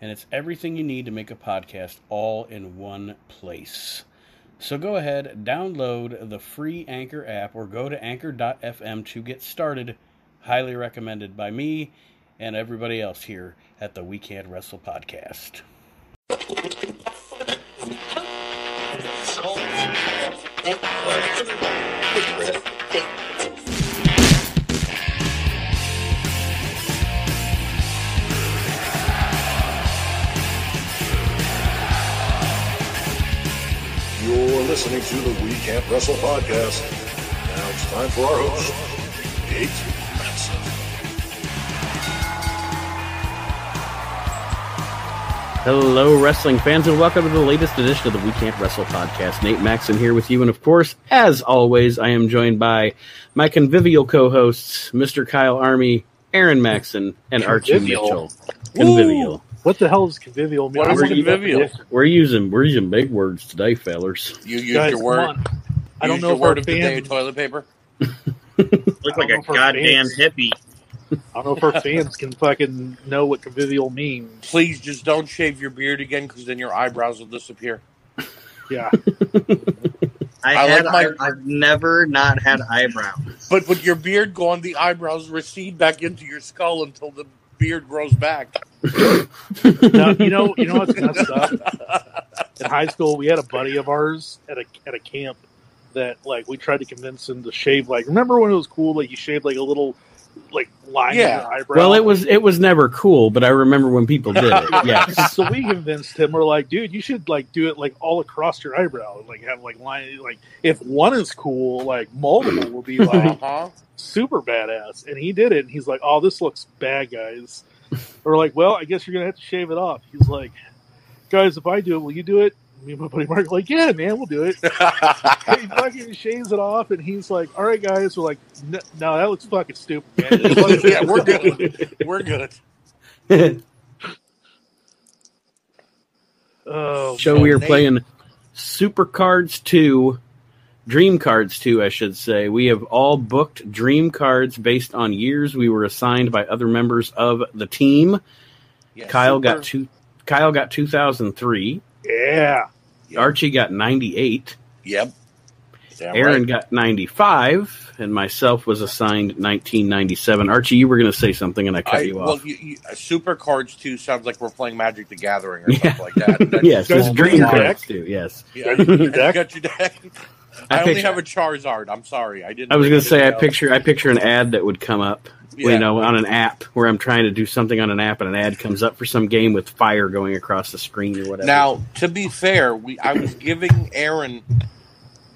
and it's everything you need to make a podcast all in one place. So go ahead, download the free Anchor app, or go to anchor.fm to get started. Highly recommended by me and everybody else here at the We Can't Wrestle podcast. Listening to the We Can't Wrestle podcast. Now it's time for our host, Nate Maxon. Hello, wrestling fans, and welcome to the latest edition of the We Can't Wrestle podcast. Nate Maxon here with you, and of course, as always, I am joined by my convivial co-hosts, Mr. Kyle Army, Aaron Maxon, and Archie Convivial. Mitchell. Convivial. What the hell is convivial mean? What I is convivial? definition. We're using we're using big words today, fellers. You use Guys, your word. I don't know your if our word of the day toilet paper. Look like a know if our goddamn fans- hippie. I don't know if our fans can fucking know what convivial means. Please just don't shave your beard again, because then your eyebrows will disappear. Yeah, I, I had. like my- I, have never not had eyebrows. But with your beard gone, the eyebrows recede back into your skull until the beard grows back. no, you know, you know what's messed up? In high school, we had a buddy of ours at a at a camp that like we tried to convince him to shave. Like, remember when it was cool? Like you shaved like a little like line Yeah. in your eyebrow. Well, it was it was never cool, but I remember when people did it. Yes. so we convinced him. We're like, dude, you should like do it like all across your eyebrow, like have like line. Like if one is cool, like multiple will be like Uh-huh. super badass. And he did it. And he's like, oh, this looks bad, guys. We're like, well, I guess you're gonna have to shave it off. He's like, guys, if I do it, will you do it? Me and my buddy Mark like, yeah, man, we'll do it. he fucking shaves it off, and he's like, all right, guys. We're like, no, no that looks fucking stupid, man. yeah, we're good. We're good. Oh, So man. we are Nate. playing Super Cards 2, Dream Cards 2, I should say. We have all booked Dream Cards based on years we were assigned by other members of the team. Yeah, Kyle super- got two. Kyle got 2003. Yeah. Yeah. Archie got 98. Yep. Damn Aaron right. got 95, and myself was assigned 1997. Archie, you were going to say something, and I cut I, you well, off. you, you, uh, Super Cards 2 sounds like we're playing Magic the Gathering or Yeah. something like that. That's- yes, Guys, it's Dream deck? Cards too. Yes, Yeah, Got your deck? got your deck. I I, only picture- have a Charizard. I'm sorry. I didn't. I was going to say I anything picture I picture an ad that would come up, Yeah. you know, on an app where I'm trying to do something on an app, and an ad comes up for some game with fire going across the screen or whatever. Now, to be fair, we I was giving Aaron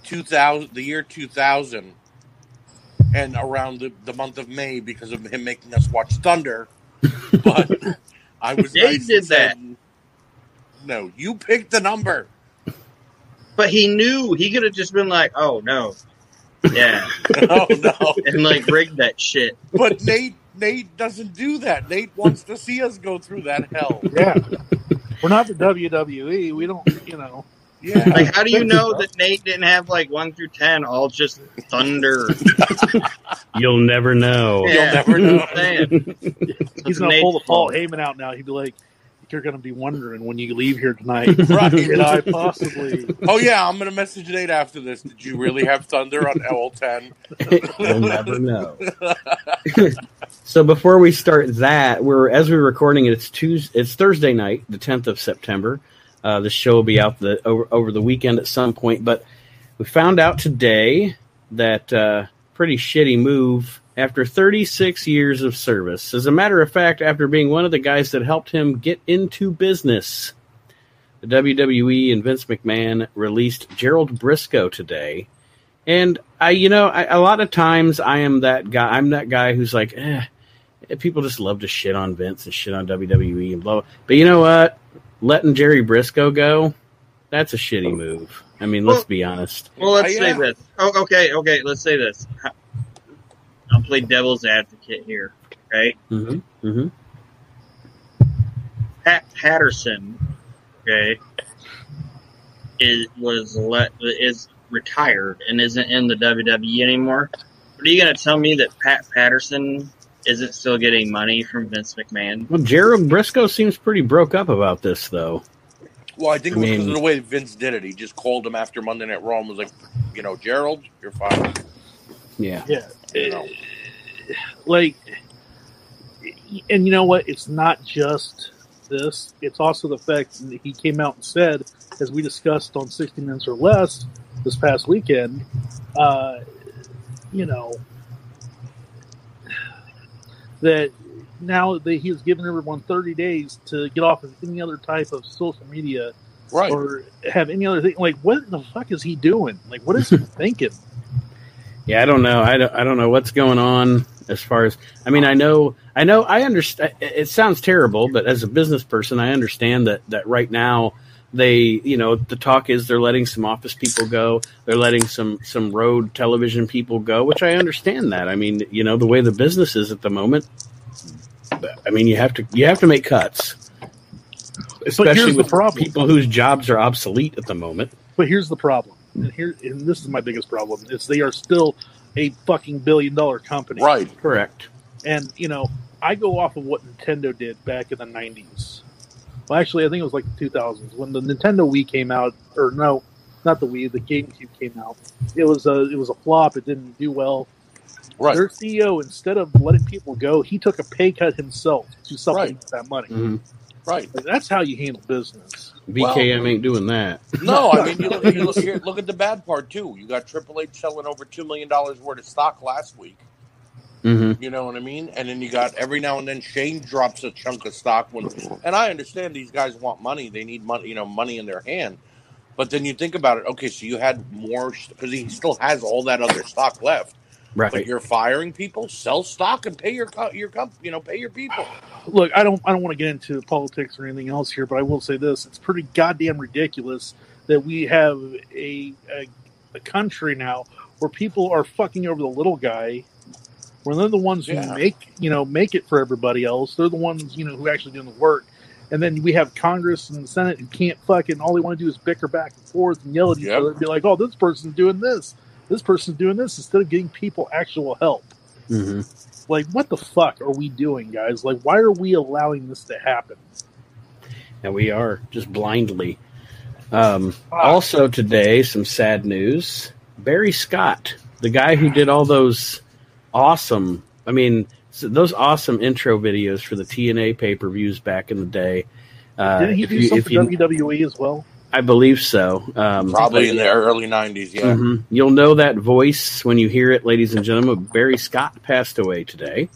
2000 the year 2000 and around the, the month of May because of him making us watch Thunder. But I was Yeah, he nice did and said, No, you picked the number. But he knew he could have just been like, "Oh no, yeah," Oh no. and like rigged that shit. But Nate Nate doesn't do that. Nate wants to see us go through that hell. Yeah. We're not the WWE. We don't, you know. Yeah. Like, how do you know that Nate didn't have like one through ten all just thunder? you'll never know. Yeah. never know. He's going to Nate's pull the Paul fault. Heyman out now. He'd be like, you're going to be wondering when you leave here tonight. Right. Did I possibly? Oh yeah, I'm gonna message Nate after this. Did you really have Thunder on L10? you'll never know. so before we start that, we're as we're recording it, it's Tuesday, it's Thursday night, the 10th of September. Uh, the show will be out the over, over the weekend at some point, but we found out today that uh, pretty shitty move after 36 years of service. As a matter of fact, after being one of the guys that helped him get into business, the WWE and Vince McMahon released Gerald Brisco today. And I, you know, I, a lot of times I am that guy. I'm that guy who's like, eh, people just love to shit on Vince and shit on WWE and blah. blah. But you know what? letting Jerry Brisco go, that's a shitty move. I mean, let's Well- be honest. Well, let's Uh, say this. Oh, okay, okay. Let's say this. I'll play devil's advocate here. Okay, hmm Mm-hmm. Pat Patterson. Okay, is was let is retired and isn't in the WWE anymore. Are you going to tell me that Pat Patterson isn't still getting money from Vince McMahon? Well, Gerald Brisco seems pretty broke up about this, though. Well, I think I it was because of the way Vince did it. He just called him after Monday Night Raw and was like, you know, Gerald, you're fine. Yeah. Yeah. You know. like and you know what it's not just this it's also the fact that he came out and said as we discussed on 60 minutes or less this past weekend uh you know that now that he has given everyone 30 days to get off of any other type of social media Right. or have any other thing like what the fuck is he doing like what is he thinking Yeah, I don't know. I don't, I don't know what's going on as far as. I mean, I know, I know, I understand. It sounds terrible, but as a business person, I understand that that right now they, you know, the talk is they're letting some office people go, they're letting some some road television people go, which I understand that. I mean, you know, the way the business is at the moment. I mean, you have to you have to make cuts, especially here's the with problem. people whose jobs are obsolete at the moment. But here's the problem, and here, and this is my biggest problem: is they are still a fucking billion dollar company, Right. Correct. And you know, I go off of what Nintendo did back in the '90s. Well, actually, I think it was like the 2000s when the Nintendo Wii came out, or no, not the Wii, the GameCube came out. It was a it was a flop. It didn't do well. Right. Their CEO, instead of letting people go, he took a pay cut himself to supplement that money. Mhm. Right. Like, that's how you handle business. VKM ain't doing that. No, I mean, you look, you look, here, look at the bad part, too. You got Triple H selling over $2 million worth of stock last week. Mm-hmm. You know what I mean? And then you got every now and then Shane drops a chunk of stock when, and I understand these guys want money; they need money, you know, money in their hand. But then you think about it. Okay, so you had more because he still has all that other stock left. But Right. you're firing people, sell stock and pay your your you know, pay your people. look, I don't I don't want to get into politics or anything else here, but I will say this: it's pretty goddamn ridiculous that we have a a, a country now where people are fucking over the little guy, when they're the ones who Yeah. make you know make it for everybody else. They're the ones you know who actually doing the work. And then we have Congress and the Senate who can't fucking all they want to do is bicker back and forth and yell at each Yep. other and be like, "Oh, this person's doing this, this person's doing this," instead of getting people actual help Mm-hmm. like what the fuck are we doing guys like why are we allowing this to happen And we are just blindly. Um, also today, some sad news. Barry Scott, the guy who did all those awesome, I mean, those awesome intro videos for the TNA pay per views back in the day. Uh, didn't he do you- something you- for wwe as well I believe so. Um, Probably in the early '90s. Yeah. Mhm. You'll know that voice when you hear it, ladies and gentlemen. Barry Scott passed away today,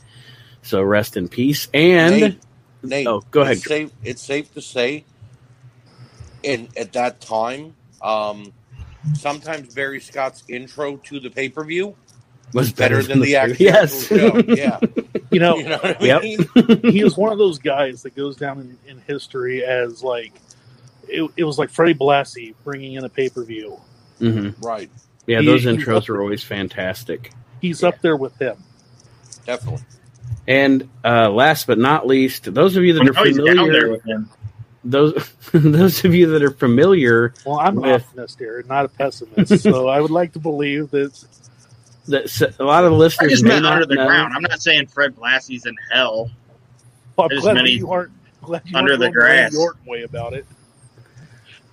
so rest in peace. And Nate, Nate, oh, go ahead. It's safe, it's safe to say, in at that time, um, sometimes Barry Scott's intro to the pay per view was better than the actual yes. show. Yeah, you know you know what I Yep. he is one of those guys that goes down in, in history as like it, it was like freddie blassie bringing in a pay-per-view hmm Right, Yeah, those he- intros are always fantastic. he's up there with them. definitely. And uh, last but not least, those of you that Well, are now there familiar, with him. those those of you that are familiar, well i'm an With- optimist here not a pessimist so i would like to believe that that a lot of the I listeners just meant under the know. ground. I'm not saying Fred Blassie's in hell. well, i'm There's glad many you aren't glad you under aren't the going grass. Orton way about it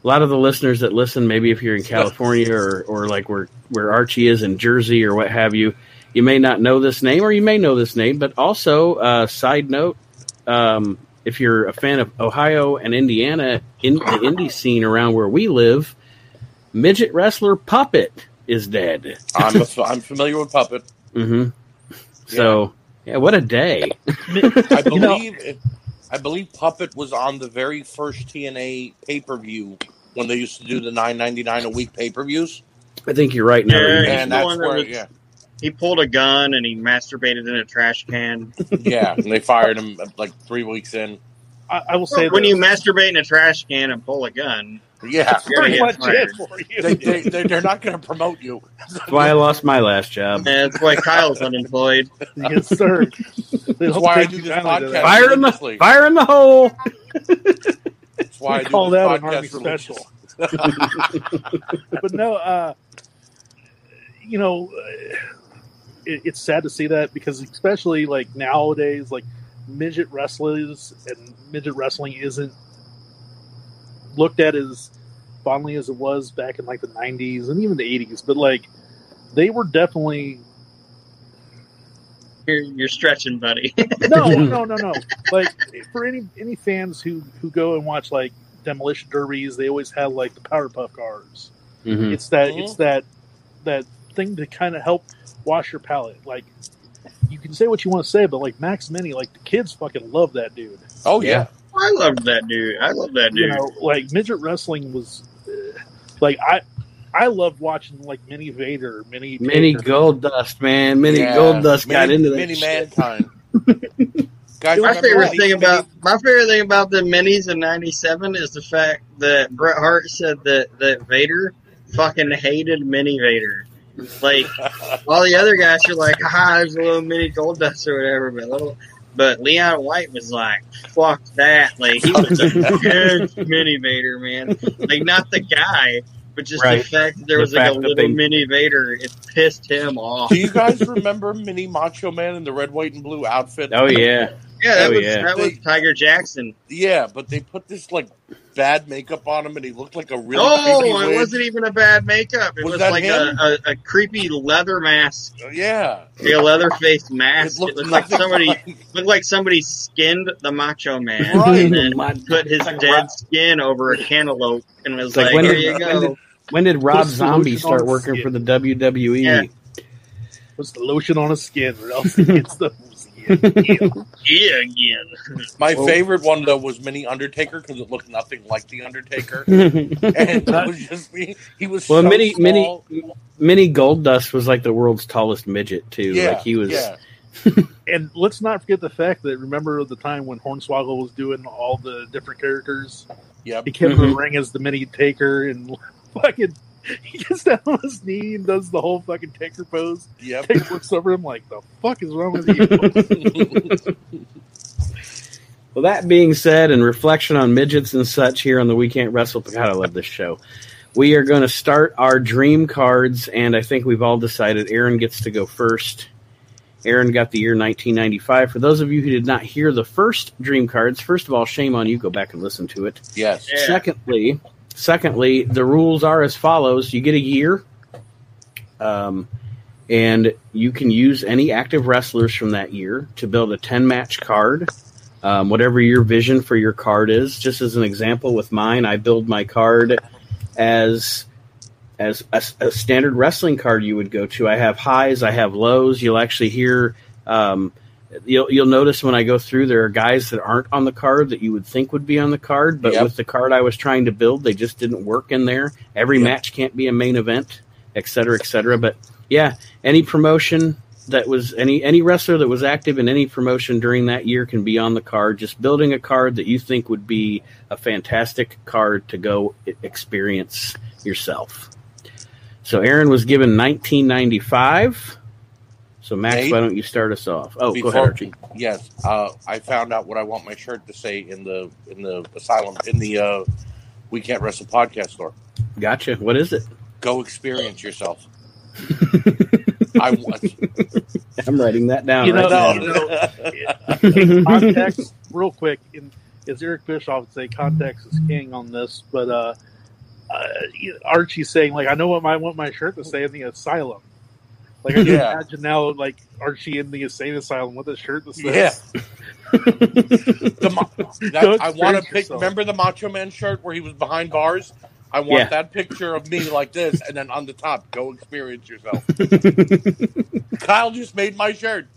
a lot of the listeners that listen, maybe if you're in California or, or like where, where Archie is in Jersey or what have you, you may not know this name or you may know this name. But also, uh, side note, um, if you're a fan of Ohio and Indiana, in the indie scene around where we live, midget wrestler Puppet is dead. I'm a, I'm familiar with Puppet. Mm-hmm. So, yeah, what a day. I You know- believe I believe Puppet was on the very first TNA pay per view when they used to do the nine ninety nine a week pay per views, I think you're right now. Yeah. And that's one that where was- yeah He pulled a gun and he masturbated in a trash can. yeah, and they fired him uh, like three weeks in. I, I will say when this. you masturbate in a trash can and pull a gun, Yeah, you're pretty much fired. it for you. they, they, they, they're not going to promote you. That's why I lost my last job. And that's why Kyle's unemployed. yes, sir. That's why I do this podcast. Fire in the fire in the hole. That's why I We do call that an army special. but no, uh, you know, uh, it, it's sad to see that because especially like nowadays, like midget wrestlers and midget wrestling isn't looked at as fondly as it was back in like the '90s and even the '80s. But like, they were definitely You're, you're stretching, buddy. no, no, no, no. Like for any any fans who who go and watch like demolition derbies, they always have like the Powerpuff cars. Mhm. It's that Mhm. it's that that thing to kind of help wash your palate. Like you can say what you want to say, but like Max Mini, like the kids fucking love that dude. Oh, yeah. I love that dude. I love that You dude. know, like midget wrestling was uh, like I I love watching like Mini Vader, Mini Mini Taker. Goldust, man. Mini Yeah. Goldust got into that Mini shit. mankind. Guys, My favorite thing he- about my favorite thing about the minis in '97 is the fact that Bret Hart said that that Vader fucking hated Mini Vader. Like all the other guys are like, "Ha, there's a little mini Goldust or whatever," but little, but Leon White was like, "Fuck that!" Like he was against Mini Vader, man. Like not the guy, but just Right. the fact that there The was like a little they- Mini Vader. It pissed him off. Do you guys remember Mini Macho Man in the red, white, and blue outfit? Oh yeah. Yeah, that Oh, was yeah. that was Tiger Jackson. Yeah, but they put this like bad makeup on him, and he looked like a real. Oh, it wig. wasn't even a bad makeup. It Was was, like a, a, a creepy leather mask, Yeah, like a leather faced mask. It looked, looked, like somebody like- looked like somebody skinned the Macho Man Right. and then My- put his like dead Rob- skin over a cantaloupe and was like like, when "Here did- you when go." Did- When did Rob Put Zombie start working skin. for the WWE? Yeah. What's the lotion on his skin or else it gets the yeah. Yeah, again. My Well- favorite one though was Mini Undertaker because it looked nothing like the Undertaker, and it was just me. He was well, so Mini small. Mini Mini Goldust was like the world's tallest midget too. Yeah, like he was. Yeah, And let's not forget the fact that remember the time when Hornswoggle was doing all the different characters. Yeah, He came in Mhm. the ring as the mini taker and fucking he gets down on his knee and does the whole fucking taker pose. Yep. Taker looks over him like, the fuck is wrong with you? Well, that being said, and reflection on midgets and such here on the We Can't Wrestle. God, I love this show. We are going to start our dream cards, and I think we've all decided Aaron gets to go first. Aaron got the year 1995. For those of you who did not hear the first dream cards, first of all, shame on you. Go back and listen to it. yes. Yeah. Secondly, secondly, the rules are as follows: you get a year, um, and you can use any active wrestlers from that year to build a ten match card. Um, whatever your vision for your card is. Just as an example, with mine, I build my card as as a, a standard wrestling card you would go to. I have highs, I have lows. You'll actually hear. Um, You'll, you'll notice when I go through, there are guys that aren't on the card that you would think would be on the card, but Yep. with the card I was trying to build, they just didn't work in there. Every Yep. match can't be a main event, et cetera, et cetera. But yeah, any promotion that was any any wrestler that was active in any promotion during that year can be on the card. Just building a card that you think would be a fantastic card to go experience yourself. So Aaron was given 1995. So Max, Nate? why don't you start us off? Oh, go ahead, Archie. Yes, uh, I found out what I want my shirt to say in the in the asylum in the uh, We Can't Wrestle podcast store. Gotcha. What is it? Go experience yourself. I want. I'm writing that down. You know, right no, now. no. context, real quick, in, as Eric Bischoff would say, context is king on this. But uh, uh, Archie's saying, like, I know what I want my shirt to say in the asylum. Like, I can Yeah. imagine now, like, Archie in the insane asylum with a shirt that says, Yeah. The, ma- that, I want to pick. yourself. Remember the Macho Man shirt where he was behind bars? I want Yeah. that picture of me like this, and then on the top, go experience yourself. Kyle just made my shirt.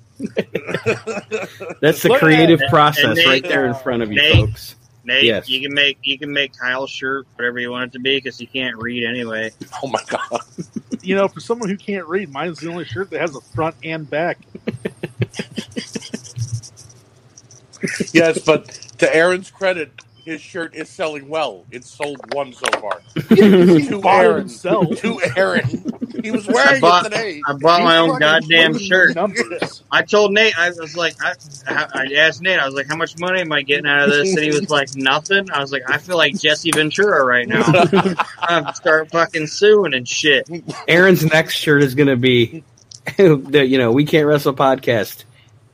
That's the Look, creative process and Nate, right there in front of you, Nate, folks. Nate, Yes. you can make you can make Kyle's shirt whatever you want it to be because he can't read anyway. Oh my god! you know, for someone who can't read, mine's the only shirt that has a front and back. Yes, but To Aaron's credit, his shirt is selling well. It's sold one so far. he To Aaron. himself. To Aaron. He was wearing bought- it today. I bought my own goddamn shirt. Numbers. I told Nate, I was like, I, I asked Nate, I was like, how much money am I getting out of this? And he was like, nothing. I was like, I feel like Jesse Ventura right now. I'm start fucking suing and shit. Aaron's next shirt is going to be the you know we can't wrestle podcast.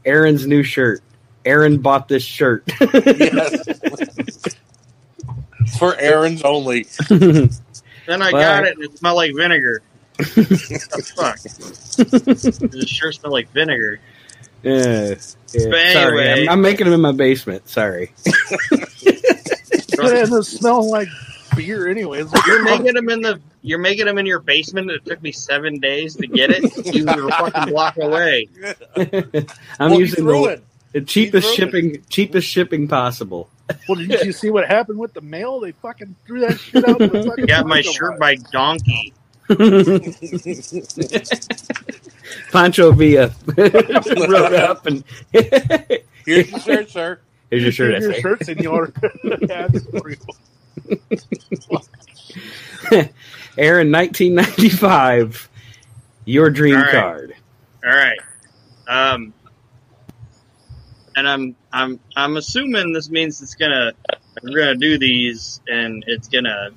Aaron's new shirt. Aaron bought this shirt. Yes. For Aaron's only. Then I Well, got it and it smelled like vinegar. What the fuck? This sure smelled like vinegar. Yeah, yeah. But Sorry, anyway. I'm, I'm making them in my basement. Sorry. and it's smelling like beer anyways. You're making them in the you're making them in your basement. It took me seven days to get it. You were a fucking block away. I'm Well, using the, it. the cheapest He threw it. shipping cheapest shipping possible. Well, did you see what happened with the mail? They fucking threw that shit out. the Got my shirt by Donkey. Pancho Villa wrote up and Here's your shirt, sir. here's your shirt. Here's Your essay. shirt, senor. Yeah, for you. Aaron, 1995. Your dream All right. card. All right. Um, and I'm I'm I'm assuming this means it's gonna we're gonna do these and it's gonna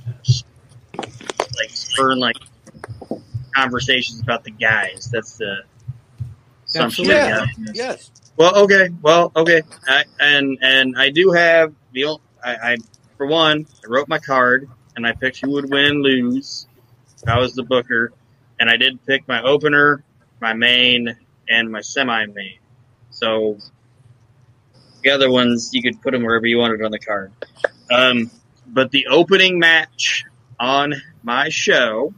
like spur like conversations about the guys. That's the assumption. Yeah. got from this. Yes. Well, okay. Well, okay. I, and and I do have the ol- I, I for one I wrote my card and I picked who would win, lose. I was the booker, and I did pick my opener, my main, and my semi-main. So the other ones you could put them wherever you wanted on the card. Um, but the opening match on my show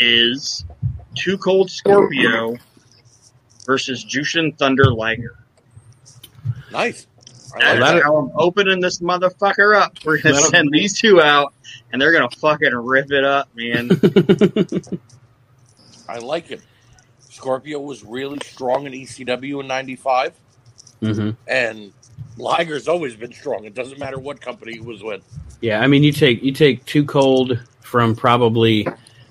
is Too Cold Scorpio versus Jushin Thunder Liger. Nice. I That's like that- how I'm opening this motherfucker up. We're gonna That'll- send these two out, and they're gonna fucking rip it up, man. I like it. Scorpio was really strong in ECW in '95, hmm and Liger's always been strong. It doesn't matter what company he was with. Yeah, I mean, you take you take Too Cold from probably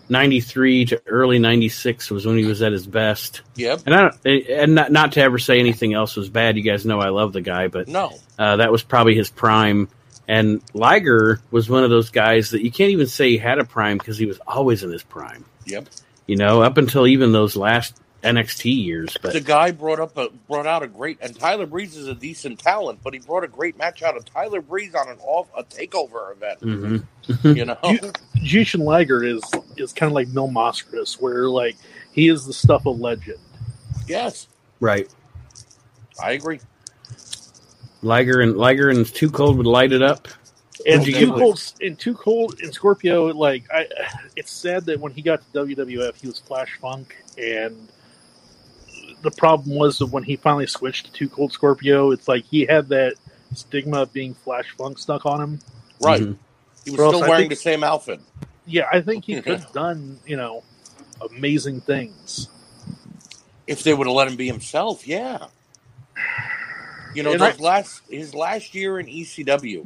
'93 to early '96 was when he was at his best. Yep. And I don't, and not not to ever say anything else was bad. You guys know I love the guy, but No. uh, that was probably his prime. And Liger was one of those guys that you can't even say he had a prime because he was always in his prime. Yep. You know, up until even those last NXT years. But The guy brought up a brought out a great and Tyler Breeze is a decent talent, but he brought a great match out of Tyler Breeze on an off a takeover event. Mhm. You know. Jushin Liger is is kind of like Mil Mascaras, where like he is the stuff of legend. yes, right, I agree. Liger and Liger and Too Cold would light it up. And too give cold, and too cold in Scorpio. Like I, it's sad that when he got to WWF, he was Flash Funk, and the problem was that when he finally switched to Cold Scorpio, it's like he had that stigma of being Flash Funk stuck on him. Right. Mhm. He was Or still I wearing think- the same outfit. Yeah, I think he could have done you know amazing things. If they would have let him be himself, yeah. You know, I- last his last year in ECW,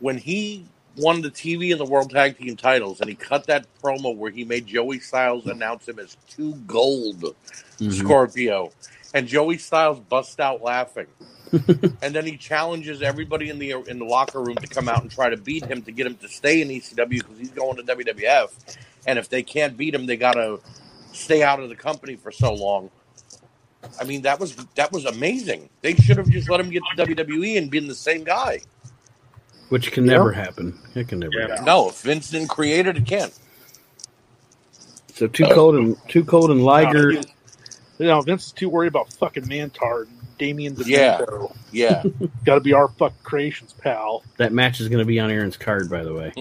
when he won the TV and the World Tag Team titles, and he cut that promo where he made Joey Styles announce him as two gold Mhm. Scorpio, and Joey Styles busts out laughing, and then he challenges everybody in the in the locker room to come out and try to beat him to get him to stay in ECW because he's going to WWF, and if they can't beat him, they gotta stay out of the company for so long. I mean, that was that was amazing. They should have just let him get to WWE and been the same guy. Which can never happen. It can never Yeah. happen. No, if Vince didn't create it, it can't. So Too Cold and Too Cold and Liger. You know, Vince is too worried about fucking Mantaur, Damien Yeah. DeMento. Yeah. Got to be our fuck creations, pal. That match is going to be on Aaron's card, by the way.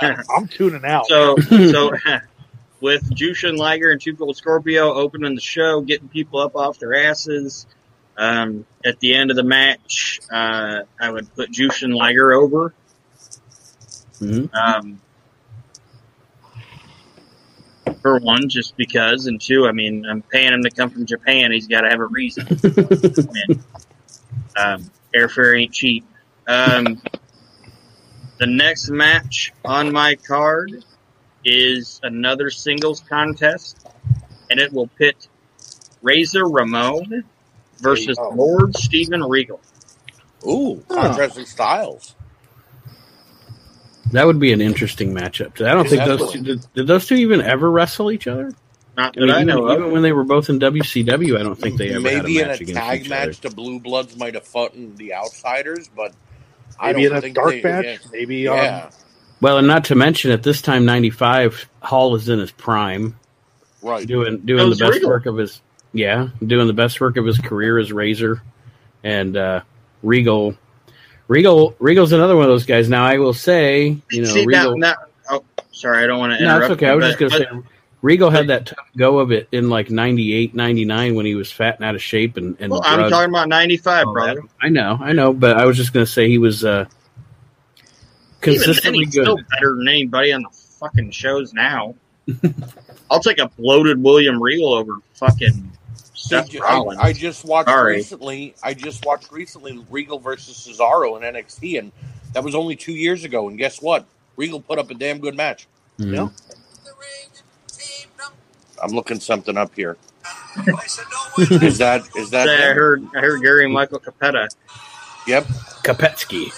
I'm tuning out. So, so with Jushin Liger and Two Cold Scorpio opening the show, getting people up off their asses. Um, at the end of the match, uh, I would put Jushin Liger over. Mhm. Um, for one, just because, and two, I mean, I'm paying him to come from Japan. He's got to have a reason. Um, Airfare ain't cheap. Um, the next match on my card is another singles contest, and it will pit Razor Ramon versus Oh. Lord Steven Regal. Ooh, contrasting styles. That would be an interesting matchup. I don't think those two, did, did those two even ever wrestle each other? Not I that mean, I even, know even of. when they were both in WCW, I don't think they ever Maybe had in a match a against tag match, other. the Blue Bloods might have fought in the Outsiders, but I Maybe in don't a think dark they, match. Yeah, Maybe yeah, um, Well, and not to mention at this time, '95, Hall is in his prime, right. doing doing the best Regal. work of his yeah, doing the best work of his career as Razor, and uh, Regal. Regal Regal's another one of those guys. Now I will say, you know, See, Regal. now, now, oh, sorry, I don't want to No, interrupt. it's okay. I was you, just going to say, Regal had that tough go of it in like 98, 99 when he was fat and out of shape and, and Well, I'm talking about '95, all brother. that. I know, I know, but I was just going to say he was uh, Even then, consistently he's good. still better than anybody on the fucking shows now. I'll take a bloated William Regal over fucking Seth Did you- I, Rollins. I just watched Sorry. recently. I just watched recently Regal versus Cesaro in NXT, and that was only two years ago. And guess what? Regal put up a damn good match. Mhm. Yeah. I'm looking something up here. Is that is that? I him? heard I heard Gary Michael Cappetta. Yep. Kapetsky.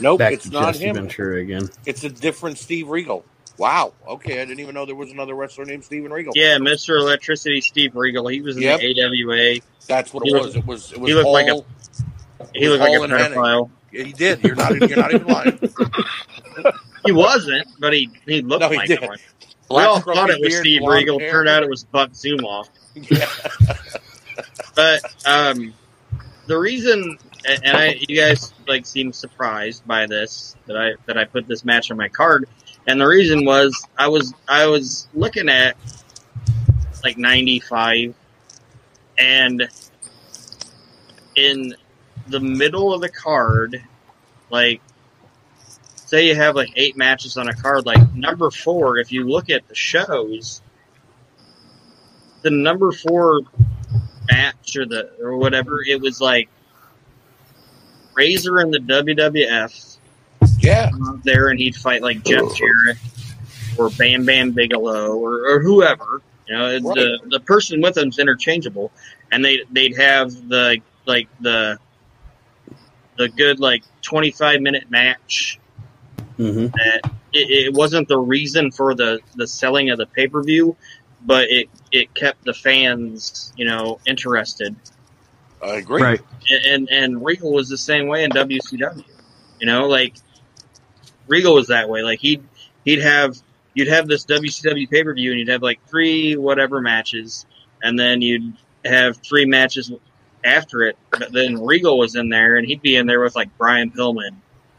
Nope. Back it's to not Jesse him. Ventura again. It's a different Steve Regal. Wow. Okay, I didn't even know there was another wrestler named Steven Regal. Yeah, Mr. Electricity, Steve Regal. He was in Yep. the AWA. That's what it looked- was. It was. It was. he looked like a- He looked like a pedophile. He did. You're not. You're not even lying. He wasn't, but he he looked No, he like did. one. We all thought it was Steve Regal. hair. Turned out it was Buck Zumhofe. Yeah. But um, the reason, and and I, you guys like seem surprised by this that I that I put this match on my card, and the reason was I was I was looking at like ninety five, and in the middle of the card, like say you have like eight matches on a card, like number four, if you look at the shows, the number four match or the or whatever, it was like Razor in the WWF yeah. there, and he'd fight like Jeff Jarrett or Bam Bam Bigelow or, or whoever. You know, the the person with them's interchangeable, and they they'd have the like the the good like twenty five minute match hmm that it, it wasn't the reason for the the selling of the pay per view, but it it kept the fans you know interested. I agree. Right. And, and and Regal was the same way in WCW. You know, like Regal was that way. Like he'd he'd have you'd have this WCW pay per view and you'd have like three whatever matches, and then you'd have three matches after it. But then Regal was in there, and he'd be in there with like Brian Pillman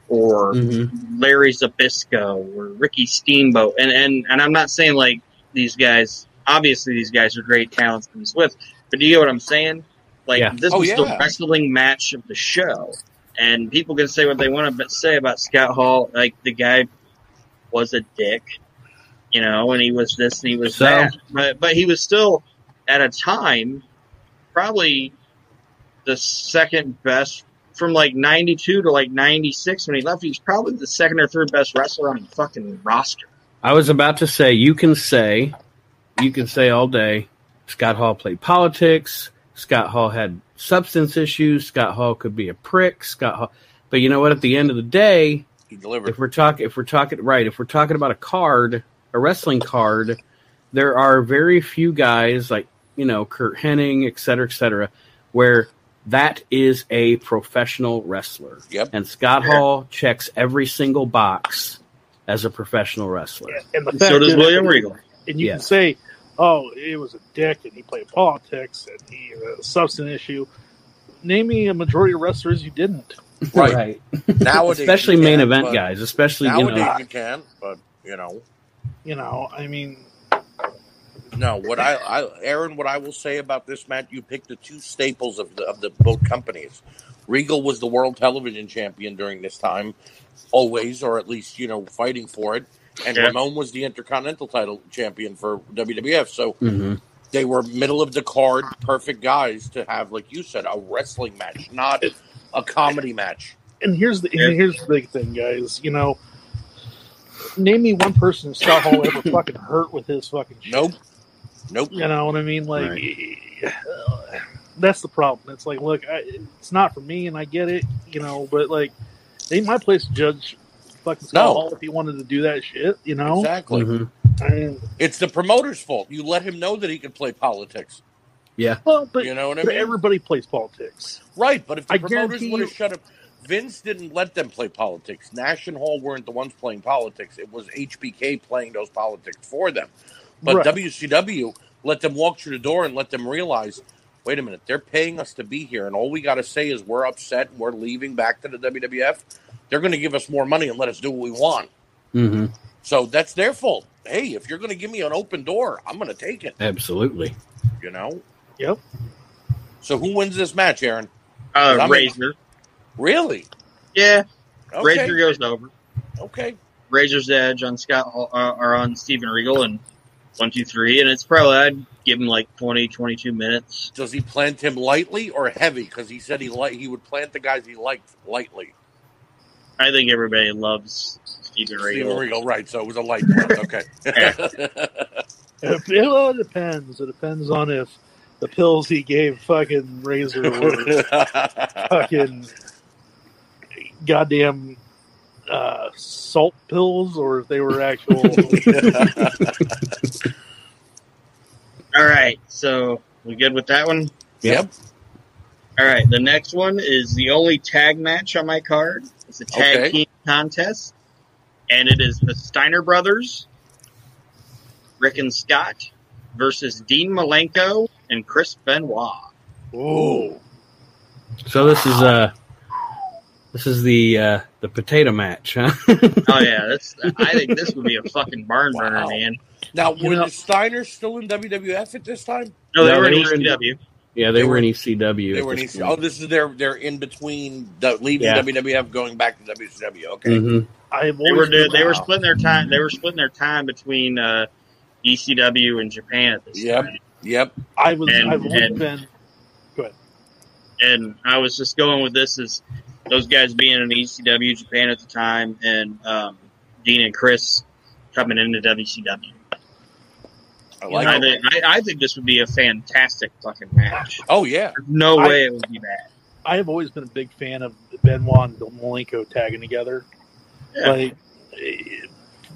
or hmm Larry Zbyszko or Ricky Steamboat, and and and I'm not saying like these guys. Obviously, these guys are great talents to be with, but do you get what I'm saying? Like Yeah. this Oh, was the wrestling match of the show, and people can say what they want to say about Scott Hall. Like the guy was a dick, you know, and he was this and he was So? that, but but he was still at a time probably the second best from like 92 to like 96 when he left. He was probably the second or third best wrestler on the fucking roster. I was about to say, you can say, you can say all day, Scott Hall played politics. Scott Hall had substance issues. Scott Hall could be a prick. Scott Hall, but you know what? At the end of the day, He delivered. if we're talking, if we're talking right, if we're talking about a card, a wrestling card, there are very few guys like you know Curt Hennig, et cetera, et cetera, where that is a professional wrestler. Yep. And Scott Yeah. Hall checks every single box as a professional wrestler. and the fact so does William Regal. And you Yeah. can say, "Oh, it was a dick, and he played politics, and he had a substance issue." Name me a majority of wrestlers you didn't. Right. Nowadays, especially main can, event guys, especially you Nowadays know. you can, but you know, You know, I mean, no. What I, I, Aaron, what I will say about this match, you picked the two staples of the of the both companies. Regal was the world television champion during this time, always, or at least you know fighting for it. And Yeah. Ramon was the intercontinental title champion for WWF. So Mhm. They were middle of the card, perfect guys to have, like you said, a wrestling match, not a comedy match. And here's the Yeah. and here's the big thing, guys. You know, name me one person Scott Hall ever fucking hurt with his fucking shit. Nope. Nope. You know what I mean? Like, that's the problem. It's like, look, I, it's not for me, and I get it, you know, but like, they my place to judge fucking Scott No. Hall if he wanted to do that shit, you know? Exactly. Mhm. I mean, It's the promoter's fault. You let him know that he can play politics. Yeah. well, but, You know what I but mean? everybody plays politics. Right, but if the I promoters guarantee would have shut up, Vince didn't let them play politics. Nash and Hall weren't the ones playing politics. It was HBK playing those politics for them. But Right. WCW let them walk through the door and let them realize, wait a minute, they're paying us to be here, and all we got to say is we're upset and we're leaving back to the WWF. They're going to give us more money and let us do what we want. hmm So that's their fault. Hey, if you're going to give me an open door, I'm going to take it. Absolutely. You know. Yep. So who wins this match, Aaron? Uh, I'm- Razor. Really? Yeah, Okay. Razor goes over. Okay. Razor's Edge on Scott Hall- uh, or on Steven Regal and one, two, three, and it's probably I'd give him like 20, 22 minutes. Does he plant him lightly or heavy? Because he said he li- he would plant the guys he liked lightly. I think everybody loves Steven Regal. Steven Regal, right? So it was a light plant. Okay. If, well, it depends. It depends on if the pills he gave fucking Razor were fucking goddamn uh, salt pills or if they were actual. All right, so we good with that one? yep. All right, the next one is the only tag match on my card. It's a tag Okay. team contest, and it is the Steiner brothers, Rick and Scott, versus Dean Malenko and Chris Benoit. Ooh. So this is uh this is the uh the potato match, huh? Oh yeah, that's. I think this would be a fucking barn burner, Wow. man. Now, You were know- the Steiners still in WWF at this time? No, they No, were they in were in- ECW. Yeah, they, They were were- in ECW. They were in this EC- point. Oh, this is their they're in between the, leaving Yeah. WWF, going back to WCW. Okay. Mhm. I've They were always they were splitting their time. They were splitting their time between uh, ECW and Japan at this Yep. time. Yep. I was. And- I've always and- been. And I was just going with this as those guys being in ECW Japan at the time, and um, Dean and Chris coming into WCW. I like I think I, I think this would be a fantastic fucking match. Oh yeah. There's no I- way it would be bad. I have always been a big fan of Benoit and Malenko tagging together. Yeah. Like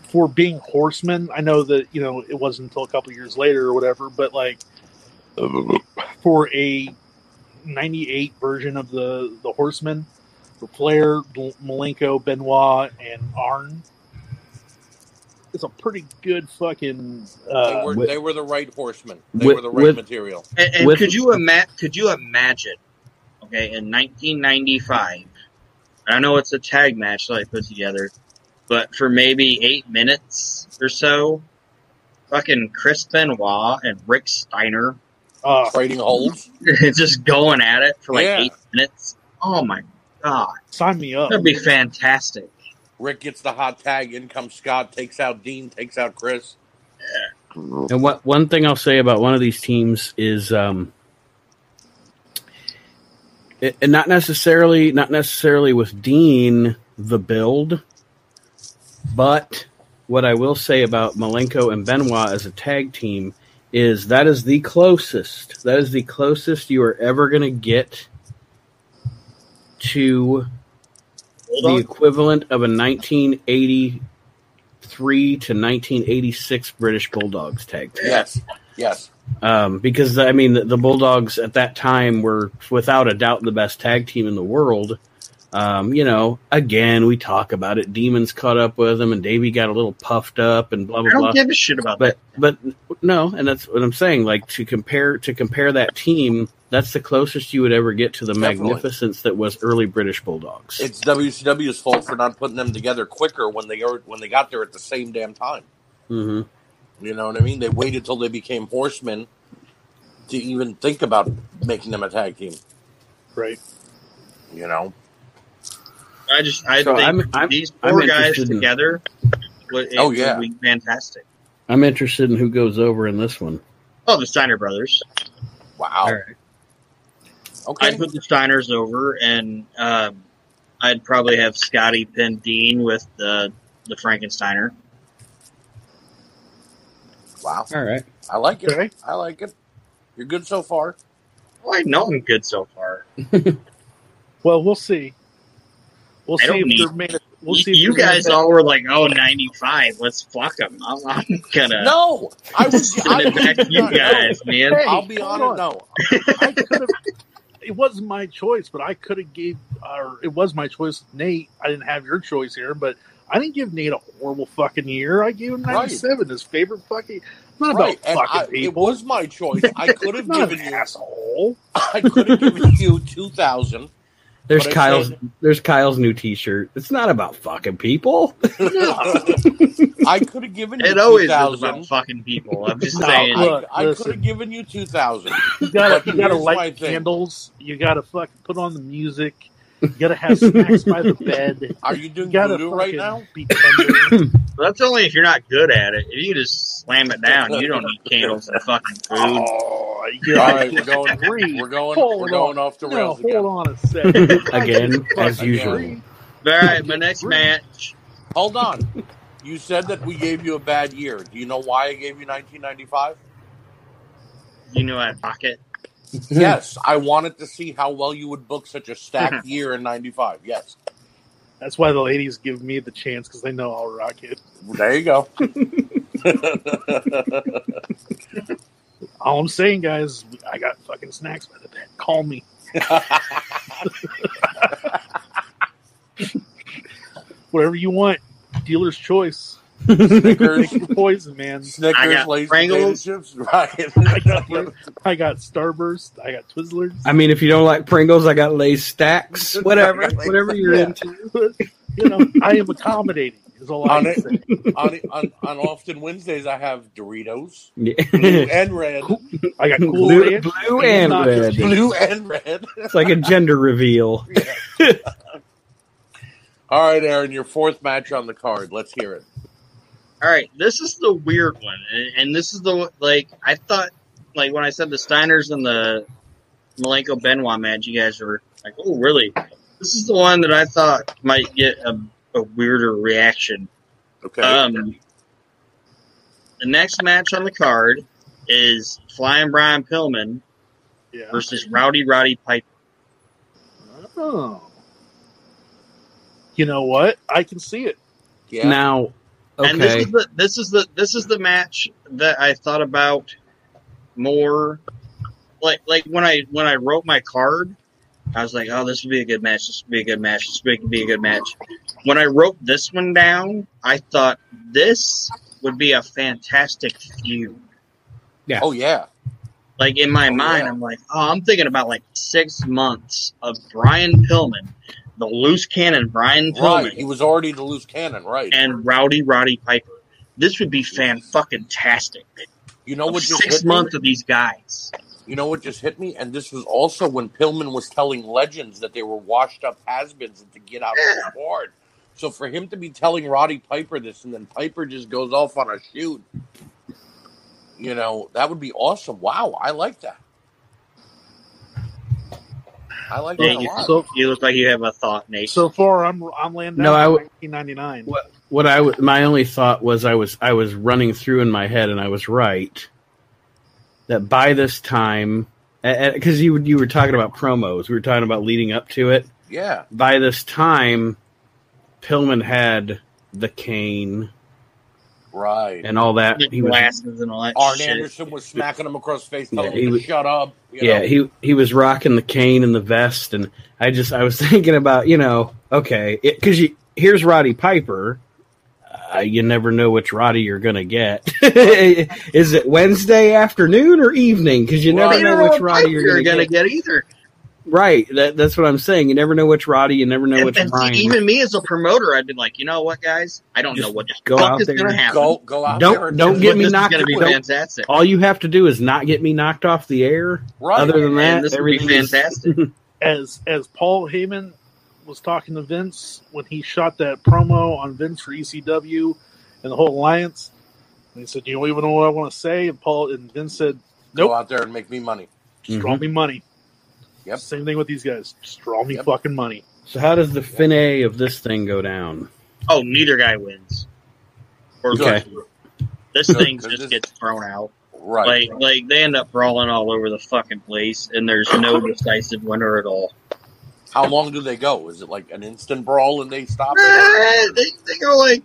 for being horsemen, I know that you know it wasn't until a couple years later or whatever, but like for a '98 version of the the Horsemen, for Flair, M- Malenko, Benoit, and Arn, it's a pretty good fucking. They Uh, were with- they were the right horsemen. They with- were the right with- material. And, and With- could you ima- could you imagine? Okay, in 1995, I know it's a tag match that I put together, but for maybe eight minutes or so, fucking Chris Benoit and Rick Steiner uh, Trading holds. just going at it for like Yeah. eight minutes. Oh my god, sign me up. that'd be fantastic. Rick gets the hot tag. In comes Scott. Takes out Dean. Takes out Chris. And what one thing I'll say about one of these teams is um it, and not necessarily not necessarily with Dean the build, but what I will say about Malenko and Benoit as a tag team is that is the closest. That is the closest you are ever going to get to Hold the on. equivalent of a 1983 to 1986 British Bulldogs tag team. Yes. Yes. Um, because I mean, the, the Bulldogs at that time were without a doubt the best tag team in the world. Um, you know, again, we talk about it. Demons caught up with them, and Davey got a little puffed up, and blah I blah don't blah. give a shit about But but no, and that's what I'm saying. Like to compare to compare that team, that's the closest you would ever get to the Definitely. magnificence that was early British Bulldogs. It's WCW's fault for not putting them together quicker when they are when they got there at the same damn time. hmm You know what I mean? They waited till they became horsemen to even think about making them a tag team. right. You know? I just I So think I'm- I'm- these I'm four guys together would, it Oh, yeah. would be fantastic. I'm interested in who goes over in this one. Oh, the Steiner brothers. Wow. All right. Okay. I'd put the Steiners over, and um, I'd probably have Scotty pin Dean with the the Frankensteiner. wow. All right. I like it. Okay. I like it. You're good so far. Well, I know I'm good so far. Well, we'll see. We'll I see don't if need- they're made. We'll you see. you guys all were like, "Oh, 95, let's fuck them." I'm, I'm gonna No, I was. send I it back to you guys, man. Hey, I'll be honest. on. No, I could have. It wasn't my choice, but I could have gave. Or it was my choice, Nate. I didn't have your choice here, but I didn't give Nate a horrible fucking year. I gave him Right. ninety-seven, his favorite fucking. Not right. about And fucking I, it was my choice. I could have given you. asshole. I could have given you two thousand. There's But Kyle's. said- There's Kyle's new T-shirt. It's not about fucking people. I could have given you It always two is about fucking people. I'm just No, saying. look. I, I could have given you two thousand. You gotta, you gotta light my thing. candles. You gotta fucking put on the music. You gotta have snacks by the bed. Are you You doing gotta voodoo right now? be. That's only if you're not good at it. If you just slam it down, you don't need candles and fucking food. oh, you All we're going. Three. We're going. Hold We're going on. off the No, rails hold on a second. Again, as Again. usual. All right, my next match. Hold on. You said that we gave you a bad year. Do you know why I gave you 1995? You know I pocket. Mm-hmm. yes, I wanted to see how well you would book such a stacked mm-hmm. year in 95. Yes. That's why the ladies give me the chance because they know I'll rock it. There you go. All I'm saying, guys, I got fucking snacks by the bed. Call me. Whatever you want. Dealer's choice. Snickers, poison, man. Snickers, got Lay's Pringles. potato chips. Right. I got, I got Starburst. I got Twizzlers. I mean, if you don't like Pringles, I got Lay's stacks. Whatever, Lay's- whatever you're Yeah. into. you know, I am accommodating. Is all I On can it. say. on, on, on often Wednesdays, I have Doritos, blue Yeah. and red. I got Cool blue, Ranch. blue and and red. Blue and red. It's like a gender reveal. All right, Aron, your fourth match on the card. Let's hear it. All right, this is the weird one, and, and this is the like I thought, like when I said the Steiners and the Malenko Benoit match, you guys were like, "Oh, really?" This is the one that I thought might get a, a weirder reaction. Okay. Um, the next match on the card is Flying Brian Pillman Yeah. versus Rowdy Roddy Piper. Oh. You know what? I can see it. yeah. Now, And this is the this is the this is the match that I thought about more. Like like when I when I wrote my card, I was like, oh, this would be a good match. This would be a good match. This would be a good match. When I wrote this one down, I thought this would be a fantastic feud. Yeah. Oh, yeah. Like in my Oh, mind, yeah. I'm like, oh, I'm thinking about like six months of Brian Pillman, the loose cannon Brian Pillman, Right. He was already the loose cannon, right. and Rowdy Roddy Piper. This would be fan fucking tastic. you know what just Six hit me? months of these guys. You know what just hit me? And this was also when Pillman was telling legends that they were washed up has-beens and to get out of the sport. So for him to be telling Roddy Piper this and then Piper just goes off on a shoot, you know, that would be awesome. Wow, I like that. I like Yeah, that a you, lot. So- you look like you have a thought, Nate. So far, I'm I'm landing No, out I at would- 1999. what what I w- my only thought was I was I was running through in my head and I was right that by this time because you you were talking about promos we were talking about leading up to it yeah, by this time Pillman had the cane right. and all that the he was glasses and all that Arn shit. Anderson was smacking him across the face, telling Yeah, he him was- shut up. You yeah know? he he was rocking the cane and the vest and I just I was thinking about you know okay because you here's Roddy Piper uh, you never know which Roddy you're gonna get is it Wednesday afternoon or evening because you never Right. Know don't know which Roddy you're you're gonna, gonna get. get either. Right that, that's what I'm saying you never know which Roddy you never know And, which and see, Ryan even me as a promoter, I'd be like, you know what, guys? I don't Just know what the go fuck out is there gonna happen. Go go out Don't- there and don't get but me this is knocked gonna be fantastic. all you have to do is not get me knocked off the air right. other than that and this would be everything is- fantastic. as as Paul Heyman was talking to Vince when he shot that promo on Vince for ECW and the whole alliance, and he said, "You don't even know what I want to say." And Paul and Vince said, Nope. Go out there and make me money. Just draw Mhm. me money. Yep. Same thing with these guys. Just draw me Yep. fucking money. So how does the fin A of this thing go down? Oh, neither guy wins. Or Okay. This Good, thing 'cause just this- gets thrown out. Right. Like, like they end up brawling all over the fucking place, and there's no decisive winner at all. How long do they go? Is it like an instant brawl and they stop it? Eh, they, they go like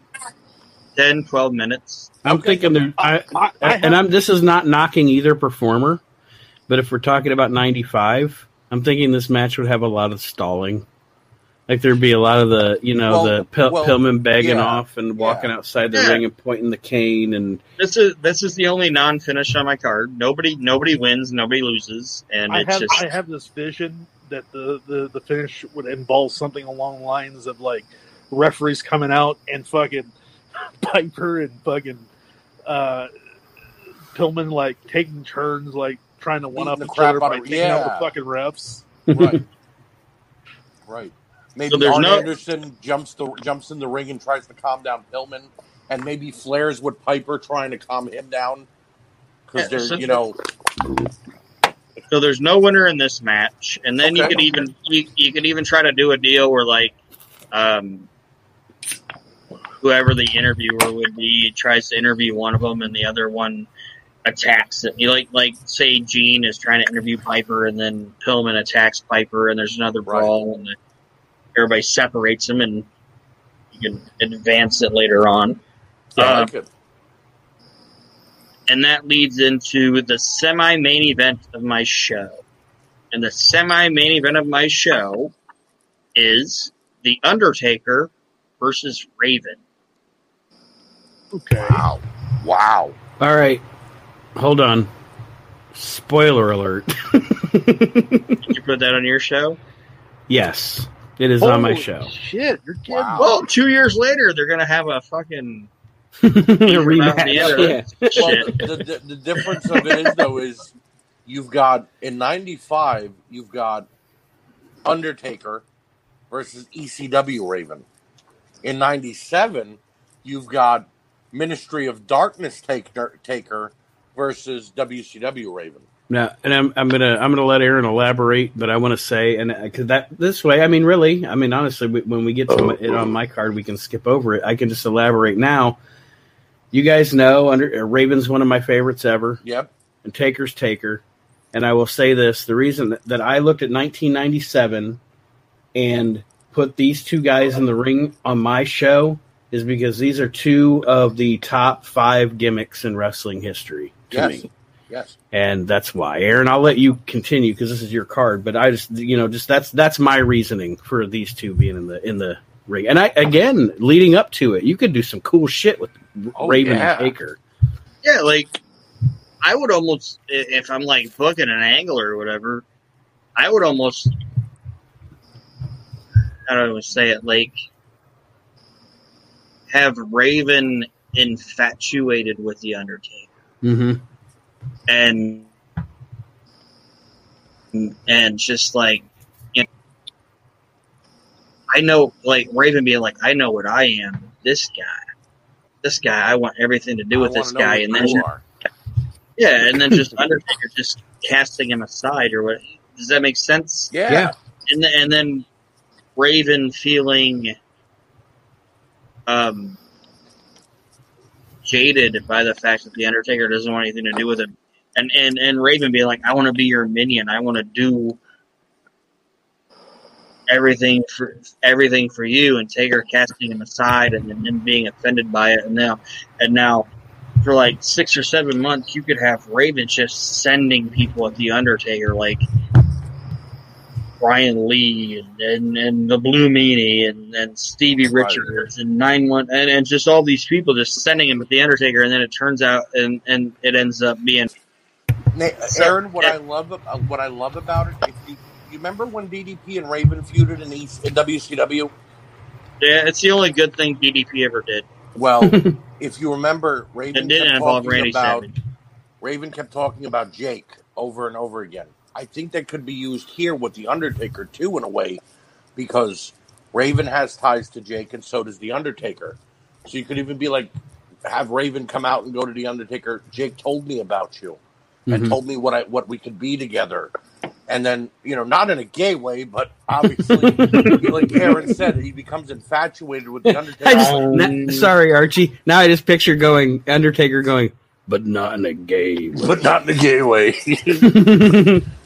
10, 12 minutes. I'm Okay. thinking there, I, I, I have, and I'm this is not knocking either performer, but if we're talking about 95, I'm thinking this match would have a lot of stalling. Like there'd be a lot of the, you know, Well, the Pil- well, Pillman begging yeah, off and walking outside the Yeah. ring and pointing the cane and This is this is the only non-finish on my card. Nobody nobody wins, nobody loses, and I it's have, just I have this vision that the, the, the finish would involve something along the lines of like referees coming out and fucking Piper and fucking uh, Pillman like taking turns, like trying to one up the each crap other out by of- taking out the fucking refs. Right. right. Maybe So Arn no- Anderson jumps the jumps in the ring and tries to calm down Pillman, and maybe flares with Piper trying to calm him down because Yeah, they're so- you know so there's no winner in this match. And then you Okay. could even you, you could even try to do a deal where like um whoever the interviewer would be tries to interview one of them and the other one attacks it. You like like say Gene is trying to interview Piper and then Pillman attacks Piper and there's another Right. brawl and the, everybody separates them and you can advance it later on. yeah, Uh, I and that leads into the semi main event of my show. And the semi main event of my show is The Undertaker versus Raven. Okay. wow, wow. all right, hold on. Spoiler alert. Did you put that on your show? yes, it is on my show. Shit, you're kidding. Wow. Well, two years later, they're going to have a fucking A rematch. the Yeah. Well, the, the, the difference of it is though is you've got in '95 you've got Undertaker versus ECW Raven. In '97 you've got Ministry of Darkness Taker, Taker versus WCW Raven. Now, and I'm I'm gonna I'm gonna let Aron elaborate, but I want to say, and because that this way, I mean, really, I mean, honestly, we, when we get to my- it on my card, we can skip over it. I can just elaborate now. You guys know, under uh, Raven's one of my favorites ever, Yep. and Taker's Taker. And I will say this: the reason that, that I looked at 1997 and put these two guys in the ring on my show is because these are two of the top five gimmicks in wrestling history to Yes. me Yes. and that's why aron i'll let you continue because this is your card but i just you know just that's that's my reasoning for these two being in the in the ring and i again leading up to it you could do some cool shit with Oh, raven yeah. and taker Yeah, like, I would almost, if I'm like booking an angle or whatever, I would almost, how do I say it, like, have Raven infatuated with The Undertaker. Mm-hmm. and and just like you know, I know like Raven being like I know what I am this guy this guy I want everything to do with I this guy and then just, yeah and then just Undertaker just casting him aside or what does that make sense Yeah. Yeah. and then, and then Raven feeling um jaded by the fact that the Undertaker doesn't want anything to do with him, and and and Raven being like, "I want to be your minion. I want to do everything for everything for you," and Taker casting him aside, and then being offended by it, and now and now. For like six or seven months, you could have Raven just sending people at the Undertaker, like Brian Lee and, and, and the Blue Meanie and, and Stevie Right. Richards and nine one and, and just all these people just sending him at the Undertaker and then it turns out and, and it ends up being Na- Aron, what yeah. I love uh, what I love about it, if you, you remember when DDP and Raven feuded in, East, in WCW? yeah it's the only good thing DDP ever did. Well, if you remember, Raven It didn't kept involve talking Randy about Savage. Raven kept talking about Jake over and over again. I think that could be used here with the Undertaker too, in a way, because Raven has ties to Jake, and so does the Undertaker. So you could even be like, have Raven come out and go to the Undertaker. Jake told me about you, and Mhm. told me what I what we could be together. And then, you know, not in a gay way, but obviously, like Aron said, he becomes infatuated with the Undertaker. Just, na- sorry, Archie. Now I just picture going Undertaker going, but not in a gay way. but not in a gay way.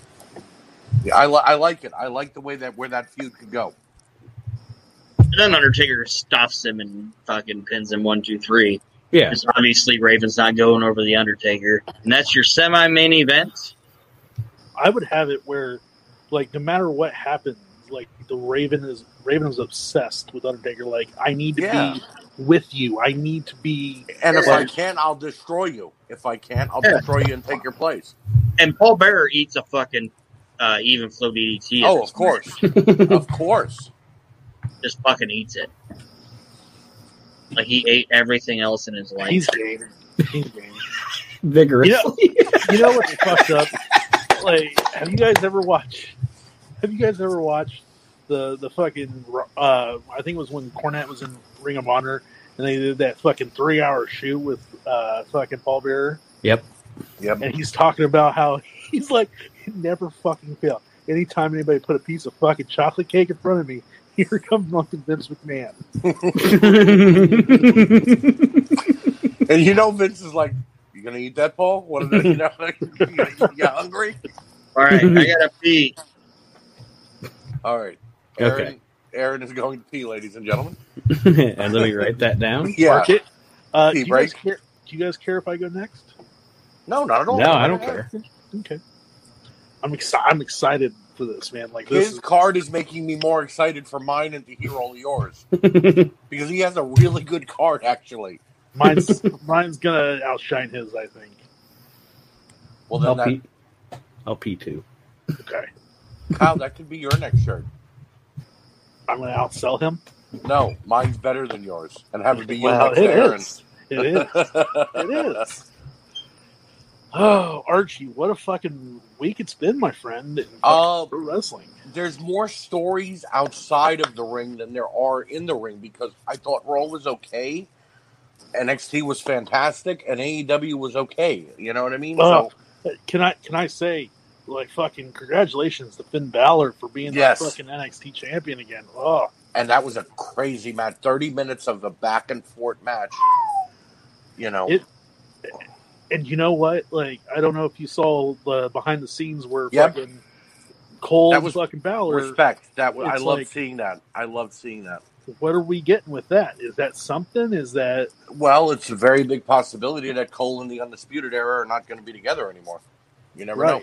I, li- I like it. I like the way that where that feud could go. And then Undertaker stops him and fucking pins him one, two, three. yeah, Because obviously Raven's not going over the Undertaker, and that's your semi-main event. I would have it where, like, no matter what happens, like the Raven is Raven is obsessed with Undertaker. Like, I need to Yeah. be with you. I need to be. And if I Right. can, I'll destroy you. If I can't, I'll Yeah. destroy you and take your place. And Paul Bearer eats a fucking uh, even flow DDT. Oh, of course, of course. just fucking eats it. Like he ate everything else in his life. He's game. He's game. vigorous. You know, you know what's fucked up? Like, have you guys ever watched? Have you guys ever watched the the fucking? Uh, I think it was when Cornette was in Ring of Honor, and they did that fucking three hour shoot with uh, fucking Paul Bearer, Yep. Yep. and he's talking about how he's like, it never fucking fail. Anytime anybody put a piece of fucking chocolate cake in front of me, here comes fucking Vince McMahon. And you know, Vince is like, "You gonna eat that, Paul? What? Are they, you know, you, you hungry? All right, I gotta pee. All right, Aron. Okay. Aron is going to pee, ladies and gentlemen. and let me write that down. Yeah. Mark it. Uh, do, you guys care, do you guys care if I go next? No, not at all. No, I don't care. Okay. I'm excited. I'm excited for this, man. Like this His is card is making me more excited for mine and to hear all yours because he has a really good card, actually. mine's mine's gonna outshine his. I think. Well, I'll then, pee. I'll pee too. Okay. Kyle, that could be your next shirt. I'm gonna outsell him. No, mine's better than yours, and have it be you Well, next it Aron. is. It is. It is. Oh, Archie, what a fucking week it's been, my friend. Uh, pro wrestling. there's more stories outside of the ring than there are in the ring because I thought Raw was okay, NXT was fantastic, and AEW was okay. You know what I mean? Oh. So Can I can I say, like, fucking congratulations to Finn Balor for being Yes. the fucking NXT champion again. Oh, and that was a crazy match. Thirty minutes of a back and forth match. You know, It- and you know what? Like, I don't know if you saw the behind the scenes where Yep. fucking Cole That and was fucking Balor. respect. That was, I It's love like- seeing that. I love seeing that. What are we getting with that? Is that something? Is that Well, it's a very big possibility that Cole and the Undisputed Era are not going to be together anymore. You never know.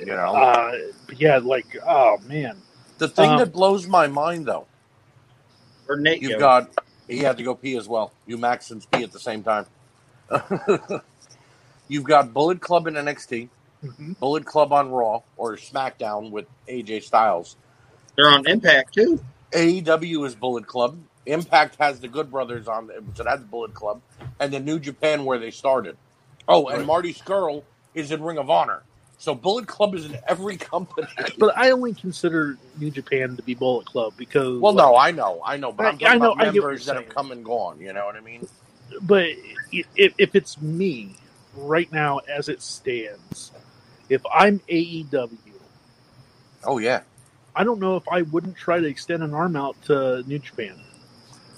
You know, Uh, yeah, like, oh man, the thing um, that blows my mind though, Or Nate, you've go. got he had to go pee as well. You Max and pee at the same time. you've got Bullet Club in NXT, Mhm. Bullet Club on Raw or SmackDown with AJ Styles. They're on Impact too. AEW is Bullet Club. Impact has the Good Brothers on, so that's Bullet Club, and then New Japan where they started. Oh, and Right. Marty Scurll is in Ring of Honor. So Bullet Club is in every company. but I only consider New Japan to be Bullet Club because Well, no, I know, I know, but I'm talking I know- about I members that have saying. come and gone. You know what I mean? but if, if it's me right now as it stands, if I'm AEW, Oh yeah, I don't know if I wouldn't try to extend an arm out to New Japan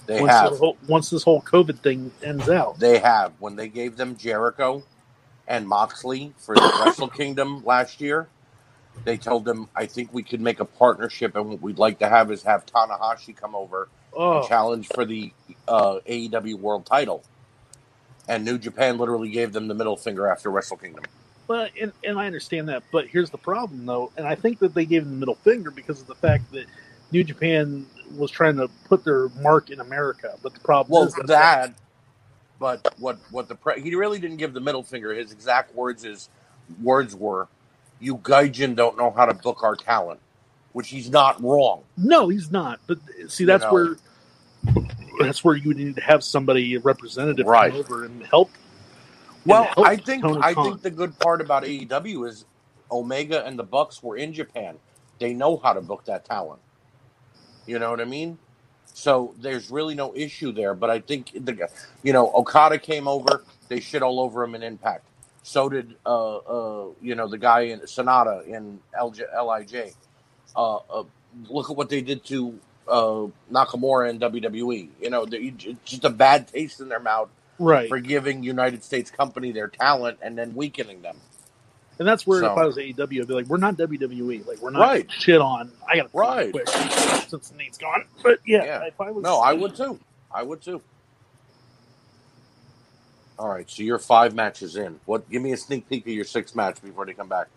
they once, have. the whole, once this whole COVID thing ends out. They have. When they gave them Jericho and Moxley for the Wrestle Kingdom last year, they told them, I think we could make a partnership, and what we'd like to have is have Tanahashi come over Oh, and challenge for the uh, AEW World Title. And New Japan literally gave them the middle finger after Wrestle Kingdom. Well, and, and I understand that, but here's the problem, though, and I think that they gave them the middle finger because of the fact that New Japan was trying to put their mark in America. But the problem Well, is that, that, but what what the pre- he really didn't give the middle finger. His exact words is words were, "You gaijin don't know how to book our talent," which he's not wrong. no, he's not. But see, that's know. where that's where you need to have somebody a representative Right. come over and help. Well, help I think I Khan. think the good part about AEW is Omega and the Bucks were in Japan. They know how to book that talent. You know what I mean? So there's really no issue there. But I think the you know Okada came over. They shit all over him in Impact. So did uh, uh, you know the guy in Sonata in LJ, Lij. Uh, uh, look at what they did to uh, Nakamura in WWE. You know, just a bad taste in their mouth Right. for giving United States company their talent and then weakening them. And that's where So- if I was AEW, I'd be like, we're not WWE. Like, we're not Right. shit on. I got to Right. quick since Nate's gone. But yeah, Yeah. if I was. No, I would too. I would too. All right, so you're five matches in. What? Give me a sneak peek of your sixth match before they come back.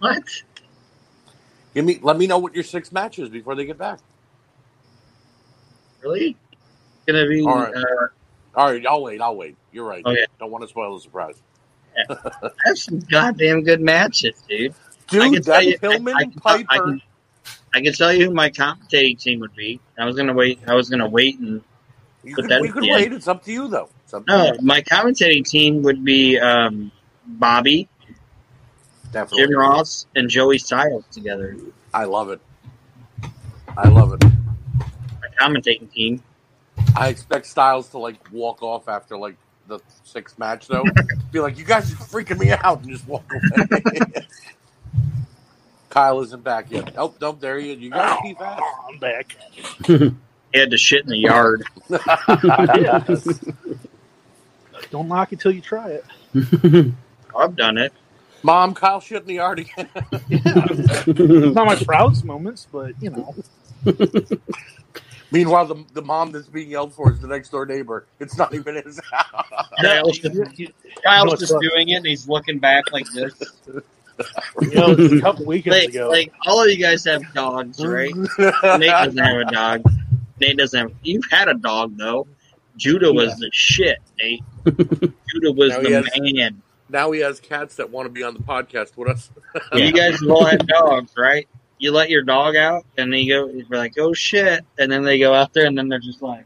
What? Give me. Let me know what your sixth match is before they get back. Really? Gonna be All right. uh, All right, I'll wait. I'll wait. You're right. Okay. Don't want to spoil the surprise. have some goddamn good matches, dude. I Dude, can that tell you- Pillman I- I can- Piper. I can- I can tell you who my commentating team would be. I was gonna wait. I was gonna wait and you but could, that- we could yeah. wait. It's up to you, though. To no, you. my commentating team would be um, Bobby, Definitely. Jim Ross, and Joey Styles together. I love it. I love it. My commentating team. I expect Styles to like walk off after like the sixth match, though. Be like, you guys are freaking me out, and just walk away. Kyle isn't back yet. Oh, no, there you. You guys keep fast. I'm back. He had to shit in the yard. Don't knock it till you try it. I've done it. Mom, Kyle shit in the yard again. It's not my proudest moments, but you know, Meanwhile, the, the mom that's being yelled for is the next door neighbor. It's not even his house. Kyle's just, you- Kyle's what's just doing it, and he's looking back like this. you know, a couple weekends Like, ago. like all of you guys have dogs, right? Nate doesn't have a dog. Nate doesn't have. You've had a dog though. Judah was the shit, Nate. Judah was Now the has- man. now he has cats that want to be on the podcast with us. You guys have all had dogs, right? You let your dog out, and they go. You're like, "Oh shit!" And then they go out there, and then they're just like,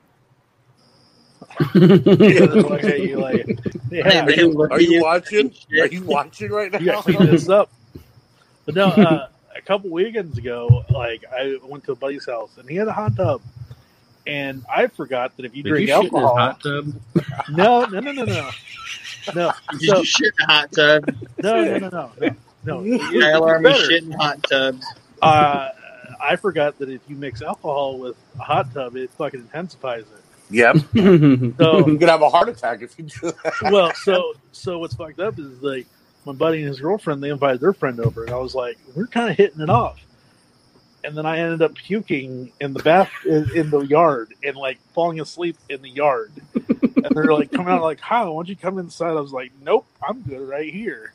Yeah, like, hey, you like, yeah, They look Are you watching? Are you watching right you now? got clean this up. But no, uh, a couple weekends ago, like I went to a buddy's house and he had a hot tub, and I forgot that if you Did drink you shit in his alcohol, hot tub? no, no, no, no, no, no, "Did so, you shit in a hot tub?" no, no, no, no, no, no. It- it's Kyle Army shit in hot tubs. Uh, I forgot that if you mix alcohol with a hot tub, it fucking intensifies it. Yep. So, You could have a heart attack if you do that. well, so so what's fucked up is like my buddy and his girlfriend they invited their friend over, and I was like, we're kind of hitting it off, and then I ended up puking in the bath in, in the yard and like falling asleep in the yard, and they're like coming out like, "How? Why don't you come inside?" I was like, "Nope, I'm good right here."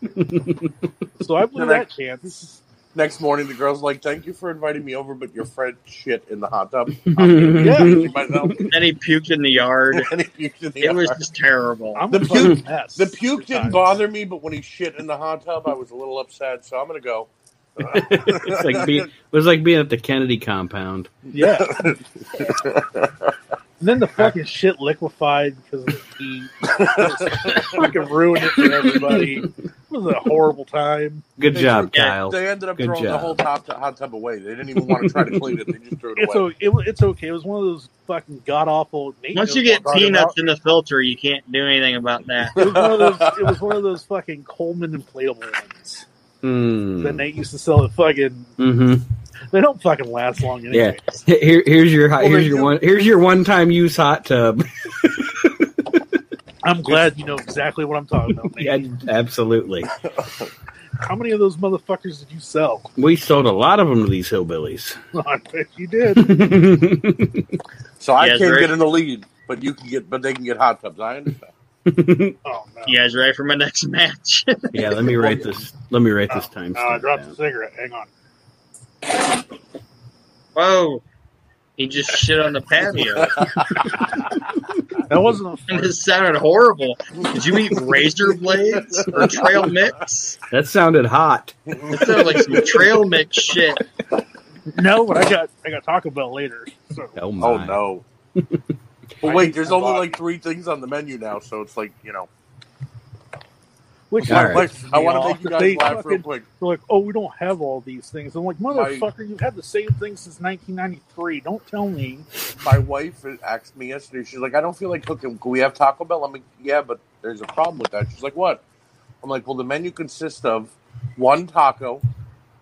so I blew Then I- that chance. Next morning, the girl's like, "Thank you for inviting me over, but your friend shit in the hot tub." Yeah. Myself. Then he puked in the yard. And he puked in the It was yard. just terrible. I'm The puke- The puke didn't bother me, but when he shit in the hot tub, I was a little upset. So I'm gonna go. it's like being, it was like being at the Kennedy compound. Yeah. And then the fucking shit liquefied because of the heat. fucking ruined it for everybody. It was a horrible time. Good They job, Yeah, Kyle. They ended up Good throwing the whole top hot tub away. They didn't even want to try to clean it. They just threw it It's away. o- it, wa- it's okay. It was one of those fucking god awful. Once you get peanuts in the filter, you can't do anything about that. it was one of those. It was one of those fucking Coleman inflatable ones Mm. that Nate used to sell at fucking. hmm They don't fucking last long anyway. Here, here's your hot- Well, here's your do. one here's your one time use hot tub. I'm glad you know exactly what I'm talking about. Yeah, absolutely. How many of those motherfuckers did you sell? We sold a lot of them to these hillbillies. I bet you did. So I Yeah, can't very- get in the lead, but you can get, but they can get hot tubs. I understand. Oh no! You guys ready for my next match? yeah, let me write this. Let me write this uh, Oh, time. oh, uh, I dropped the cigarette. Hang on. Whoa! He just shit on the patio. That wasn't a and fart. this sounded horrible. Did you eat razor blades or trail mix? That sounded hot. It sounded like some trail mix shit. No, but I got I got Taco Bell later. So Oh my! Oh no. But wait, there's only like three things on the menu now, so it's like you know. Which All right. I want to make you that guys they laugh real fucking- quick. They're like, oh, we don't have all these things. I'm like, motherfucker, you've had the same thing since 1993. Don't tell me. My wife asked me yesterday. She's like, "I don't feel like cooking. Can we have Taco Bell?" I'm like, "Yeah, but there's a problem with that." She's like, "What?" I'm like, well, the menu consists of one taco,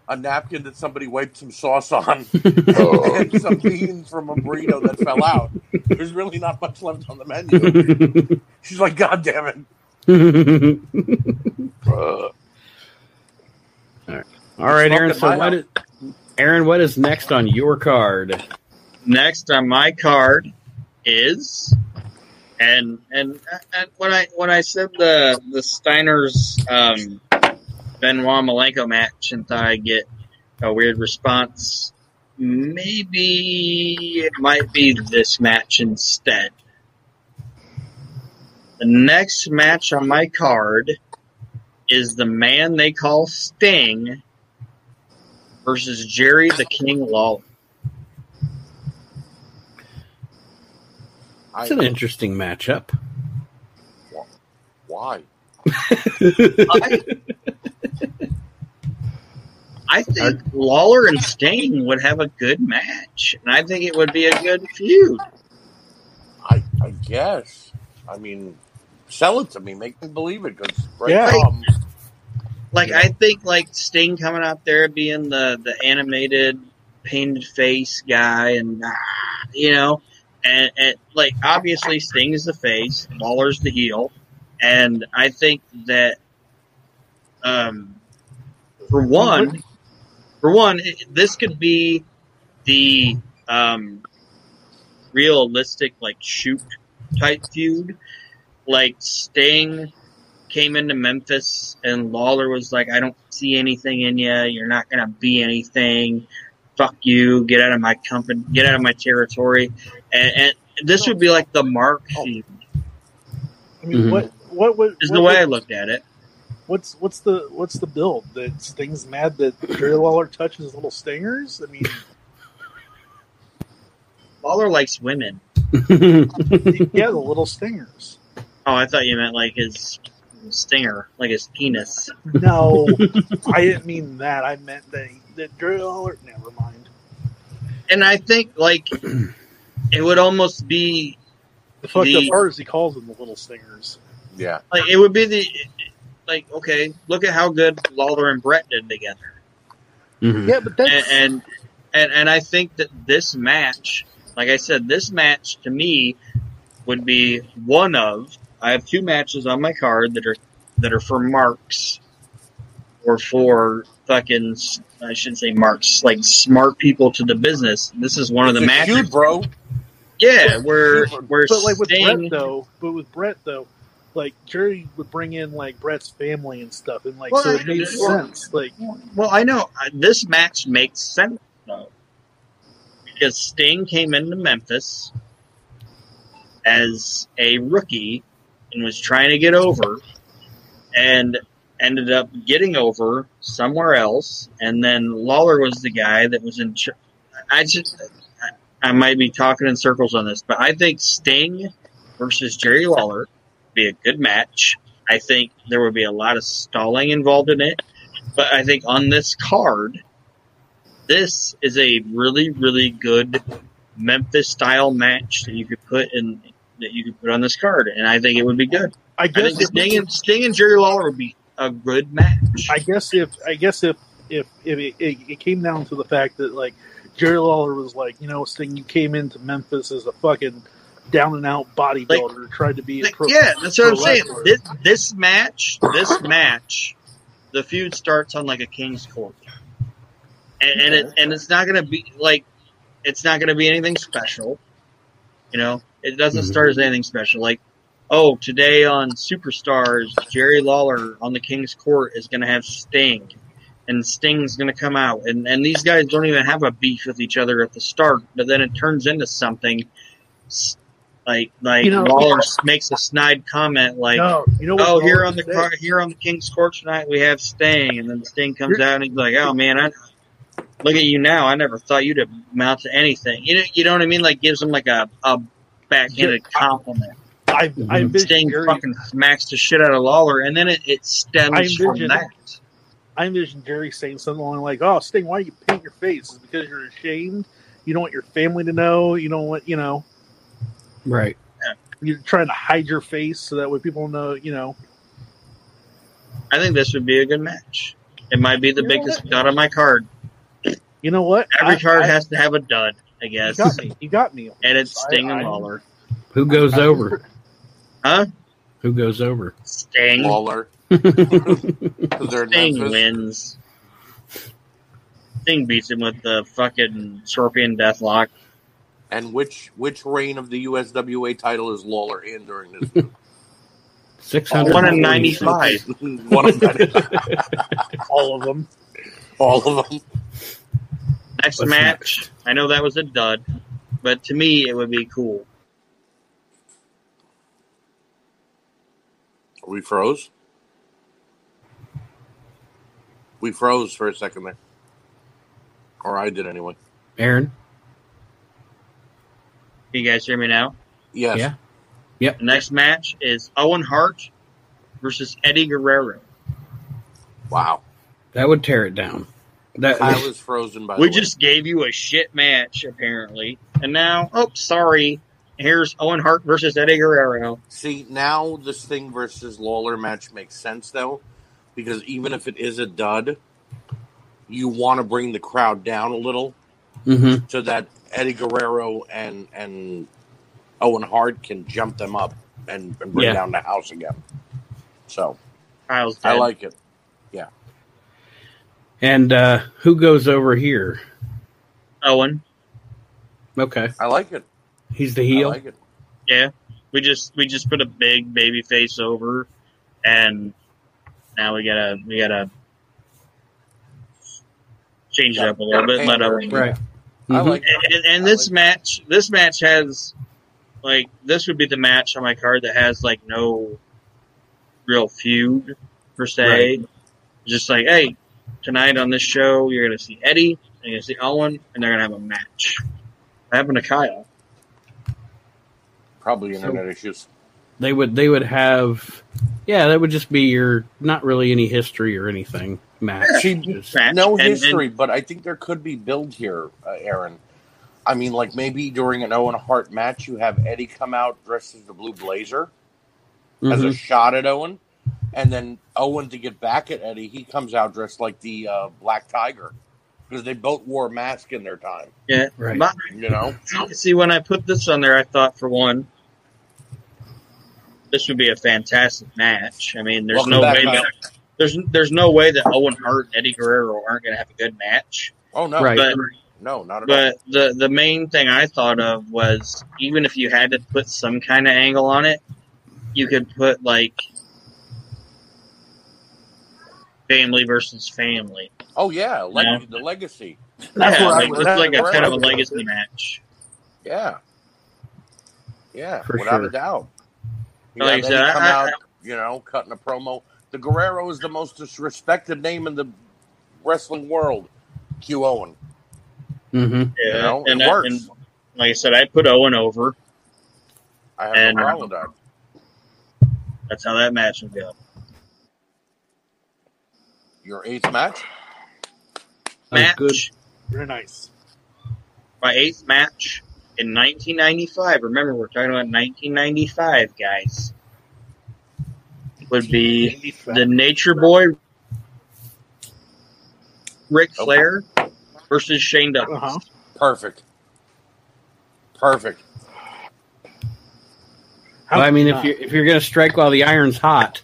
a napkin that somebody wiped some sauce on, and some beans from a burrito that fell out. There's really not much left on the menu. She's like, God damn it. Uh, All right, Aron. So what is Aron? What is next on your card? Next on my card is, and and, and when I when I said the the Steiner's um, Benoit Malenko match and thought I'd get a weird response, maybe it might be this match instead. The next match on my card is the man they call Sting versus Jerry the King Lawler. It's an interesting matchup. Why? I, I think Lawler and Sting would have a good match, and I think it would be a good feud. I, I guess. I mean, sell it to me. Make me believe it. Because right Yeah. now, I'm- Like Yeah. I think like Sting coming out there being the the animated painted face guy, and ah, you know, and, and like obviously Sting is the face, Lawler's the heel, and I think that um, for one, for one, this could be the um, realistic like shoot type feud, like Sting came into Memphis and Lawler was like, I don't see anything in you. You're not going to be anything. Fuck you. Get out of my company. Get out of my territory. And, and this would be like the Mark feud, I mean, Mhm. what what would is what the way I looked at it. What's what's the what's the build? That Sting's mad that Jerry Lawler touches little stingers. I mean, Lawler likes women. yeah, the little stingers. Oh, I thought you meant like his stinger, like his penis. No, I didn't mean that. I meant that that Jerry Lawler. Never mind. And I think like it would almost be The fucked The- up part is he calls them the little stingers. yeah. like it would be the like okay, look at how good Lawler and Brett did together. Mhm. Yeah, but that's and, and and and I think that this match, like I said, this match to me would be one of. I have two matches on my card that are that are for marks or for fucking. I shouldn't say marks, like smart people to the business. This is one of the It's matches. feud, bro. Yeah, we're we're but like with Sting, Brett though, but with Brett though, like Jerry would bring in like Brett's family and stuff, and like so it made I- sense. Like Well, I know this match makes sense though, because Sting came into Memphis as a rookie and was trying to get over, and ended up getting over somewhere else. And then Lawler was the guy that was in. I just, I, might be talking in circles on this, but I think Sting versus Jerry Lawler be a good match. I think there would be a lot of stalling involved in it. But I think on this card, this is a really, really good Memphis style match that you could put in that you could put on this card, and I think it would be good. I I guess think if, Sting and Sting and Jerry Lawler would be a good match. I guess if I guess if if, if it, it, it came down to the fact that like Jerry Lawler was like, you know, Sting, you came into Memphis as a fucking down and out bodybuilder, tried to be a Like, pro. yeah, that's what I'm saying. This, this match, this match, the feud starts on like a king's court, and, and it and it's not gonna be like it's not gonna be anything special. You know, it doesn't Mhm. start as anything special. Like, oh, today on Superstars, Jerry Lawler on the king's court is gonna have Sting. And Sting's gonna come out, and, and these guys don't even have a beef with each other at the start, but then it turns into something like like You know- Lawler makes a snide comment like, no, you know what? "Oh, here on the car, here on the King's Court tonight, we have Sting," and then Sting comes You're- out and he's like, "Oh man, I look at you now. I never thought you'd amount to anything." You know, you know what I mean? Like gives him like a a backhanded Yeah, I- compliment. I, I mhm. envision Sting Jerry, fucking smacks the shit out of Lawler, and then it, it I stems from envision- that. I envision Jerry saying something along like, "Oh, Sting, why do you paint your face? Is it because you're ashamed? You don't want your family to know? You don't want, you know, Right. you're trying to hide your face so that way people know, you know." I think this would be a good match. It might be the You biggest what? dud on my card. You know what? Every I- card I- has to have a dud, I You guess. got me. You got me. And it's I- Sting and Lawler. Who goes over? Huh? Who goes over? Sting. Lawler. 'Cause they're in Sting wins. Sting beats him with the fucking Scorpion Deathlock. And which which reign of the USWA title is Lawler in during this? Six One hundred 95. One of them. all of them. All of them. Next What's match, I know that was a dud, but to me it would be cool. We froze. We froze for a second there, or I did anyway. Aron. Can you guys hear me now? Yes. Yeah. The next match is Owen Hart versus Eddie Guerrero. Wow. That would tear it down. That I was frozen by We the way. just gave you a shit match, apparently. And now, oh, sorry. Here's Owen Hart versus Eddie Guerrero. See, now this Sting versus Lawler match makes sense though, because even if it is a dud, you want to bring the crowd down a little hmm so that Eddie Guerrero and and Owen Hart can jump them up and, and bring Yeah. down the house again. So I like it. And uh, who goes over here? Owen. Okay, I like it. he's the I heel. like it. Yeah. We just we just put a big baby face over and now we gotta we gotta change it up a little bit, let Owen Right. I Mhm. like it. and, and this match this match has like this would be the match on my card that has like no real feud per se just like hey tonight on this show you're gonna see eddie and you're gonna see owen and they're gonna have a match what happened to kyle Probably internet issues. They would. They would have. Yeah, that would just be your not really any history or anything match. See, Just- match. No And- history, but I think there could be build here, uh, Aron. I mean, like maybe during an Owen Hart match, you have Eddie come out dressed as the Blue Blazer as a Mhm. shot at Owen, and then Owen to get back at Eddie, he comes out dressed like the uh, Black Tiger because they both wore a mask in their time. yeah Right. but You know, see when i put this on there i thought for one this would be a fantastic match i mean there's Welcome no back, way that there's there's no way that owen hart and eddie guerrero aren't going to have a good match oh no, Right. but no, not at all. But the the main thing I thought of was even if you had to put some kind of angle on it, you could put like family versus family. Oh yeah, leg- Yeah. the legacy. That's yeah, where I like, was it's at. like a kind of a was at. legacy match. Yeah, yeah, For without sure. a doubt. You Like I said, come I- out, I- you know, cutting a promo. The Guerrero is the most disrespected name in the wrestling world. Q Owen. Mm-hmm. You know, and, it I- and like I said, I put Owen over. I have and- no problem with that. That's how that match would go. Your eighth match? That Match good. Very nice. my eighth match in 1995. Remember, we're talking about 1995, guys. Would be the Nature Boy, Ric Okay. Flair versus Shane Douglas. Uh-huh. Perfect. Perfect. Well, I mean, if you you're if you're gonna strike while the iron's hot,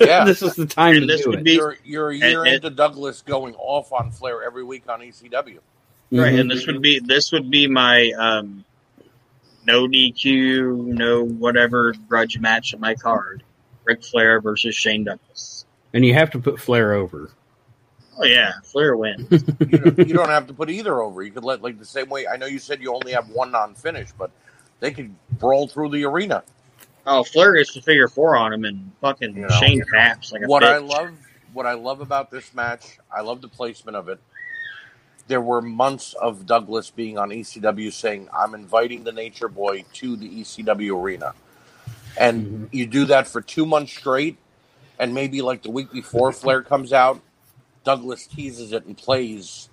Yeah. this is the time And to this do would it. be- You're, you're a year and- into Douglas going off on Flair every week on ECW. Right, Mhm. and this would be this would be my um, no DQ, no whatever grudge match on my card. Ric Flair versus Shane Douglas. and you have to put Flair over. Oh yeah, Flair wins. You don't, you don't have to put either over. You could let like the same way. I know you said you only have one non-finish, but they could brawl through the arena. Oh, Flair gets the figure four on him, and fucking You know. Shane taps like a What I love, what I love about this match, I love the placement of it. There were months of Douglas being on ECW saying, "I'm inviting the Nature Boy to the ECW arena," and Mhm. you do that for two months straight, and maybe like the week before Flair comes out, Douglas teases it and plays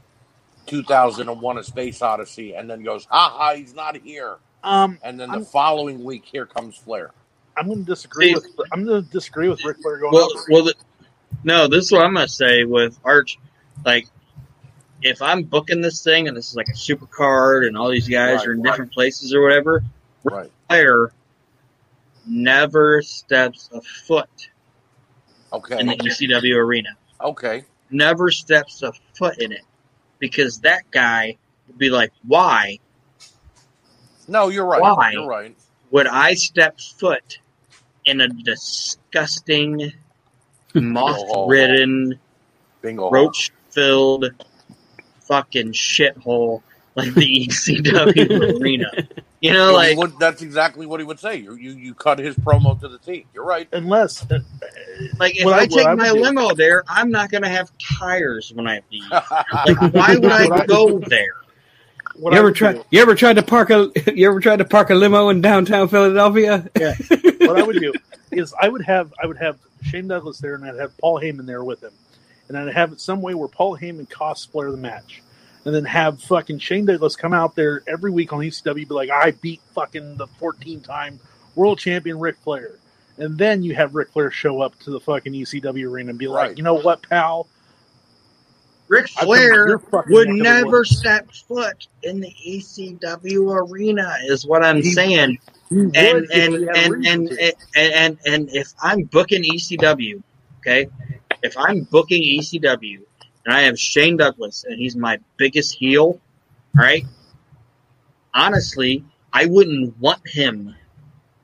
2001: A Space Odyssey, and then goes, "Ha ha, he's not here," Um, and then the I'm- following week, here comes Flair. I'm going to disagree See- with. I'm going to disagree with Ric Flair going Well, well, the, No, this is what I'm gonna say with Arch. Like, if I'm booking this thing and this is like a super card and all these guys Right, are in right. different places or whatever, Right. Flair never steps a foot Okay. in the ECW arena. Okay. Never steps a foot in it because that guy would be like, "Why No, you're right. Why? You're right. would I step foot in a disgusting, moth-ridden?" Bingo. roach filled fucking shithole like the ECW arena. You know, He like would- that's exactly what he would say. You, you you cut his promo to the T. You're right. Unless uh, like if I- I what take I would my do- limo there, I'm not gonna have tires when I leave. Like why would I go there? what You ever would try? do- You ever tried to park a? You ever tried to park a limo in downtown Philadelphia? What I would do is I would have I would have Shane Douglas there, and I'd have Paul Heyman there with him, and I'd have it some way where Paul Heyman costs Flair the match, and then have fucking Shane Douglas come out there every week on ECW, be like, I beat fucking the 14 time world champion Ric Flair, and then you have Ric Flair show up to the fucking ECW arena and be like, Right. you know what, pal, Ric I've come to your Flair would neck of the never step foot in the ECW arena, is what I'm He- saying. He and if and he had a and and, and and and if I'm booking ECW, okay, if I'm booking ECW and I have Shane Douglas and he's my biggest heel, all right, honestly, I wouldn't want him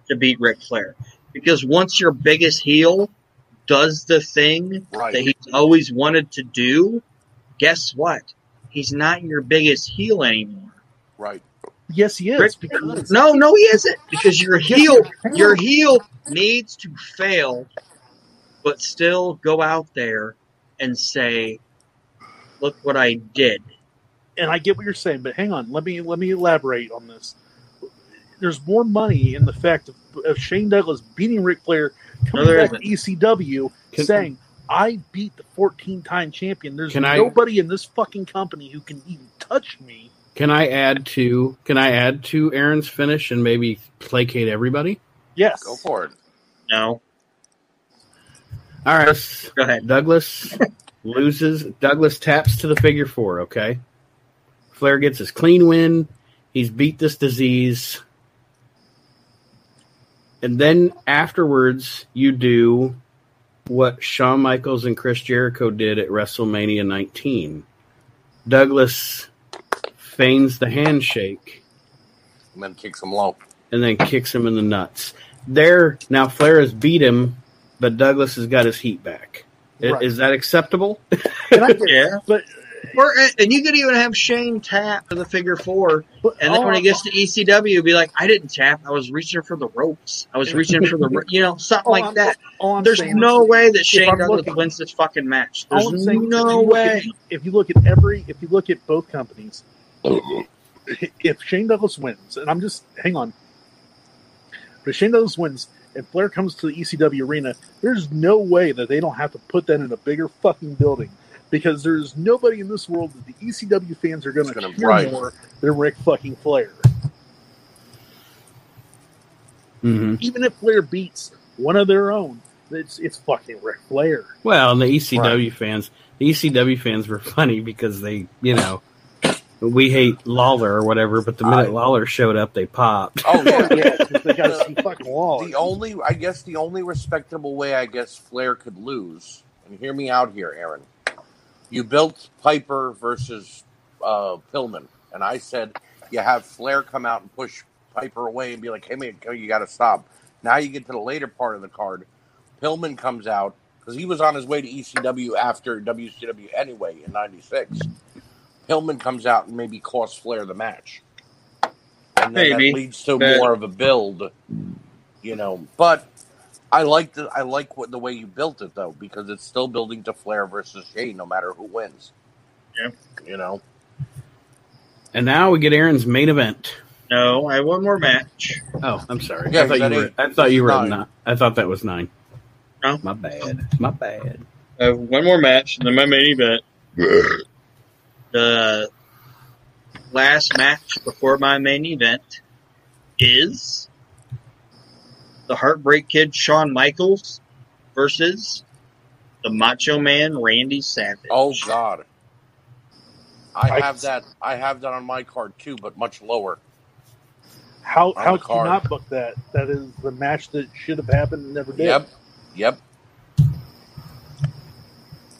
to beat Ric Flair because once your biggest heel does the thing Right. that he's always wanted to do, guess what? He's not your biggest heel anymore. right. yes, he is Ric- because no, no, he isn't because your heel, your heel needs to fail, but still go out there and say, "Look what I did." and I get what you're saying, but hang on, let me let me elaborate on this. There's more money in the fact of, of Shane Douglas beating Ric Flair, coming No, back to ECW, Can- saying, "I beat the 14 time champion." There's Can I- nobody in this fucking company who can even touch me. Can I add to? Can I add to Aron's finish and maybe placate everybody? Yes, Go for it. No, All right. go ahead. Douglas loses. Douglas taps to the figure four. Okay. Flair gets his clean win. He's beat this disease. And then afterwards, you do what Shawn Michaels and Chris Jericho did at WrestleMania 19. Douglas feigns the handshake And then kicks him low. and then kicks him in the nuts. There, now Flair has beat him, but Douglas has got his heat back. Right. Is that acceptable? And I get- Yeah. but, Or and you could even have Shane tap to the figure four, and then all when he gets to ECW, be like, "I didn't tap. I was reaching for the ropes. I was reaching for the, ro-" you know, something all like I'm- that." all I'm There's saying no way that Shane Douglas looking- wins this fucking match. There's I'm saying no way. At, if you look at every, if you look at both companies, uh-huh. if Shane Douglas wins, and I'm just hang on, but if Shane Douglas wins and Flair comes to the ECW arena, there's no way that they don't have to put that in a bigger fucking building because there's nobody in this world that the ECW fans are going It's to gonna- cheer right. more than Ric fucking Flair. Mm-hmm. Even if Flair beats one of their own, it's it's fucking Ric Flair. Well, and the ECW fans, the ECW fans were funny because they, you know, we hate Lawler or whatever, but the minute I- Lawler showed up, they popped. Oh yeah. yeah, 'cause they got to fucking Lawler. The only, I guess, the only respectable way I guess Flair could lose, and hear me out here, Aron. You built Piper versus uh, Pillman, and I said you have Flair come out and push Piper away and be like, "Hey man, you got to stop." Now you get to the later part of the card. Pillman comes out because he was on his way to ECW after WCW anyway in '96. Pillman comes out and maybe costs Flair the match, and then Maybe. that leads to But- more of a build you know. But I like the I like what the way you built it though because it's still building to Flair versus Shane no matter who wins. Yeah. you know. And now we get Aron's main event. No, I have one more match. Oh, I'm sorry. Yeah, I thought you were. eight. I thought you were Nine. nine. I thought that was nine. No. My bad. My bad. I have one more match, and then my main event. the last match before my main event is the Heartbreak Kid Shawn Michaels versus the Macho Man Randy Savage. Oh God. I I- have that. I have that on my card too, but much lower. How On how the can you not book that? That is the match that should have happened and never did. Yep. Yep.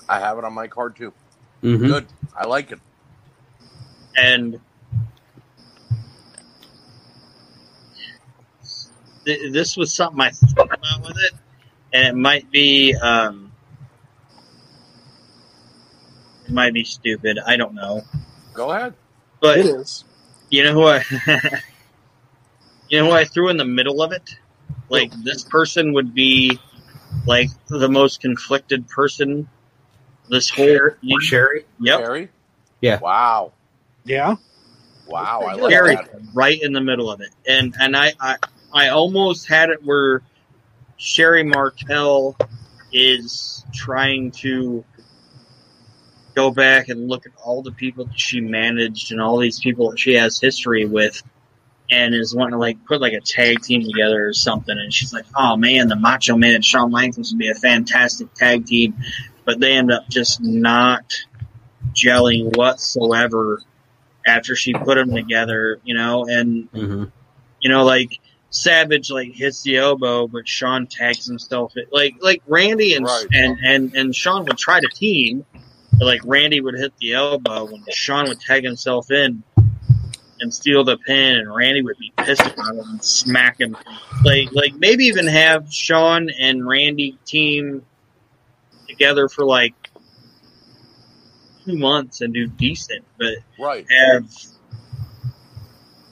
I have it on my card too. Mhm. Good. I like it. and th- this was something I thought about with it, and it might be um, it might be stupid. I don't know, Go ahead. but It is. you know who I you know who I threw in the middle of it? Like this person would be like the most conflicted person. This whole Sherri. yep, Terry. Yeah. Wow. Yeah. Wow. I like Sherri, that. right in the middle of it, and and I, I I almost had it where Sherri Martel is trying to go back and look at all the people that she managed and all these people that she has history with, and is wanting to like put like a tag team together or something. And she's like, "Oh man, the Macho Man and Shawn Michaels would be a fantastic tag team," but they end up just not gelling whatsoever after she put them together, you know, and hmm you know, like Savage like hits the elbow, but Shawn tags himself. Like like Randy and Right. and and and Shawn would try to team, but like Randy would hit the elbow, and Shawn would tag himself in and steal the pin, and Randy would be pissed about him and smack him. Like like maybe even have Shawn and Randy team together for like two months and do decent, but Right. have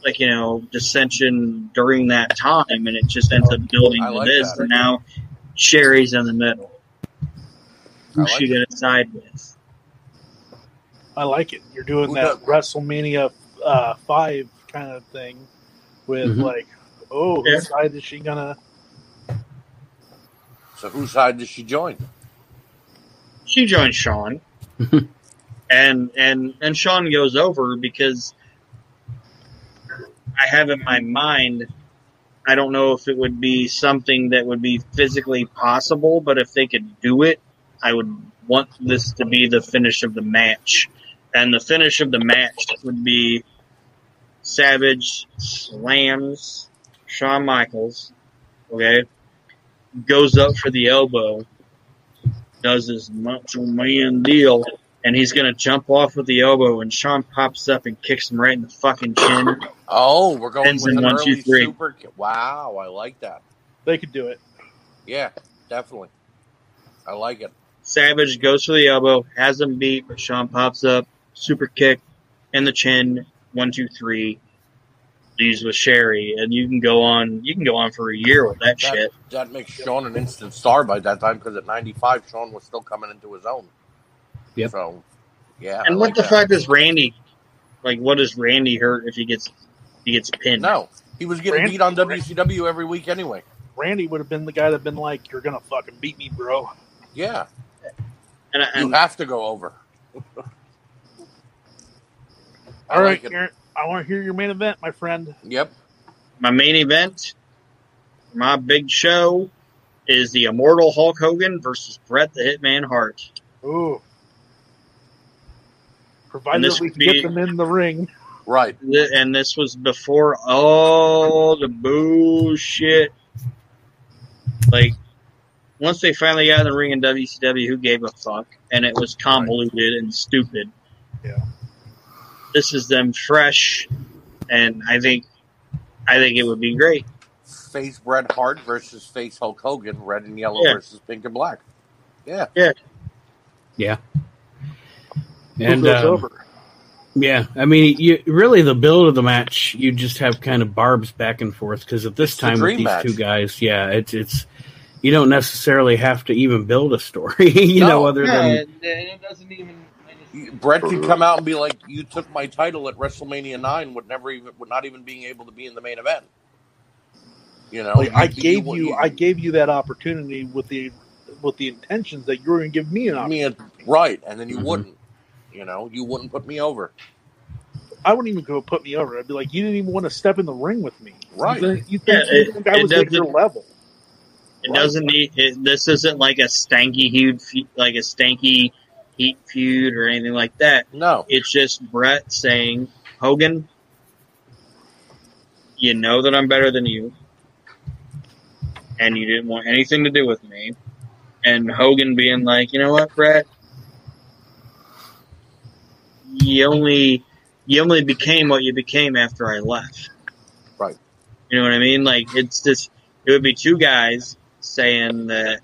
like you know dissension during that time, and it just ends up building I to this. that. And now Sherri's in the middle. Who's like she gonna side with? I like it. You're doing Who that does- WrestleMania uh, five kind of thing with Mhm. like, oh, Yeah. whose side is she gonna? So whose side does she join? She joins Shawn, and and and Shawn goes over because I have in my mind. I don't know if it would be something that would be physically possible, but if they could do it, I would want this to be the finish of the match. And the finish of the match would be Savage slams Shawn Michaels, okay, goes up for the elbow, does his macho man deal, and he's gonna jump off with the elbow, and Shawn pops up and kicks him right in the fucking chin. Oh, we're going Ends with in an one, two, three. super. Wow, I like that. They could do it. Yeah, definitely. I like it. Savage goes for the elbow, has him beat, but Shawn pops up, super kick and the chin, one, two, three. Leaves with Sherri, and you can go on. You can go on for a year with that, That, shit. that makes Shawn an instant star by that time because at 95, Shawn was still coming into his own. Yep. So, yeah. And I what like the that. fuck is Randy? Like, what does Randy hurt if he gets he gets pinned? No, he was getting Randy- beat on WCW every week anyway. Randy would have been the guy that been like, "You're gonna fucking beat me, bro." Yeah, And, you have to go over. I All right, like. Aron, I want to hear your main event, my friend. Yep. my main event, my big show, is the Immortal Hulk Hogan versus Bret the Hitman Hart. Ooh. Provided this that we would can get them in the ring. Right. And this was before all the bullshit. Like, once they finally got in the ring in WCW, who gave a fuck? And it was convoluted and stupid. Yeah. This is them fresh, and I think, I think it would be great. Face Bret Hart versus face Hulk Hogan, red and yellow Yeah. versus pink and black. Yeah. Yeah. Who And goes um, over? Yeah, I mean, you really the build of the match, you just have kind of barbs back and forth because at this It's the time with these match. two guys, yeah, it's it's you don't necessarily have to even build a story, you No. know, other than it, it doesn't even. You- Bret could come out and be like, "You took my title at WrestleMania nine, would never even, would not even being able to be in the main event." You know, Like I gave you- you, you- I gave you that opportunity with the with the intentions that you were going to give me an I opportunity. mean, right, and then you Mhm. wouldn't. You know, you wouldn't put me over. I wouldn't even go put me over. I'd be like, you didn't even want to step in the ring with me. Right. You think, you Yeah, think, you it- think I was at your level? It doesn't need. It, this isn't like a stanky feud, like a stanky heat feud or anything like that. No. It's just Bret saying, Hogan, you know that I'm better than you, and you didn't want anything to do with me. And Hogan being like, you know what, Bret, you only you only became what you became after I left. Right. You know what I mean? Like it's just it would be two guys saying that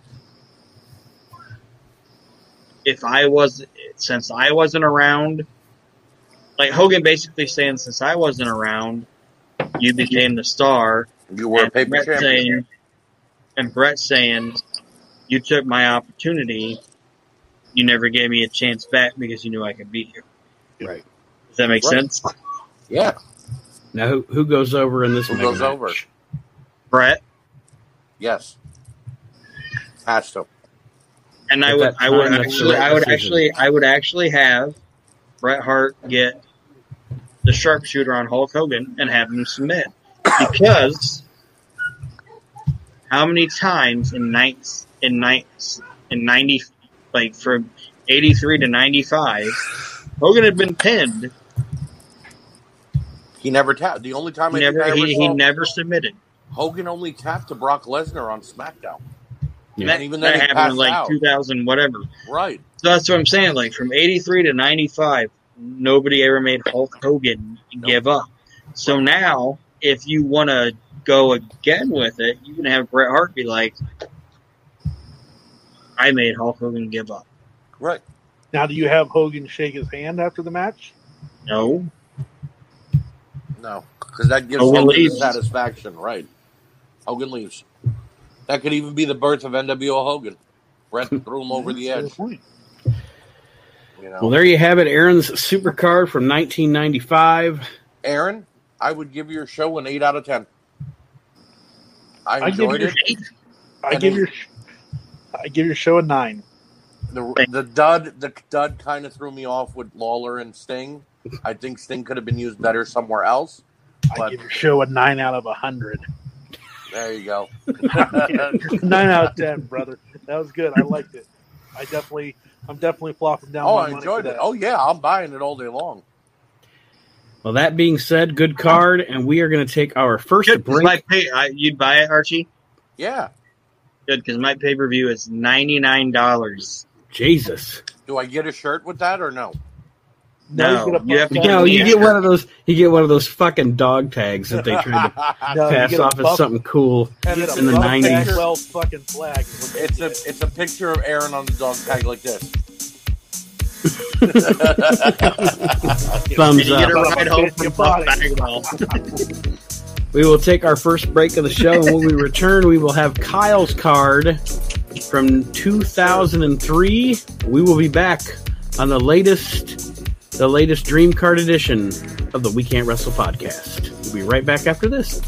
if I was since I wasn't around like Hogan basically saying since I wasn't around, you became the star. You were a and paper Bret champion. saying and Bret saying you took my opportunity. You never gave me a chance back because you knew I could beat you. Right. Does that make Right. sense? Yeah. Now, who, who goes over in this Who goes match? over? Bret Yes. Has to. and I would I would time, that's the actually I would decision. actually I would actually have Bret Hart get the sharpshooter on Hulk Hogan and have him submit because how many times in nights in nights in ninety like from eighty three to ninety five Hogan had been pinned. He never tapped. The only time He I never he, he never submitted. Hogan only tapped to Brock Lesnar on SmackDown. Yeah. That, even that happened in like out. two thousand whatever. Right. So that's what I'm saying. Like from '83 to '95, nobody ever made Hulk Hogan give up. So now, if you want to go again with it, you can have Bret Hart be like, "I made Hulk Hogan give up." Right. Now, do you have Hogan shake his hand after the match? No, No. Because that gives Hogan Hogan satisfaction. Right. Hogan leaves. That could even be the birth of NWO Hogan. Bret threw him over the edge. good. You know. Well, there you have it. Aron's supercard from 1995. Aaron, I would give your show an eight out of ten. I I give enjoyed your it. I give your I give your show a nine. The, the dud the dud kind of threw me off with Lawler and Sting. I think Sting could have been used better somewhere else. I give your show a nine out of a hundred. There you go. nine out of ten, brother. That was good. I liked it. I definitely, I'm definitely flopping down. oh, my I enjoyed it. Oh yeah, I'm buying it all day long. Well, that being said, good card, and we are going to take our first Good, 'cause break. my pay, I, you'd buy it, Archie. Yeah. Good, because my pay per view is ninety nine dollars. Jesus. Do I get a shirt with that or no? No, get a you have to puff You know, tag. you get one of those. You get one of those fucking dog tags that they try to No, pass get a off as something cool. and then a in the 90s. Bagwell fucking flag. is what they It's a it's a picture of Aron on the dog tag like this. Thumbs Did you get a up. ride home from bought Bagwell? We will take our first break of the show, and when we return, we will have Kyle's card from 2003. We will be back on the latest, the latest Dream Card edition of the We Can't Wrestle podcast. We'll be right back after this.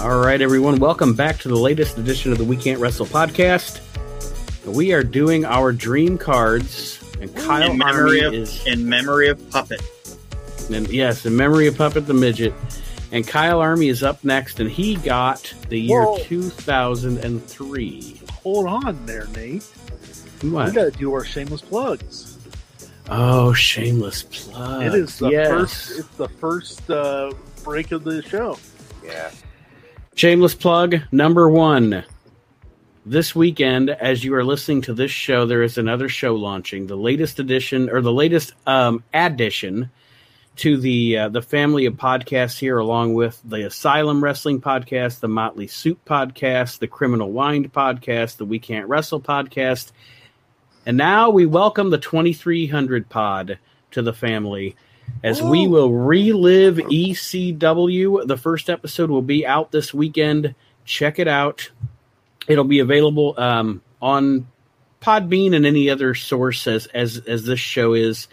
All right, everyone, welcome back to the latest edition of the We Can't Wrestle podcast. We are doing our dream cards, and Kyle in memory Army of is in memory of Puppet. and yes, in memory of Puppet the Midget. And Kyle Army is up next, and he got the year Whoa. 2003. Hold on there, Nate. We got to do our shameless plugs. Oh, shameless plug. it is the yes. first. It's the first uh, break of the show. Yeah. Shameless plug number one. This weekend, as you are listening to this show, there is another show launching, the latest edition or the latest um, addition to the uh, the family of podcasts here, along with the Asylum Wrestling podcast, the Motley Soup podcast, the Criminal Wind podcast, the We Can't Wrestle podcast, and now we welcome the 2300 pod to the family as we will relive ECW. The first episode will be out this weekend. Check it out. It'll be available um, on Podbean and any other source as as as this show is.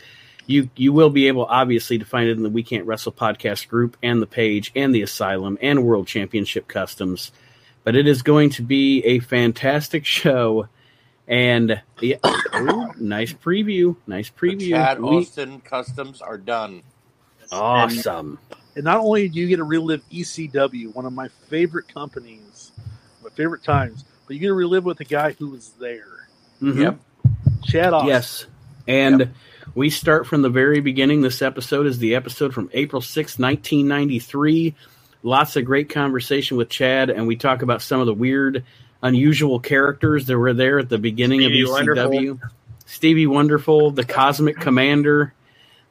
you you will be able obviously to find it in the We Can't Wrestle podcast group and the page and the Asylum and World Championship Customs. But it is going to be a fantastic show. And yeah, ooh, nice preview, nice The preview. Chad We- Austin customs are done. awesome. And not only do you get to relive ECW, one of my favorite companies, my favorite times, but you get to relive with the guy who was there, Mhm. Yep. Chad Austin. Yes. And we start from the very beginning. This episode is the episode from April sixth, 1993. Lots of great conversation with Chad, and we talk about some of the weird, unusual characters that were there at the beginning Stevie of ECW. Stevie Wonderful, the Cosmic Commander.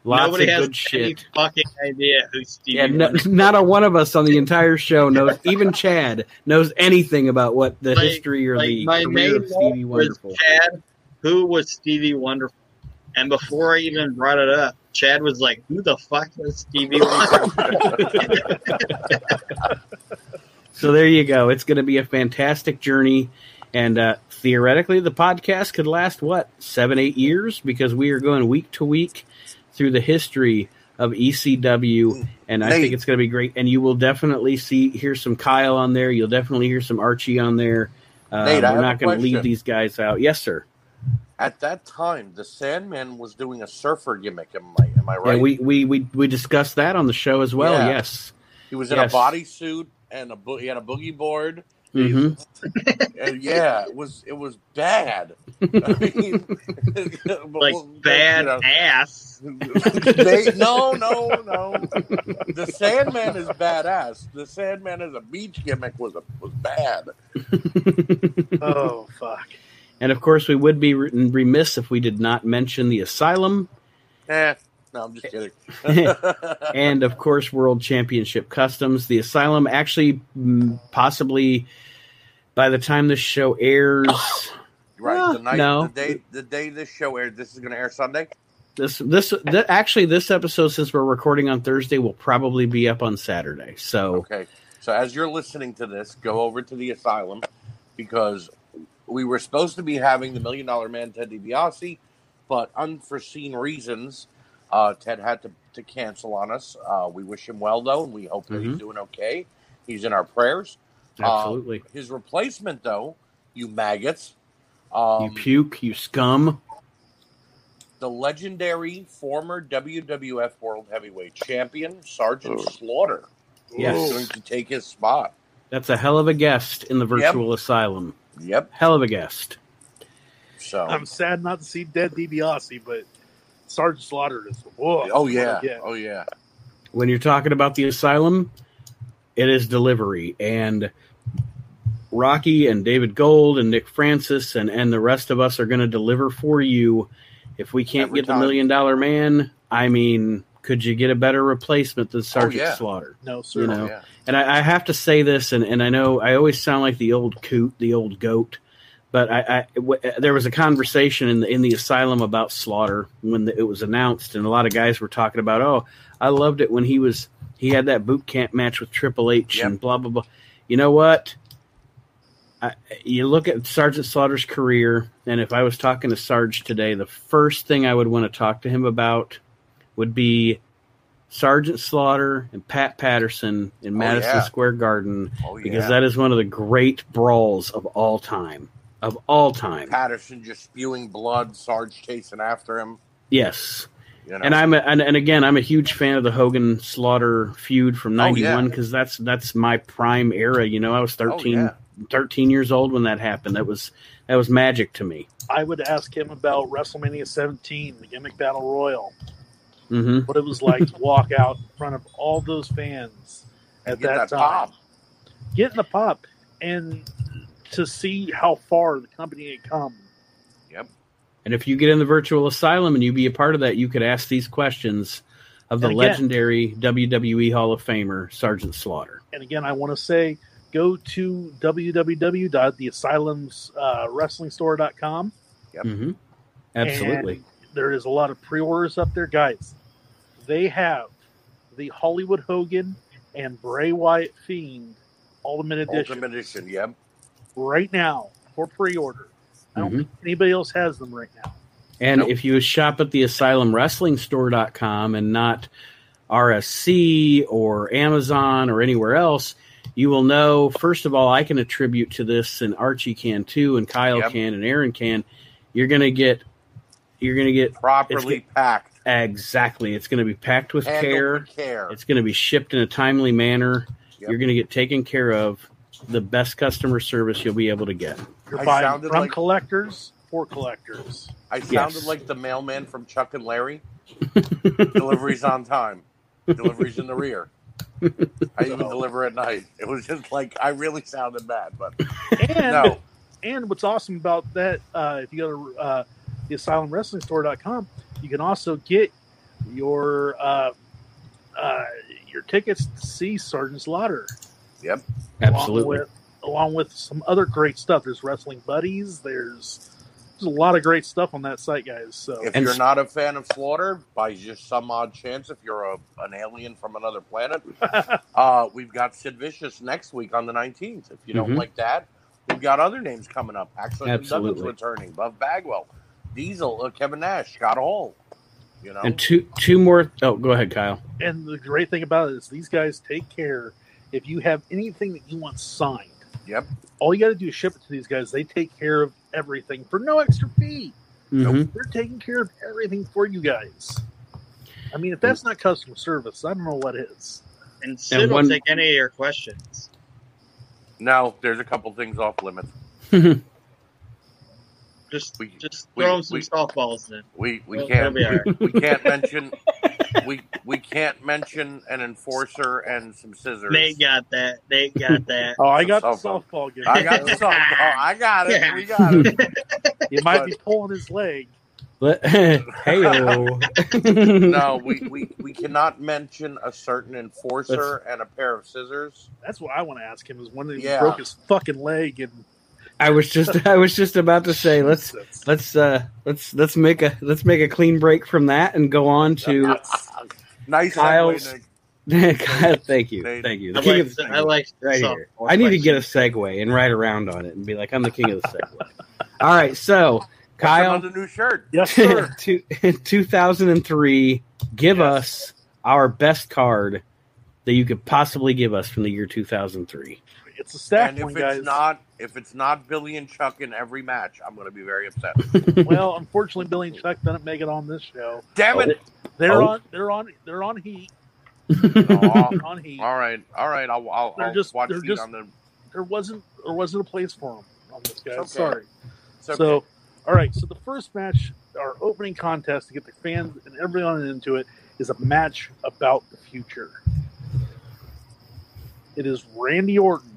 Lots Nobody of has good any shit. fucking idea who Stevie Yeah, no, not a one of us on the entire show knows, even Chad knows anything about what the history or like the my career of Stevie Wonderful. Chad, who was Stevie Wonderful? And before I even brought it up, Chad was like, "Who the fuck is Stevie Wonderful?" So there you go. It's going to be a fantastic journey, and uh, theoretically, the podcast could last what seven, eight years because we are going week to week through the history of ECW, and I Nate. think it's going to be great. And you will definitely see hear some Kyle on there. You'll definitely hear some Archie on there. Uh, Nate, we're not going to leave these guys out. Yes, sir. At that time, the Sandman was doing a surfer gimmick. Am I, am I right? And we, we we we discussed that on the show as well. Yeah. Yes. he was in yes. a bodysuit and a bo- he had a boogie board. hmm And yeah, it was it was bad. I mean, like well, bad you know, ass. they, no, no, no. The Sandman is badass. The Sandman as a beach gimmick was a, was bad. Oh fuck. And of course, we would be remiss if we did not mention the Asylum Eh, no, I'm just kidding. and of course World Championship Customs. The Asylum actually mm, possibly by the time this show airs, right, the night, no. the day, the day this show aired. This is going to air Sunday. this this th- actually this episode since we're recording on Thursday will probably be up on Saturday. So Okay, so as you're listening to this, go over to the asylum because we were supposed to be having the Million Dollar Man Ted DiBiase, but unforeseen reasons, uh, Ted had to, to cancel on us. Uh, we wish him well though, and we hope that he's Mhm. doing okay. He's in our prayers. absolutely, His replacement, though, you maggots, um, you puke, you scum. the legendary former WWF World Heavyweight Champion Sergeant Slaughter, Yes. is going to take his spot. That's a hell of a guest in the virtual asylum. Yep. Hell of a guest. So I'm sad not to see dead DiBiase, but Sergeant Slaughter is. Whoa, Oh yeah. what. Oh yeah. when you're talking about the asylum, it is delivery. And Rocky and David Gold and Nick Francis and, and the rest of us are going to deliver for you. If we can't Every get the million dollar man, I mean, could you get a better replacement than oh, Sergeant yeah. Slaughter? No, sir. You know. Oh, yeah. And I, I have to say this, and, and I know I always sound like the old coot, the old goat, but I, I w- uh, there was a conversation in the in the asylum about Slaughter when the, it was announced, and a lot of guys were talking about, oh, I loved it when he was he had that boot camp match with Triple H and blah blah blah. You know what? I, you look at Sergeant Slaughter's career, and if I was talking to Sarge today, the first thing I would want to talk to him about would be Sergeant Slaughter and Pat Patterson in Oh, Madison yeah. Square Garden Oh because yeah. that is one of the great brawls of all time. Of all time. Patterson just spewing blood, Sarge chasing after him. Yes. You know. And I'm a, and, and again I'm a huge fan of the Hogan Slaughter feud from Oh, yeah. 91 because that's that's my prime era, you know. I was 13 Oh, yeah. 13 years old when that happened. That was that was magic to me. I would ask him about WrestleMania 17, the gimmick battle royal, Mhm. what it was like to walk out in front of all those fans at Get that, that time, pop. getting the pop, and to see how far the company had come. Yep. And if you get in the virtual asylum and you be a part of that, you could ask these questions of the again- legendary WWE Hall of Famer Sergeant Slaughter. And again, I want to say go to www.theasylumswrestlingstore.com. Yep. hmm Absolutely. And there is a lot of pre-orders up there, guys. They have the Hollywood Hogan and Bray Wyatt Fiend Ultimate Edition Ultimate Edition. Yep. Right now for pre-order. I don't Mhm. think anybody else has them right now. And Nope. if you shop at the asylumwrestlingstore.com and not RSC or Amazon or anywhere else, you will know, first of all, I can attribute to this, and Archie can too, and Kyle Yep. can, and Aron can. You're going to get, you're going to get Properly packed. exactly. It's going to be packed with care. care. It's going to be shipped in a timely manner. Yep. You're going to get taken care of. The best customer service you'll be able to get. You're I buying sounded from like- collectors for collectors. I sounded Yes. like the mailman from Chuck and Larry. Deliveries on time. Deliveries in the rear. I even deliver at night. It was just like I really sounded bad, but And no. and what's awesome about that, uh, if you go to uh, the asylumwrestlingstore.com, you can also get your uh, uh, your tickets to see Sergeant Slaughter. Yep. Absolutely. Along with, along with some other great stuff. There's wrestling buddies. There's there's a lot of great stuff on that site, guys. So If And you're not a fan of Slaughter, by just some odd chance, if you're a, an alien from another planet, uh, we've got Sid Vicious next week on the 19th. If you don't Mhm. like that, we've got other names coming up. Actually, Absolutely. Returning, Buff Bagwell, Diesel, uh, Kevin Nash, Scott Hall. You know, And two two more. Oh, go ahead, Kyle. and the great thing about it is these guys take care. If you have anything that you want signed, yep, all you got to do is ship it to these guys. They take care of everything for no extra fee. Mhm. They're taking care of everything for you guys. I mean, if that's not customer service, I don't know what is. And Sid And will take any of your questions. no, there's a couple things off limits. Just We- just we- throw him some we- softballs in. We we It'll- can't it'll be all right. we can't mention we we can't mention an enforcer and some scissors. They got that. They got that. Oh, I got the Softball. softball game. I got the softball. Oh, I got it. We got it. You might but- be pulling his leg. Let- Heyo. No, we, we, we cannot mention a certain enforcer and a pair of scissors. That's what I want to ask him. Is when he Yeah. broke his fucking leg and I was just I was just about to say let's let's uh let's let's make a let's make a clean break from that and go on to nice Kyle's- segue, Kyle, thank you. Thank you. I the king like, of the I like right here. I need to get a segue and ride around on it and be like I'm the king of the segue. All right so What's Kyle another new shirt. yes, sir. two, 2003 give us our best card that you could possibly give us from the year 2003 it's a stack And if one, it's guys. not if it's not Billy and Chuck in every match, I'm going to be very upset. well, unfortunately, Billy and Chuck didn't make it on this show. Damn it! They're Oh. on. They're on. They're on heat. Aw. On heat. all right, all right. I'll, I'll, They're I'll just- watch they're Heat just- on the. There wasn't. There wasn't a place for them on this guy. okay. Sorry. okay. So, all right. So the first match, our opening contest to get the fans and everyone into it, is a match about the future. It is Randy Orton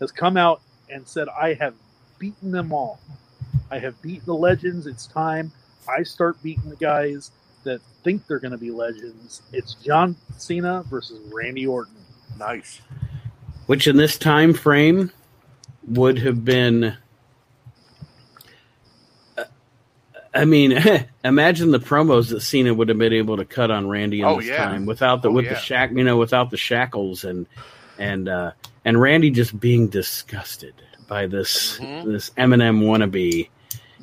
has come out and said, "I have beaten them all. I have beaten the legends. It's time I start beating the guys that think they're going to be legends. It's John Cena versus Randy Orton." nice. which in this time frame would have been I mean, imagine the promos that Cena would have been able to cut on Randy in Oh, this yeah. time without the Oh, with yeah. the shack, you know, without the shackles and and uh and Randy just being disgusted by this Mhm. this Eminem wannabe.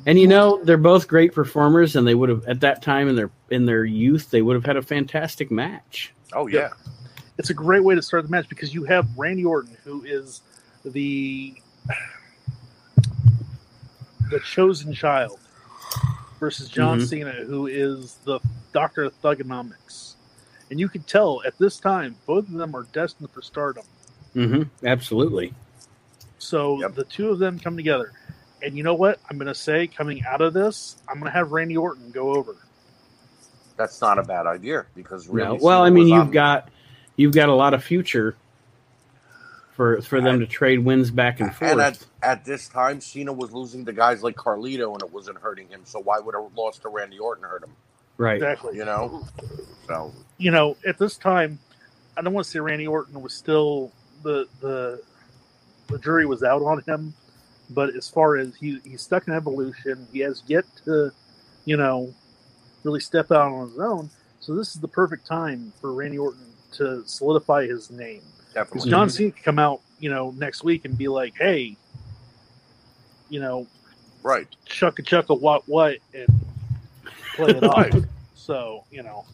And you know, they're both great performers and they would have at that time in their in their youth they would have had a fantastic match. Oh yeah. it's a great way to start the match because you have Randy Orton, who is the the chosen child, versus John Mhm. Cena, who is the Doctor of Thuganomics. And you can tell at this time, both of them are destined for stardom. Hmm Absolutely. So Yep. the two of them come together. And you know what? I'm going to say, coming out of this, I'm going to have Randy Orton go over. That's not a bad idea because really. No. Well, I mean, you've on- got you've got a lot of future for for them to trade wins back and forth. And at, at this time, Cena was losing to guys like Carlito, and it wasn't hurting him. So why would a loss to Randy Orton hurt him? right. Exactly. You know. So you know, at this time, I don't want to say Randy Orton was still the the the jury was out on him, but as far as he he's stuck in evolution, he has yet to, you know, really step out on his own. So this is the perfect time for Randy Orton to solidify his name. Because definitely. John Cena could come out, you know, next week and be like, "Hey, you know, Right. chuck a chuck a what what," and play it off. So you know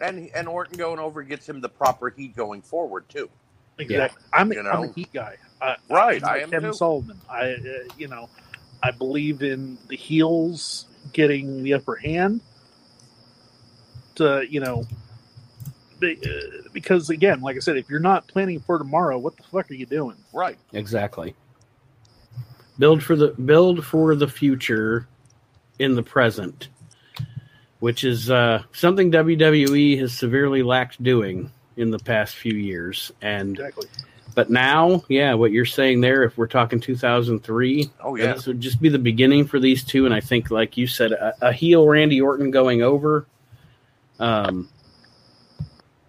And and Orton going over gets him the proper heat going forward too. Exactly. I'm, You I'm a heat guy. I, Right, I'm I am Kevin too. Sullivan. I uh, you know I believe in the heels getting the upper hand. To you know. be- uh, Because again, like I said, if you're not planning for tomorrow, what the fuck are you doing? Right. Exactly. Build for the build for the future in the present, which is uh, something WWE has severely lacked doing in the past few years. And Exactly. but now, yeah, what you're saying there, if we're talking 2003, Oh yeah. this would just be the beginning for these two. And I think, like you said, a, a heel Randy Orton going over, um,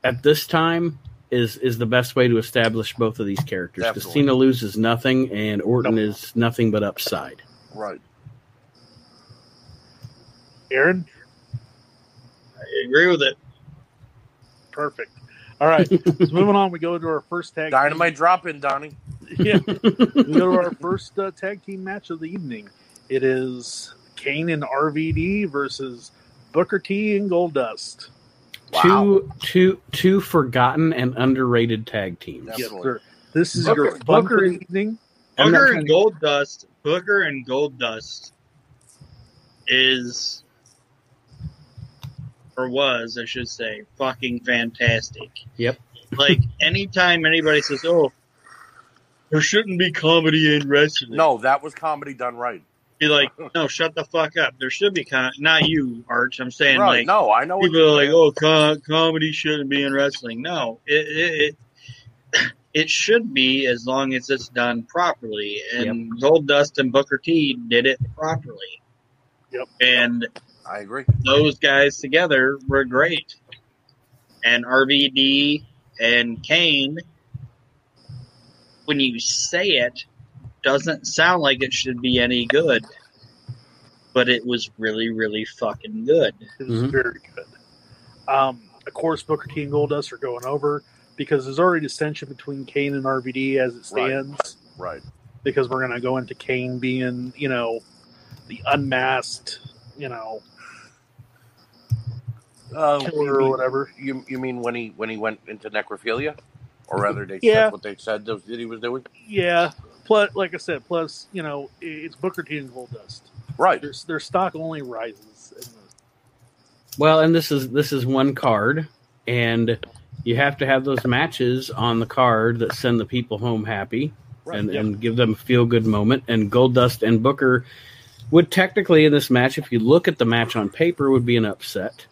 at this time is is the best way to establish both of these characters. Because Cena loses nothing, and Orton Nope. is nothing but upside. Right. Aron, I agree with it. perfect. All right, so moving on, we go to our first tag. Dynamite drop in, Donnie. Yeah, we go to our first uh, tag team match of the evening. It is Kane and RVD versus Booker T and Goldust. Wow. Two two two forgotten and underrated tag teams. Yes. Yes, sir. This is Booker- your fun Booker- for the evening. Booker trying and to- Goldust. Booker and Goldust is or was, I should say, fucking fantastic. Yep. Like anytime anybody says, "Oh, there shouldn't be comedy in wrestling," No, that was comedy done right. be like, "No, shut the fuck up." There should be com- not you, Arch. I'm saying right. like no, I know. people you're like, saying. "Oh, co- comedy shouldn't be in wrestling." No, it it, it it should be as long as it's done properly. And Goldust and Booker T did it properly. Yep. And I agree. those guys together were great. And RVD and Kane, when you say it, doesn't sound like it should be any good. But it was really, really fucking good. It was Mhm. very good. Um, of course, Booker T and Goldust are going over because there's already dissension between Kane and RVD as it Right. stands. Right. Because we're going to go into Kane being, you know, the unmasked, you know, Uh, killer or whatever. You you mean when he when he went into necrophilia, or rather, they Yeah. said what they said those that he was doing? Yeah. Plus, like I said, plus, you know, it's Booker T and Goldust. Right. Their, their stock only rises. Well, and this is this is one card, and you have to have those matches on the card that send the people home happy Right. and, Yep. and give them a feel good moment. And Goldust and Booker would technically in this match, if you look at the match on paper, would be an upset,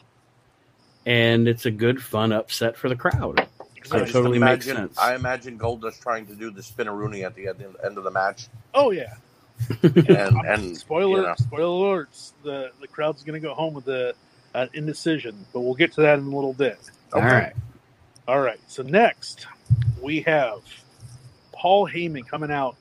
and it's a good fun upset for the crowd. I So it just totally makes imagine, sense. I imagine Goldust trying to do the spinneroonie at the end, end of the match, oh, yeah. and and Spoiler, you know, spoiler alerts. The, the crowd's going to go home with the uh, indecision, but we'll get to that in a little bit. All right. All right. So next, we have Paul Heyman coming out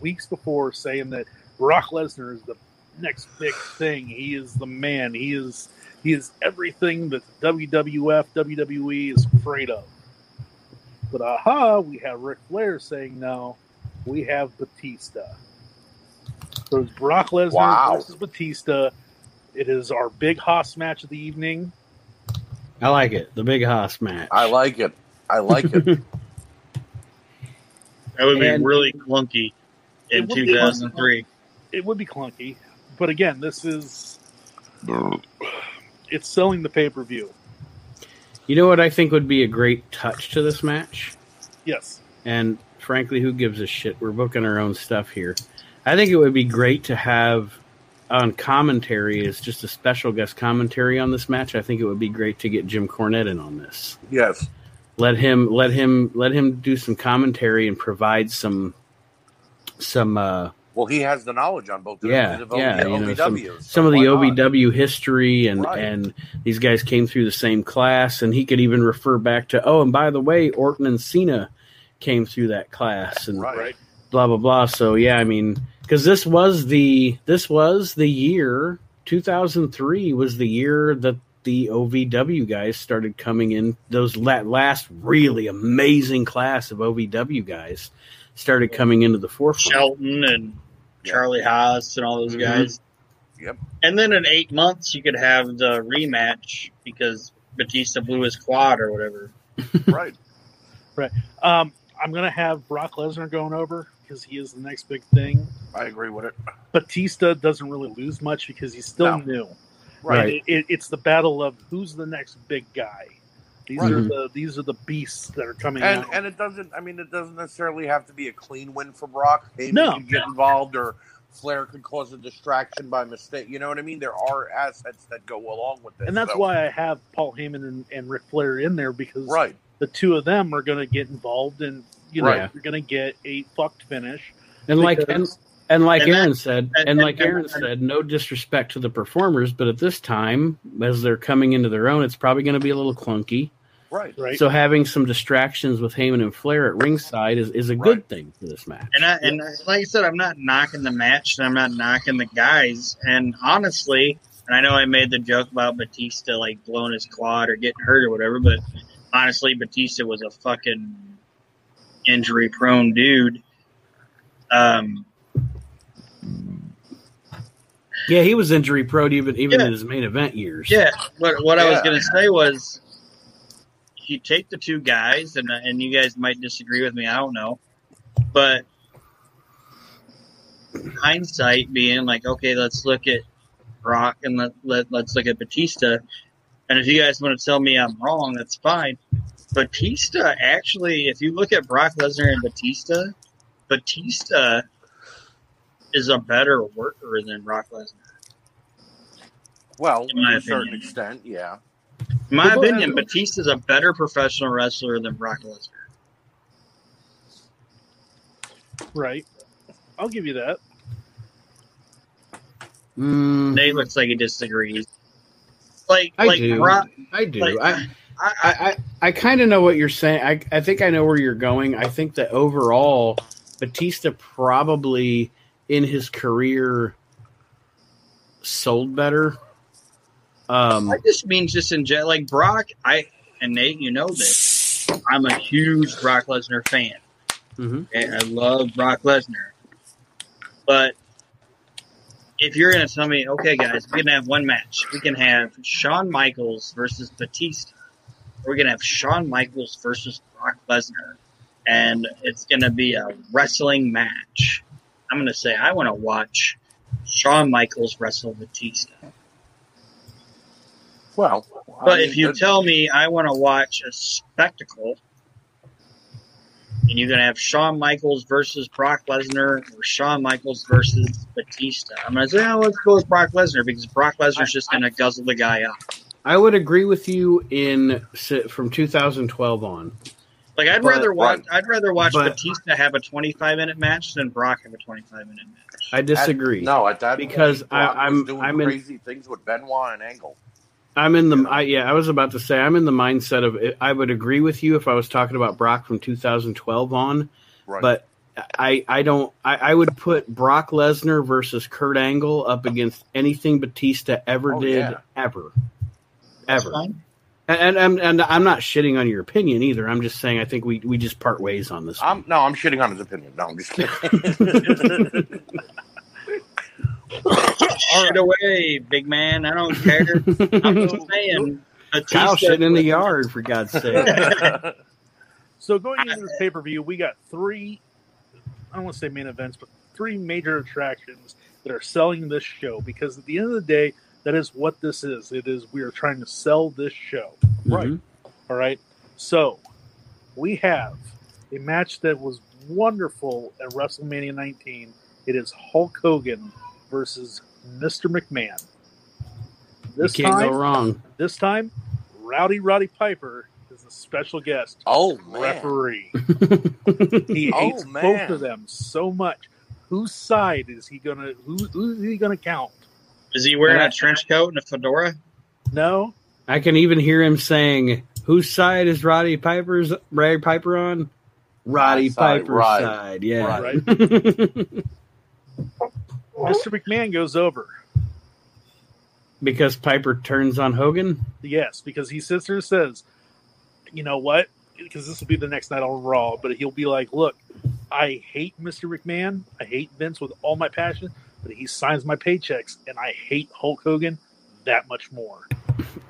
weeks before saying that Brock Lesnar is the next big thing. He is the man. He is he is everything that WWF, WWE is afraid of. But aha, we have Ric Flair saying no. We have Batista. So it's Brock Lesnar Wow. versus Batista. It is our big Hoss match of the evening. I like it. The Big Hoss match. I like it. I like it. That would be And- really clunky in 2003. it would be clunky, but again, this is it's selling the pay per view. You know what I think would be a great touch to this match? Yes, And frankly, who gives a shit? We're booking our own stuff here. I think it would be great to have on commentary as just a special guest commentary on this match. I think it would be great to get Jim Cornette in on this. yes. Let him let him let him do some commentary and provide some some uh Well, he has the knowledge on both Yeah, ends of yeah, OV- you know, some- so some of the why not? OVW history and Right. and these guys came through the same class and he could even refer back to oh and by the way Orton and Cena came through that class and Right. right. blah blah blah so yeah I mean because this was the this was the year 2003 was the year that the OVW guys started coming in those la- last really amazing class of OVW guys started coming into the forefront Shelton and Yeah. Charlie Haas and all those Mhm. guys. Yep. And then in eight months, you could have the rematch because Batista blew his quad or whatever. Right. Right. Um, I'm gonna have Brock Lesnar going over because he is the next big thing. I agree with it. Batista doesn't really lose much because he's still No. new. Right. It, it, it's the battle of who's the next big guy. These Right. are mm-hmm. the these are the beasts that are coming And out. and it doesn't. I mean, it doesn't necessarily have to be a clean win for Brock. Heyman No. can get involved, or Flair could cause a distraction by mistake. You know what I mean? There are assets that go along with this, and that's so- why I have Paul Heyman and, and Ric Flair in there because Right. the two of them are going to get involved, and you know Right. you're going to get a fucked finish. And like and, because- and like And that- Aron said, and- and, and- like Aron and- said, no disrespect to the performers, but at this time, as they're coming into their own, it's probably going to be a little clunky. Right. right? So having some distractions with Heyman and Flair at ringside is, is a good Right. thing for this match. And I, and like I said, I'm not knocking the match, and I'm not knocking the guys. And honestly, and I know I made the joke about Batista like blowing his quad or getting hurt or whatever, but honestly, Batista was a fucking injury prone dude. Um, Yeah, he was injury prone even even Yeah. in his main event years. yeah, what what I was gonna say was, you take the two guys, and uh, and you guys might disagree with me. I don't know, but hindsight being like, okay, let's look at Brock and let, let let's look at Batista. And if you guys want to tell me I'm wrong, that's fine. Batista actually, if you look at Brock Lesnar and Batista, Batista is a better worker than Brock Lesnar. Well, In to a certain extent, yeah. In my Well, opinion, uh, Batista's a better professional wrestler than Brock Lesnar. right. I'll give you that. Mm, Nate looks like he disagrees. Like, I like do. Brock, I do. like, I, I, I, I, I kind of know what you're saying. I, I think I know where you're going. I think that overall, Batista probably in his career sold better. Um, I just mean just in general, like Brock. I and Nate, you know this. I'm a huge Brock Lesnar fan. mhm. Okay, I love Brock Lesnar, but if you're going to tell me, okay, guys, we can have one match. We can have Shawn Michaels versus Batista. We're going to have Shawn Michaels versus Brock Lesnar, and it's going to be a wrestling match. I'm going to say I want to watch Shawn Michaels wrestle Batista. Well, I But mean, if you that- tell me I want to watch a spectacle, and you're going to have Shawn Michaels versus Brock Lesnar or Shawn Michaels versus Batista, I'm going to say, oh, let's go with Brock Lesnar because Brock Lesnar's just going to guzzle the guy up. I would agree with you in from 2012 on. Like I'd But- rather watch, Right. I'd rather watch But- Batista have a 25 minute match than Brock have a 25 minute match. I disagree. At, no, at that Because point, I- Brock was I'm- doing I'm in- crazy things with Benoit and Angle. I'm in the Yeah. I, yeah. I was about to say I'm in the mindset of I would agree with you if I was talking about Brock from 2012 on, Right. but I I don't I, I would put Brock Lesnar versus Kurt Angle up against anything Batista ever Oh, did yeah. ever That's ever. fine. And, and and I'm not shitting on your opinion either. I'm just saying I think we we just part ways on this. I'm no, I'm shitting on his opinion. No, I'm just kidding. Shit away, big man. I don't care. I'm just saying. Batista, Kyle shitting in the yard for God's sake. So going into this pay per view, we got three. I don't want to say main events, but three major attractions that are selling this show. Because at the end of the day, that is what this is. It is we are trying to sell this show. Right. Mhm. All right. So we have a match that was wonderful at WrestleMania 19. It is Hulk Hogan versus Mr. McMahon. You This can't time, go wrong. this time, Rowdy Roddy Piper is a special guest oh man. referee. He Oh, hates man. both of them so much. Whose side is he gonna? Who, who's he gonna count? Is he wearing And I- a trench coat and a fedora? No, I can even hear him saying, "Whose side is Roddy Piper's Roddy Piper on?" Roddy side, Piper's right. side. Yeah. Right. Mr. McMahon goes over. because Piper turns on Hogan. Yes, because he sits there and says, "You know what? Because this will be the next night on Raw." But he'll be like, "Look, I hate Mr. McMahon. I hate Vince with all my passion, but he signs my paychecks, and I hate Hulk Hogan that much more.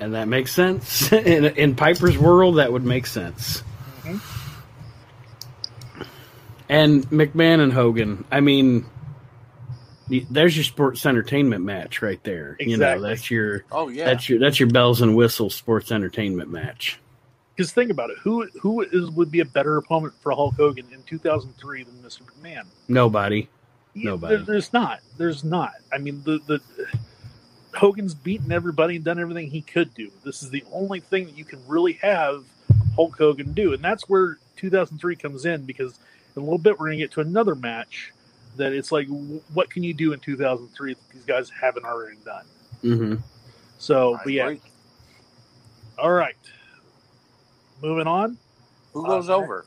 And that makes sense. In, in Piper's world, that would make sense. Mhm. And McMahon and Hogan, I mean, there's your sports entertainment match right there. You know, Exactly. that's your Oh yeah. that's your that's your bells and whistles sports entertainment match. Because think about it, who who is would be a better opponent for Hulk Hogan in 2003 than Mr. McMahon? Nobody. Yeah, Nobody. there- there's not. There's not. I mean, the the Hogan's beaten everybody and done everything he could do. This is the only thing that you can really have Hulk Hogan do, and that's where 2003 comes in because in a little bit we're going to get to another match that it's like, what can you do in 2003 that these guys haven't already done? hmm So, I but yeah, agree. all right. Moving on, Who goes Uh, over?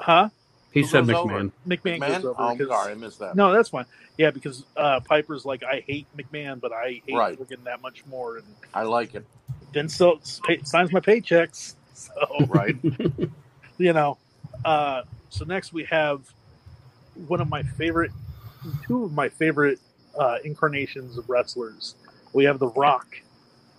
huh? He Who said goes McMahon. over? McMahon, Man, goes over. oh, I'm 'cause- sorry, I missed that. No, that's fine. Yeah, because uh, Piper's like, I hate McMahon, but I hate Right. Hogan that much more. And I like it. then still pay, signs my paychecks. So Right. you know. Uh, so next we have one of my favorite, two of my favorite uh, incarnations of wrestlers. We have The Rock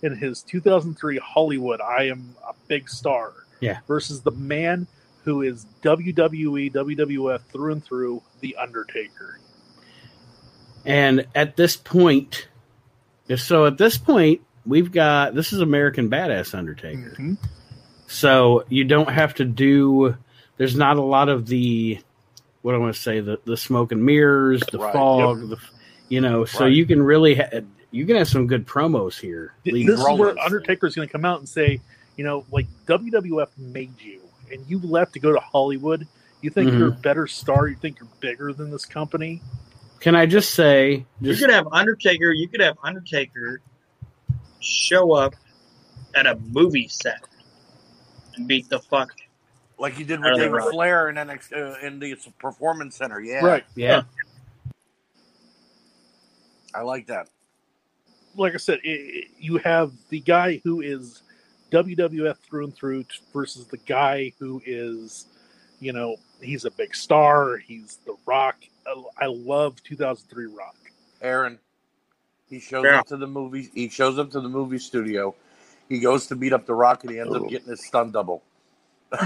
in his 2003 Hollywood. I am a big star. Yeah. Versus the man who is WWE, WWF through and through, The Undertaker. And at this point, so at this point, we've got this is American Badass Undertaker. Mhm. So you don't have to do. There's not a lot of the what I want to say the the smoke and mirrors, the Right, fog, the you know. So Right. you can really ha- you can have some good promos here. this is where Rollins. Undertaker's going to come out and say, you know, like WWF made you, and you left to go to Hollywood. You think Mhm. you're a better star? You think you're bigger than this company? Can I just say, You just could have Undertaker. You could have Undertaker show up at a movie set and beat the fuck. Like he did with David Rock. Flair in NXT, uh, in the Performance Center. Yeah, Right. yeah, I like that. Like I said, i i you have the guy who is WWF through and through versus the guy who is, you know, he's a big star. He's the Rock. I- I love 2003 Rock. Aron, he shows Yeah. up to the movie. He shows up to the movie studio. He goes to beat up the Rock, and he ends Oh. up getting his stun double.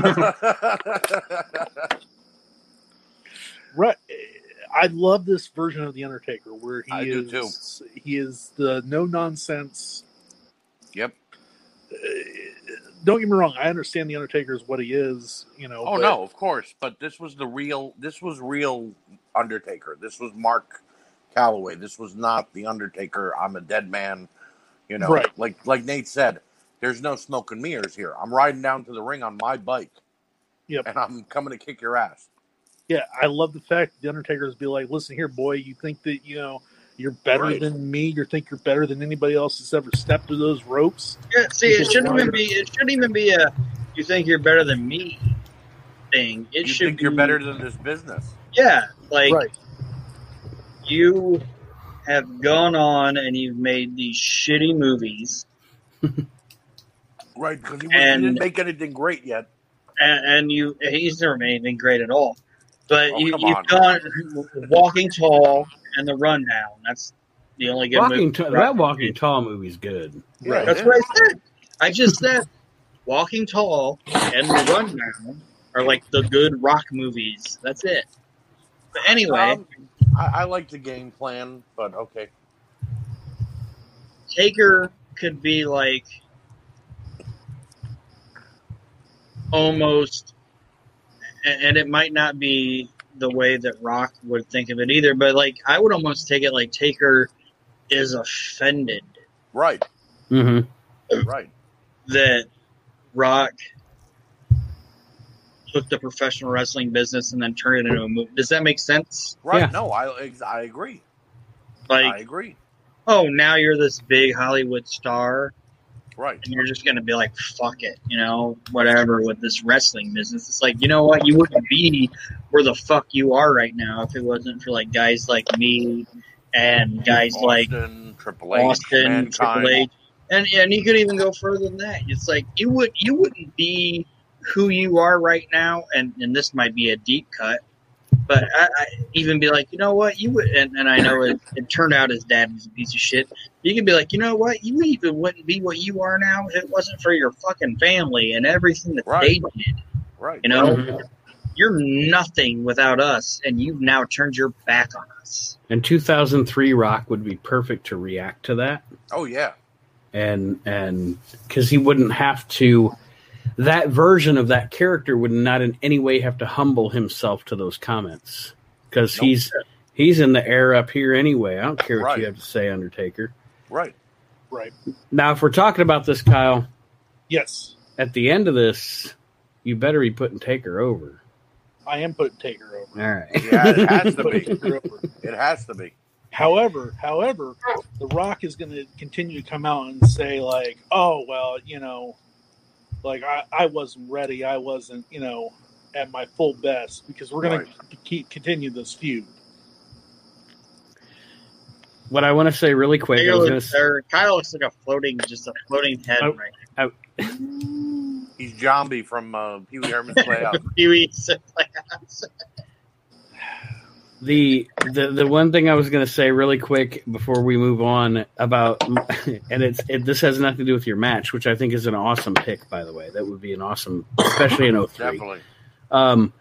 Right. I love this version of the Undertaker where he I do is he is the no nonsense. yep. Uh, Don't get me wrong. I understand the Undertaker is what he is. You know. Oh but- no, of course. But this was the real. This was real Undertaker. This was Mark Calloway. This was not the Undertaker. I'm a dead man. You know, Right. like like Nate said. There's no smoke and mirrors here. I'm riding down to the ring on my bike. Yep. And I'm coming to kick your ass. Yeah, I love the fact the Undertaker's be like, listen here, boy. You think that you know you're better Right. than me? You think you're better than anybody else that's ever stepped to those ropes? Yeah, see, it shouldn't even be. It shouldn't even be a. You think you're better than me? Thing. It You should think be. you're better than this business? Yeah, like right. you have gone on and you've made these shitty movies, Right, because he, wasn't- And- he didn't make anything great yet. and, and you he's never made anything great at all. But Oh, you, you've on. gone Walking Tall and The Rundown. That's the only good walking movie. t- that walking tall movie's good. Right. That's what I said. I just said Walking Tall and The Rundown are like the good rock movies. That's it. But anyway, Um, I, I like the game plan, but okay. Taker could be like almost, and and it might not be the way that Rock would think of it either, but like I would almost take it like Taker is offended Right, Mm-hmm. right. that Rock took the professional wrestling business and then turned it into a movie. Does that make sense? Right. Yeah. No, I I agree. Like, I agree. oh, now you're this big Hollywood star, Right. and you're just gonna be like, fuck it, you know, whatever with this wrestling business. It's like, you know what, you wouldn't be where the fuck you are right now if it wasn't for like guys like me and guys like Austin, Triple H, Austin, Mankind. Triple H, and and you could even go further than that. It's like you would you wouldn't be who you are right now, and and this might be a deep cut, But I, I even be like, you know what, you would, and, and I know it, it turned out his dad was a piece of shit. You can be like, you know what, you even wouldn't be what you are now if it wasn't for your fucking family and everything that Right. they did. Right. You know, Mhm. you're nothing without us, and you've now turned your back on us. And 2003 Rock would be perfect to react to that. Oh yeah. and and because he wouldn't have to that version of that character would not in any way have to humble himself to those comments because Nope. he's he's in the air up here anyway i don't care what Right. you have to say undertaker Right. Right. now if we're talking about this kyle Yes, at the end of this you better be putting taker over I am putting Taker over. all right Yeah, it has to be. It has to be. However, however, The Rock is going to continue to come out and say like, "Oh well, you know, like I, I wasn't ready. I wasn't, you know, at my full best because we're going Right. to keep continue this feud." what i want to say really quick I Kyle was gonna looks, s- or Kyle looks like a floating, just a floating head Oh. right He's Jambi from uh, Pee Wee Herman's Playhouse. now. Pee-wee said, like, the the the one thing I was going to say really quick before we move on about and it's it, this has nothing to do with your match, which I think is an awesome pick by the way. That would be an awesome, especially in 03. Definitely. Um,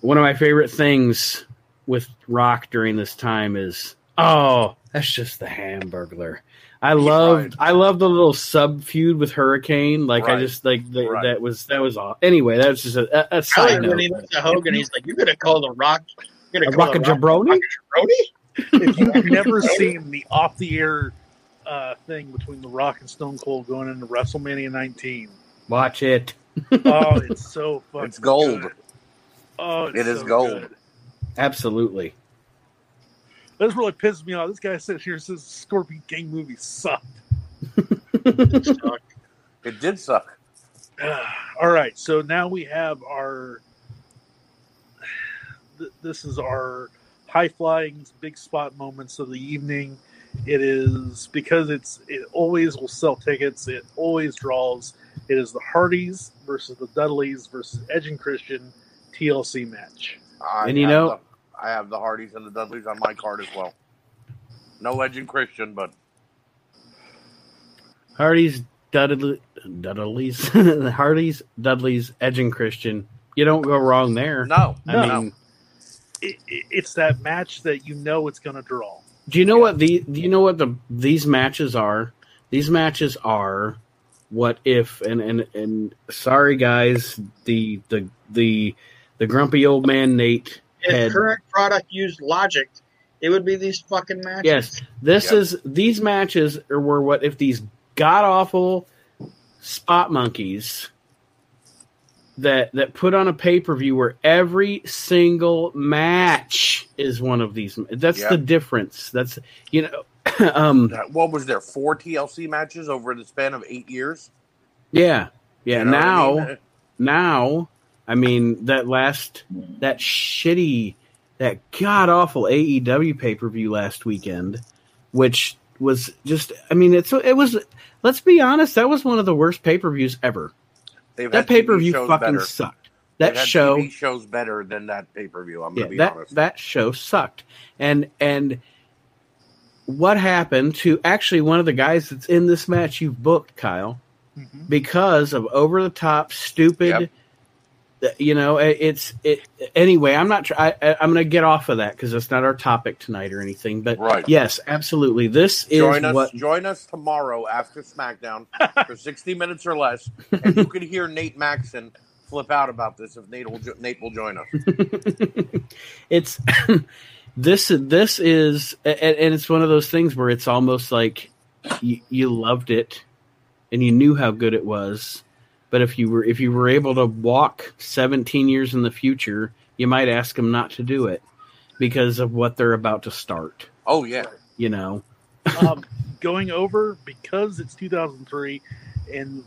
one of my favorite things with Rock during this time is oh, that's just the Hamburglar. I loved I love the little sub feud with Hurricane. Like I just like the, Right. that was that was all. Anyway, that was just a like side when he looks at Hogan, he's like, "You're gonna call the Rock, you're A gonna call rock the a jabroni? jabroni?" If you've never seen the off-the-air uh, thing between The Rock and Stone Cold going into WrestleMania 19, Watch it. oh, it's so fucking. It's gold. good. Oh, it's It is so gold. good. Absolutely. This really pisses me off. This guy sits here and says the Scorpion King movie sucked. It did suck. All right, so now we have our. Th- This is our high flying big spot moments of the evening. It is because it's it always will sell tickets. It always draws. It is the Hardys versus the Dudleys versus Edge and Christian TLC match. I And you know- the- I have the Hardys and the Dudleys on my card as well. No Edge and Christian, but Hardy's, Dudley, Dudley's, Hardy's, Dudley's, Edge and Christian. You don't go wrong there. no, I no. mean, It, it, it's that match that you know it's going to draw. do you know what the? Do you know what the these matches are? These matches are what if and and and sorry guys, the the the the grumpy old man Nate If had current product used logic, it would be these fucking matches. Yes, this Yep. is these matches are were what if these god awful spot monkeys that that put on a pay per view where every single match is one of these. That's Yep. the difference. That's you know, um, What was there? Four TLC matches over the span of eight years. yeah, yeah. You know what I now, mean? now, I mean that last that shitty that god awful AEW pay per view last weekend, which was just I mean it's it was let's be honest that was one of the worst pay per views ever. They've That pay per view fucking better. sucked. That show TV shows better than that pay per view. I'm gonna be that honest. that show sucked and and what happened to actually one of the guys that's in this match you've booked Kyle mm-hmm. because of over the top stupid Yep. You know it's it anyway i'm not I, i'm gonna get off of that because that's not our topic tonight or anything but Right. yes absolutely this is join us. what Join us tomorrow after SmackDown for 60 minutes or less, and you can hear Nate Maxon flip out about this if Nate will Nate will join us. it's this this is and, and it's one of those things where it's almost like you, you loved it and you knew how good it was but if you were if you were able to walk 17 years in the future you might ask them not to do it because of what they're about to start Oh yeah, you know um, going over because it's 2003 and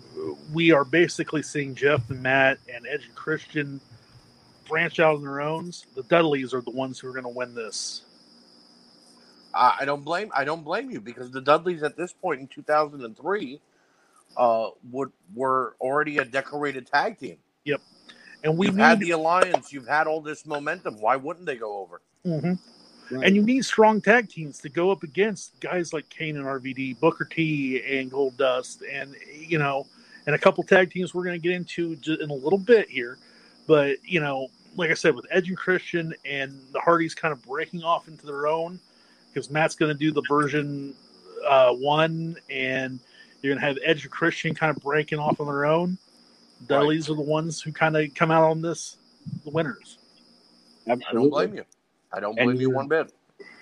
we are basically seeing Jeff and Matt and Edge and Christian branch out on their own. The Dudleys are the ones who are going to win this. I, I don't blame I don't blame you because the Dudleys at this point in 2003 uh, would were already a decorated tag team. Yep. And we You've need had the alliance. You've had all this momentum. Why wouldn't they go over? Mhm. Right. and you need strong tag teams to go up against guys like Kane and RVD, Booker T and Goldust, and you know, and a couple tag teams we're going to get into in a little bit here. But you know, like I said, with Edge and Christian and the Hardys kind of breaking off into their own, because Matt's going to do the version uh, one, and you're going to have Edge and Christian kind of breaking off on their own. Dudleys are the ones who kind of come out on this, the winners. I don't blame you. I don't blame you you're- one bit.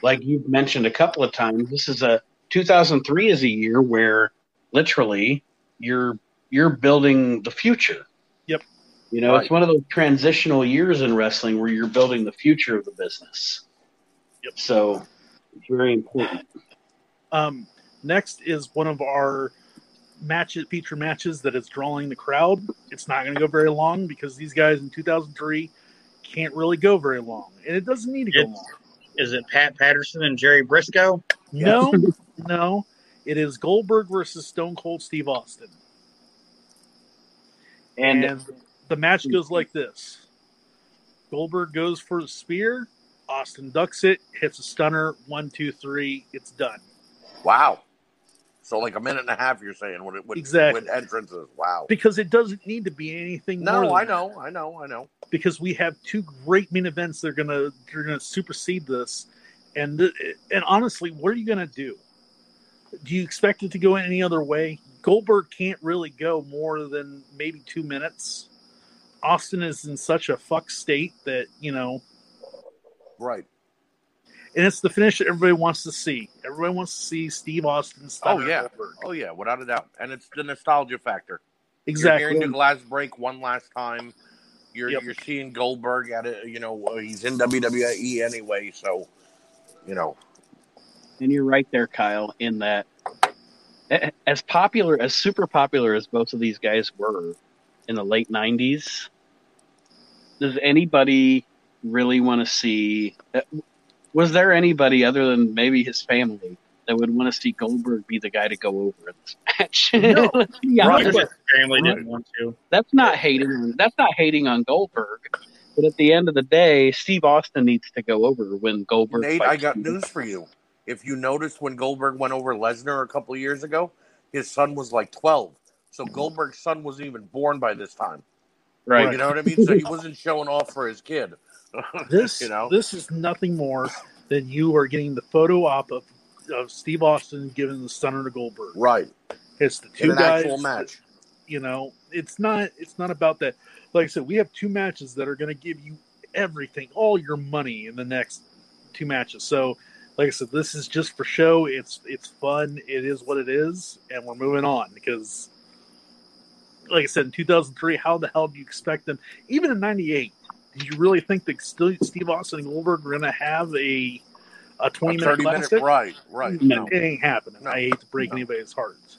like you've mentioned a couple of times, this is a 2003 is a year where literally you're you're building the future. Yep. You know, Right. it's one of those transitional years in wrestling where you're building the future of the business. Yep. So it's very important. Um, next is one of our matches, feature matches that is drawing the crowd. It's not going to go very long because these guys in 2003 can't really go very long, and it doesn't need to go It's- long. Is it Pat Patterson and Jerry Brisco? No, no, it is Goldberg versus Stone Cold Steve Austin, And, and the match goes like this: Goldberg goes for the spear, Austin ducks it, hits a stunner, one, two, three, it's done. Wow. So like a minute and a half, you're saying with with, Exactly. with entrances. Wow. Because it doesn't need to be anything. No, I that. know, I know, I know. because we have two great main events They're gonna they're gonna supersede this, and and honestly, what are you gonna do? Do you expect it to go any other way? Goldberg can't really go more than maybe two minutes. Austin is in such a fuck state that you know, Right. And it's the finish that everybody wants to see. Everybody wants to see Steve Austin. Oh yeah. Goldberg. Oh yeah, without a doubt. And it's the nostalgia factor. exactly. You're hearing the glass break one last time. You're Yep. you're seeing Goldberg at it. You know, uh, he's in WWE anyway, so you know. and you're right there, Kyle, in that as popular, as super popular as both of these guys were in the late 90s, does anybody really want to see? Was there anybody other than maybe his family that would want to see Goldberg be the guy to go over in this match? No. Let's be Right. His family didn't want to. That's not hating. on- That's not hating on Goldberg. But at the end of the day, Steve Austin needs to go over when Goldberg. Nate, I got Steve news for you. If you noticed when Goldberg went over Lesnar a couple of years ago, his son was like 12. So Goldberg's son wasn't even born by this time. Right. You know what I mean? So he wasn't showing off for his kid. This you know? this is nothing more than you are getting the photo op of, of Steve Austin giving the stunner to Goldberg. right. It's the two guys. actual match. You know, it's not it's not about that. Like I said, we have two matches that are going to give you everything, all your money in the next two matches. So, like I said, this is just for show. It's it's fun. It is what it is, and we're moving on because, like I said, in 2003, how the hell do you expect them? Even in '98, did you really think that Steve Austin and Goldberg are going to have a a A 20 minute 30 minute, classic? right, right. No. It ain't happening. No. I hate to break No. anybody's hearts.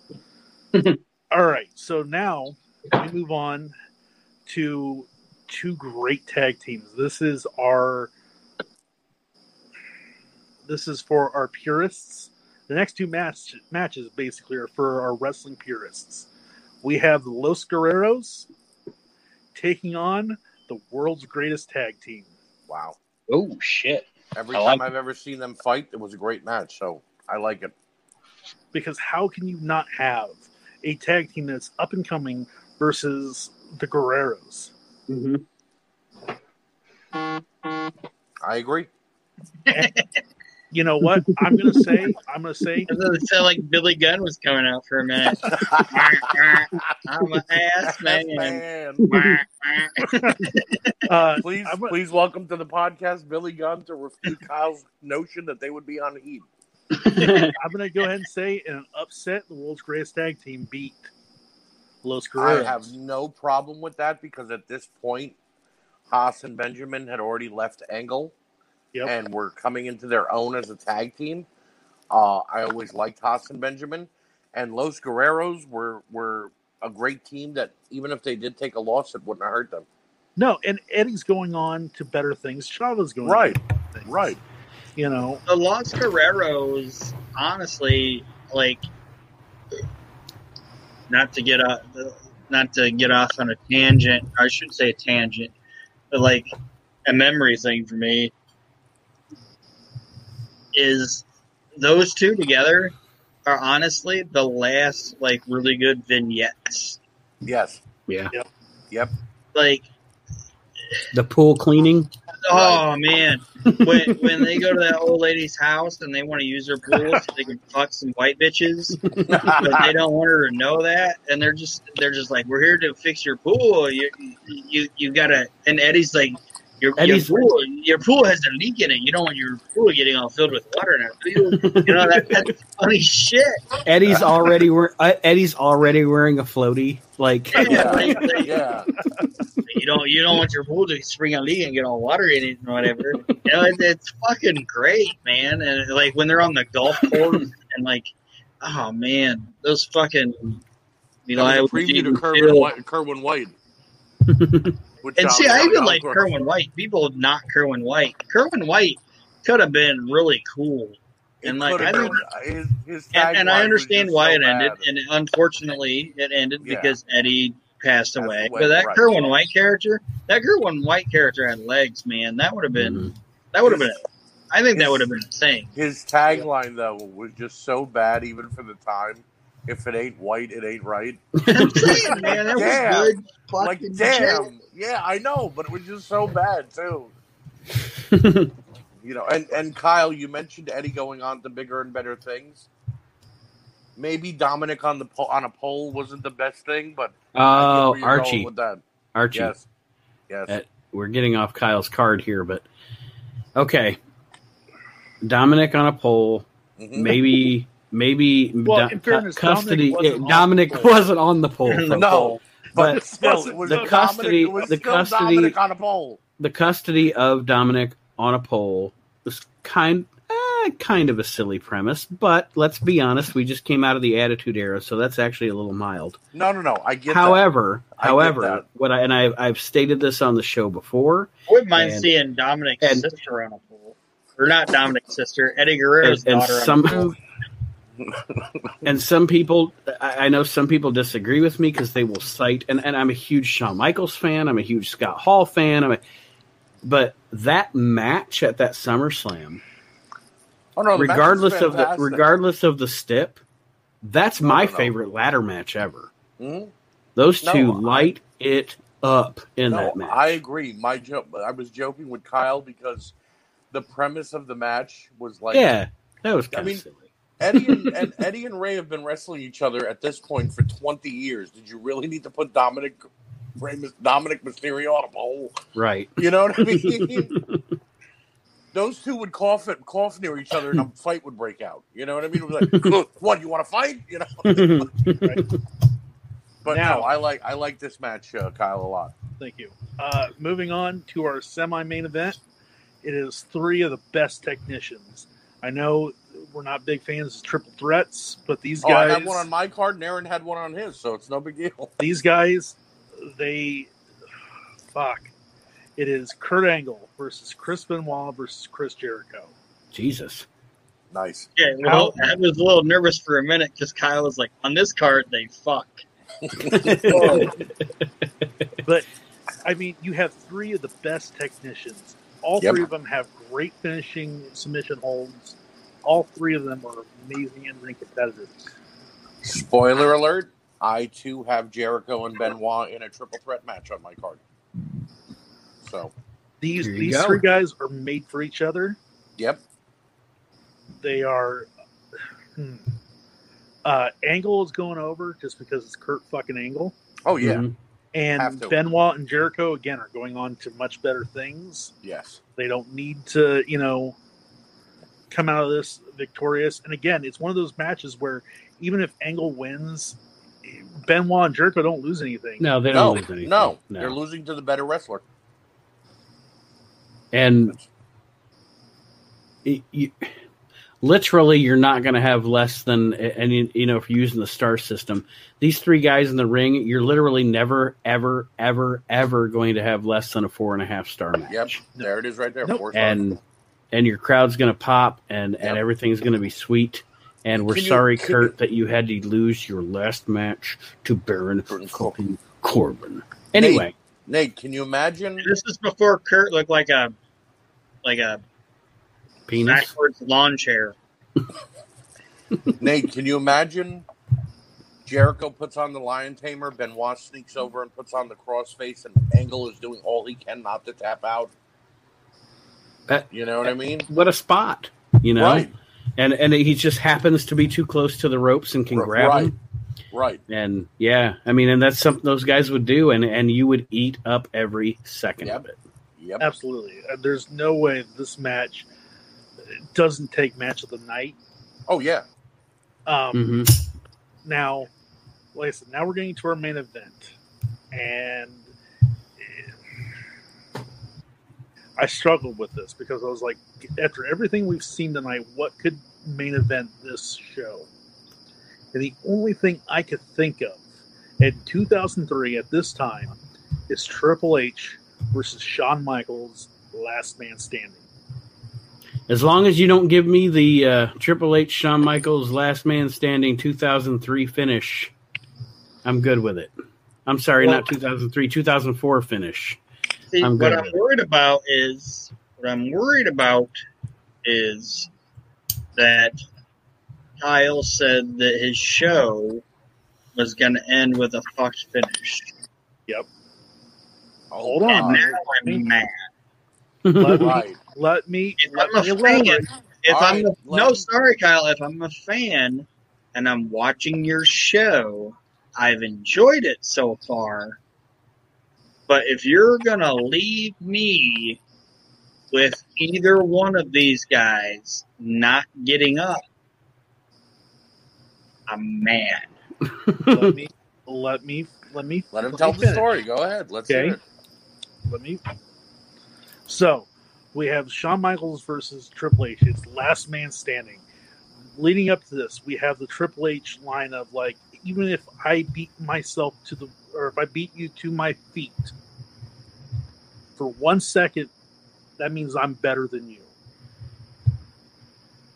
All right, so now we move on to two great tag teams. This is our this is for our purists. The next two match, matches basically are for our wrestling purists. We have the Los Guerreros taking on the world's greatest tag team. Wow. Oh shit! Every I time like I've ever seen them fight, it was a great match. So I like it. because how can you not have a tag team that's up and coming versus the Guerreros? hmm I agree. You know what? I'm gonna say, I'm gonna say, It sounded like Billy Gunn was coming out for a minute. I'm an ass man. man. uh, Please, I'm please welcome to the podcast Billy Gunn to refute Kyle's notion that they would be on heat. I'm gonna go ahead and say, in an upset, the world's greatest tag team beat Los Guerreros. I have no problem with that because at this point, Haas and Benjamin had already left Angle Yep. and were coming into their own as a tag team. Uh, I always liked Haas and Benjamin, and Los Guerreros were were a great team that even if they did take a loss, it wouldn't have hurt them. No, and Eddie's going on to better things. Chava's going Right, on to right. You know, The Los Guerreros, honestly, like, not to get a, not to get off on a tangent. I should say a tangent, but like a memory thing for me is those two together are honestly the last like really good vignettes. Yes. Yeah. Yep. Like, The pool cleaning. oh man, when when they go to that old lady's house and they want to use her pool so they can fuck some white bitches, but they don't want her to know that, and they're just they're just like, we're here to fix your pool. You you you gotta. And Eddie's like. Your, your, Eddie's- pool, your pool has a leak in it. You don't want your pool getting all filled with water now. do You, you know that, that's funny shit. Eddie's already wear, uh, Eddie's already wearing a floaty. Like Yeah, like- like, yeah. you don't you don't want your pool to spring a leak and get all water in it and whatever. You know, it, it's fucking great, man. And like when they're on the golf course and like, oh man, those fucking You know, I preview to Kerwin Hill. White. Kerwin White. With And see, I even like Alcorn. Kerwin White. People knock Kerwin White. Kerwin White could have been really cool. It And like I think been. his, his and, and I understand why so it ended, bad. and unfortunately, it ended Yeah. because Eddie passed Passed away. away, But that right. Kerwin White character, that Kerwin White character had legs, man. That would have been, Mhm. that would have been. I think that would have been insane. His tagline though was just so bad, even for the time. If it ain't white, it ain't right. I'm man, that Damn. was good. like, damn, shit. yeah, I know, but it was just so bad too. You know, and and Kyle, you mentioned Eddie going on to bigger and better things. Maybe Dominic on the po- on a pole wasn't the best thing, but Oh, where you're going Archie, with that. Archie. Yes, yes, Uh, We're getting off Kyle's card here, but okay. Dominic on a pole. Mhm. Maybe, maybe Well, Do- in fairness, custody. Dominic wasn't yeah, on the pole. wasn't on the pole. folks. no, but, but still, was the still custody- Dominic, was the still custody- Dominic on a pole. the custody of Dominic on a pole was kind eh, kind of a silly premise, but let's be honest, we just came out of the Attitude Era, so that's actually a little mild. No, no, no. I get that. however, I get however, that. what I and I, I've stated this on the show before, I wouldn't mind And- seeing Dominic's and- sister on a pool, or not Dominic's sister, Eddie Guerrero's and, and daughter. some on a pool. And some people, I, I know some people disagree with me because they will cite, and, and I'm a huge Shawn Michaels fan, I'm a huge Scott Hall fan, I'm a, but that match at that SummerSlam. Oh no, the match was regardless of the regardless of the stip, that's No, my no, favorite ladder match ever. Mhm. Those two I- light it up in that match. I agree. My joke. I was joking with Kyle because the premise of the match was like yeah, that was I kind mean, of silly. Eddie and, and Eddie and Rey have been wrestling each other at this point for twenty years. Did you really need to put Dominic Rey, Dominic Mysterio on a pole? Right. You know what I mean? Those two would cough it, cough near each other, and a fight would break out. You know what I mean? It was like, what? You want to fight? You know? But Now- no, I like I like this match, uh, Kyle, a lot. Thank you. Uh, moving on to our semi-main event, it is three of the best technicians. I know we're not big fans of triple threats, but these Oh, I guys, had one on my card, and Aron had one on his, so it's no big deal. these guys, they, fuck, it is Kurt Angle versus Chris Benoit versus Chris Jericho. Jesus. Nice. Yeah, well, I was a little nervous for a minute because Kyle was like, on this card, they fuck. But I mean, you have three of the best technicians. All Yep. three of them have great finishing submission holds. All three of them are amazing in ring competitors. Spoiler alert: I too have Jericho and Benoit in a triple threat match on my card. So, These these go. three guys are made for each other. yep. They are. Hmm. Uh, Angle is going over just because it's Kurt fucking Angle, Oh yeah. Mhm. and Have to. Benoit and Jericho again are going on to much better things. Yes. They don't need to, you know, come out of this victorious. And again, it's one of those matches where even if Angle wins, Benoit and Jericho don't lose anything. No, they don't lose anything. no, they're losing to the better wrestler. And y- you, literally, you're not going to have less than, and you, you know, if you're using the star system, these three guys in the ring, you're literally never, ever, ever, ever going to have less than a four and a half star match. Yep. There it is, right there. Nope. Four stars. And and your crowd's going to pop, and and everything's going to be sweet. And we're Can you- sorry, can Kurt, that you had to lose your last match to Baron Baron fucking Corbin. Anyway, Nate, can you imagine? This is before Kurt looked like a like a penis. backwards lawn chair. Nate, can you imagine? Jericho puts on the Lion Tamer, Benoit sneaks over and puts on the crossface, and Angle is doing all he can not to tap out. That- You know what I mean? What a spot, you know. Right, And and he just happens to be too close to the ropes and can R- grab right. him. right. And yeah, I mean, and that's something those guys would do, and and you would eat up every second Yep. of it. Yep. Absolutely. Uh, There's no way this match doesn't take match of the night. Oh yeah. Um, hmm Now, like I said, now we're getting to our main event, and eh, I struggled with this because I was like, after everything we've seen tonight, what could main event this show? And the only thing I could think of in 2003 at this time is Triple H versus Shawn Michaels, Last Man Standing. As long as you don't give me the uh, Triple H Shawn Michaels Last Man Standing 2003 finish, I'm good with it. I'm sorry, Well- not 2003, 2004 finish. See, I'm what I'm worried about is what I'm worried about is that Kyle said that his show was going to end with a fucked finish. Yep. Hold And on. now I'm mad. Let me, Right. let me, If let I'm me a elaborate. fan, if All I'm right, a, no, me- sorry, Kyle. If I'm a fan and I'm watching your show, I've enjoyed it so far. But if you're gonna leave me with either one of these guys not getting up, I'm mad. let me let me let me Let him me tell the finish. story. Go ahead. Let's Okay. hear it. Let me. So we have Shawn Michaels versus Triple H. It's last man standing. Leading up to this, we have the Triple H line of like, even if I beat myself to the, or if I beat you to my feet for one second, that means I'm better than you.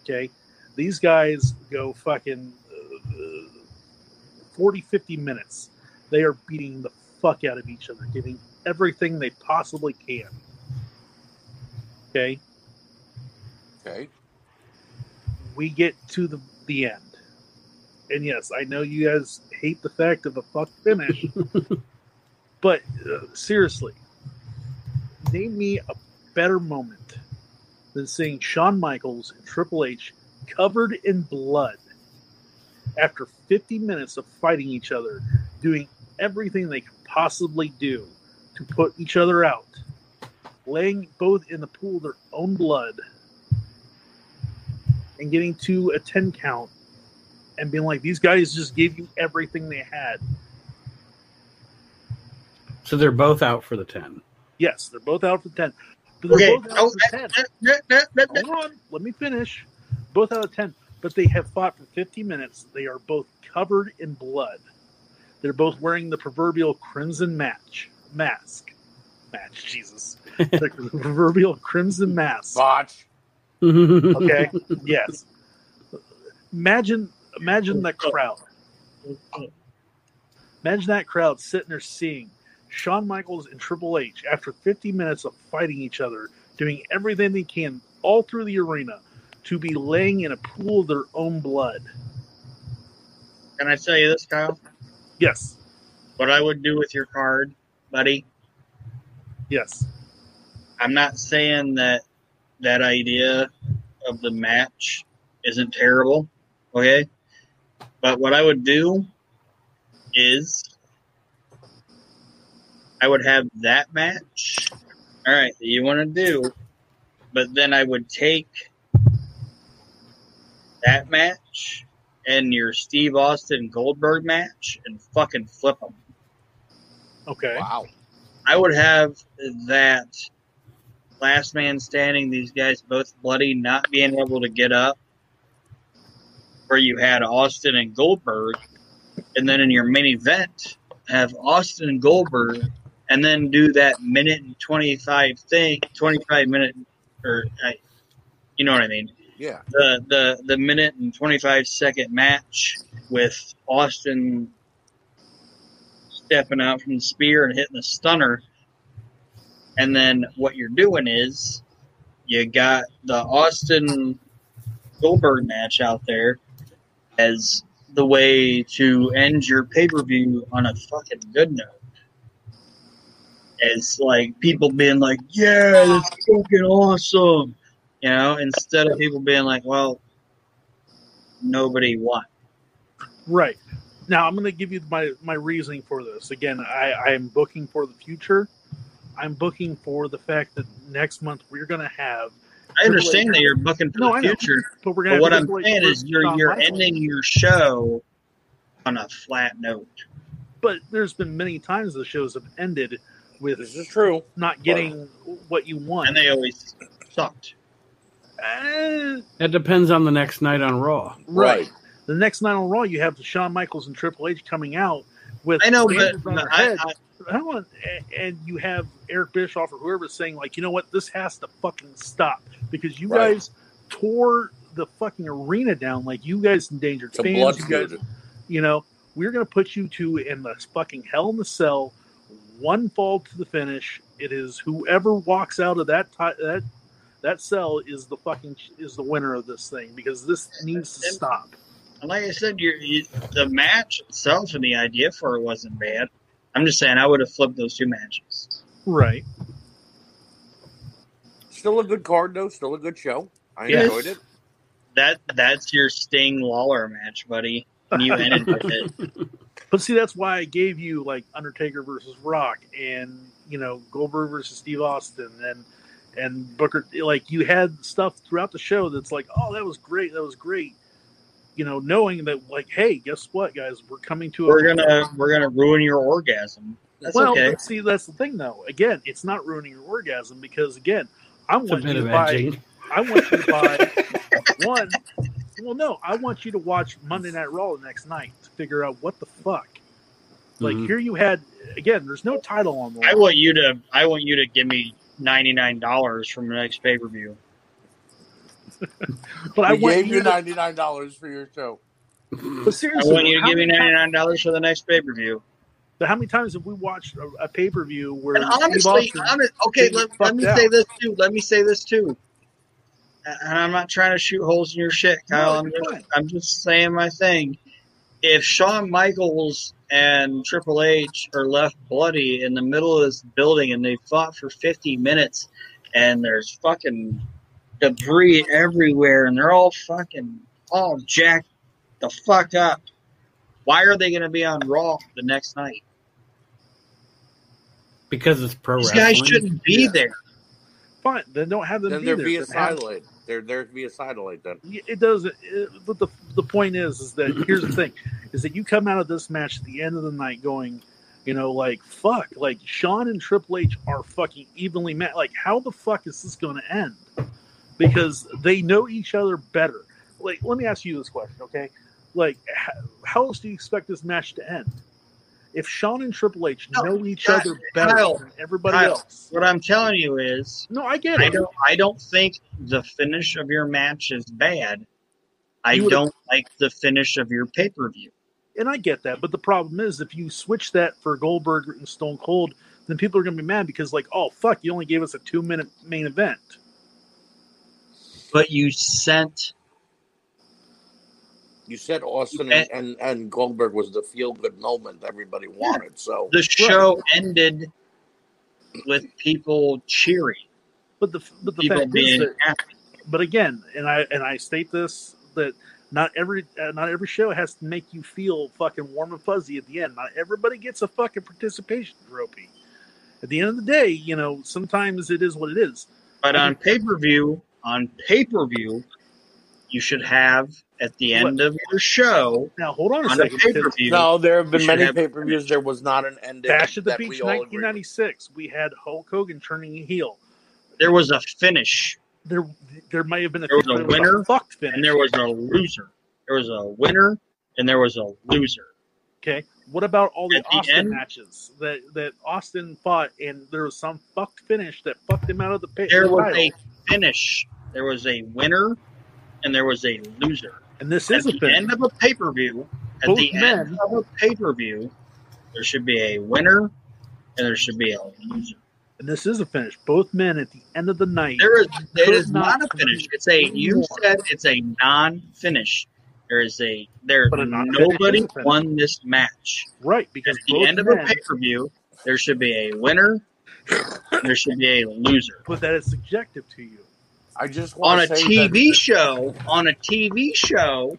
Okay, these guys go fucking uh, 40, 50 minutes. They are beating the fuck out of each other, giving everything they possibly can. Okay, Okay. we get to the, the end. And yes, I know you guys hate the fact of a fuck finish, but uh, seriously, name me a better moment than seeing Shawn Michaels and Triple H covered in blood after 50 minutes of fighting each other, doing everything they could possibly do to put each other out, laying both in the pool of their own blood and getting to a 10 count and being like, these guys just gave you everything they had. so they're both out for the 10. Yes, they're both out for 10. But Okay. both out Oh, for 10. that- that- that- that- Hold on, let me finish. Both out of 10. But they have fought for 50 minutes. They are both covered in blood. They're both wearing the proverbial crimson match mask. Match, Jesus. the proverbial crimson mask. Botch. Okay. yes. Imagine imagine that oh. crowd. Imagine that crowd sitting there seeing Shawn Michaels and Triple H after 50 minutes of fighting each other, doing everything they can all through the arena to be laying in a pool of their own blood. Can I tell you this, Kyle? Yes. What I would do with your card, buddy? Yes. I'm not saying that that idea of the match isn't terrible, okay? But what I would do is I would have that match. All right, you want to do, but then I would take that match and your Steve Austin Goldberg match and fucking flip them. Okay. Wow. I would have that last man standing, these guys both bloody, not being able to get up, where you had Austin and Goldberg, and then in your main event, have Austin and Goldberg, and then do that minute and 25 thing, 25 minute, or, I, you know what I mean? Yeah. the the the minute and twenty five second match with Austin stepping out from the spear and hitting the stunner, and then what you're doing is you got the Austin Goldberg match out there as the way to end your pay per view on a fucking good note. As like people being like, "Yeah, that's fucking awesome," you know, instead of people being like, "Well, nobody won." Right. Now I'm going to give you my my reasoning for this. Again, I I am booking for the future. I'm booking for the fact that next month we're going to have. I understand that you're booking for No, the future, But we're going but what I'm saying is you're you're ending your show on a flat note. But there's been many times the shows have ended with This is true. not getting what you want. and they always sucked. Eh, That depends on the next night on Raw. right. The next night on Raw, you have the Shawn Michaels and Triple H coming out with I know, bandages but on their I, head. I, Hold on, a- and you have Eric Bischoff or whoever saying like, you know what, this has to fucking stop because you Right. guys tore the fucking arena down. Like you guys endangered It's fans. You guys, you know, we're gonna put you two in the fucking hell in the cell. One fall to the finish. It is whoever walks out of that ti- that that cell is the fucking is the winner of this thing because this needs to stop. And like I said, you're, you, the match itself and the idea for it wasn't bad. I'm just saying I would have flipped those two matches. Right. Still a good card though. Still a good show. I Yes. enjoyed it. That that's your Sting Lawler match, buddy. And you ended with it. But see, that's why I gave you like Undertaker versus Rock, and you know Goldberg versus Steve Austin, and and Booker. Like you had stuff throughout the show that's like, oh, that was great, that was great. You know, knowing that, like, hey, guess what, guys, we're coming to. We're a gonna we're gonna ruin your orgasm. That's well, okay. see, that's the thing, though. Again, it's not ruining your orgasm because, again, I It's want you to buy. edging. I want you to buy one. Well, no, I want you to watch Monday Night Raw the next night to figure out what the fuck. Like Mhm. here, you had again. There's no title on the line. I want you to I want you to give me ninety nine dollars from the next pay per view. but I we want gave you you ninety nine dollars for your show. But seriously, I seriously, want you to how give me many ninety ti- nine dollars for the next pay per view. But how many times have we watched a, a pay per view where And Steve honestly, Austin- honest, okay, let, let me fucked say this too. Let me say this too. And I'm not trying to shoot holes in your shit, Kyle. No, I'm just. I'm just saying my thing. If Shawn Michaels and Triple H are left bloody in the middle of this building and they fought for 50 minutes and there's fucking debris everywhere and they're all fucking all jacked the fuck up, why are they going to be on Raw the next night? because it's pro These wrestling. guys shouldn't be Yeah. there. fine, then don't have them Then be there there. be a Then have- satellite. There there be a satellite then. it doesn't. It, but the the point is, is that here's the thing, is that you come out of this match at the end of the night going, you know, like fuck, like Shawn and Triple H are fucking evenly met. Like, how the fuck is this going to end? Because they know each other better. Like, let me ask you this question, okay? Like, how, else do you expect this match to end? If Shawn and Triple H No, know each other better Kyle, than everybody Kyle, else, What I'm telling you is, no, I get I it. don't, I don't think the finish of your match is bad. I don't like the finish of your pay per view. and I get that, but the problem is if you switch that for Goldberg and Stone Cold, then people are going to be mad because like, oh fuck, you only gave us a two minute main event. But you sent You said Austin And- and, and, and Goldberg was the feel good moment everybody wanted. So the show ended with people cheering, But the but the people fact is that, happy. but again, and I and I state this that not every uh, not every show has to make you feel fucking warm and fuzzy at the end. Not everybody gets a fucking participation trophy. At the end of the day, you know, sometimes it is what it is. But on pay per view, on pay per view, you should have at the end of your show Now hold on a on second. pay per because view. no, there have been many pay per views. There was not an ending. Bash at the Beach, we all agreed with. 1996. We had Hulk Hogan turning heel. There was a finish, There, there may have been a, There was a there winner, fucked finish. and there was a loser. There was a winner, and there was a loser. Okay. What about all the the Austin end- matches that that Austin fought, and there was some fucked finish that fucked him out of the pit? There the was title? a finish. There was a winner, and there was a loser. And this At is a the finish. end of a pay per view, at Both the men- end of a pay per view, there should be a winner and there should be a loser. And this is a finish. Both men at the end of the night. There is it is not not a finish. It's a you more. said it's a non finish. There is a there But a nobody is a finish. won this match. right, because At the end of a pay per view, there should be a winner. And there should be a loser. but that is subjective to you. I just On want a say on a TV that, show, on a TV show,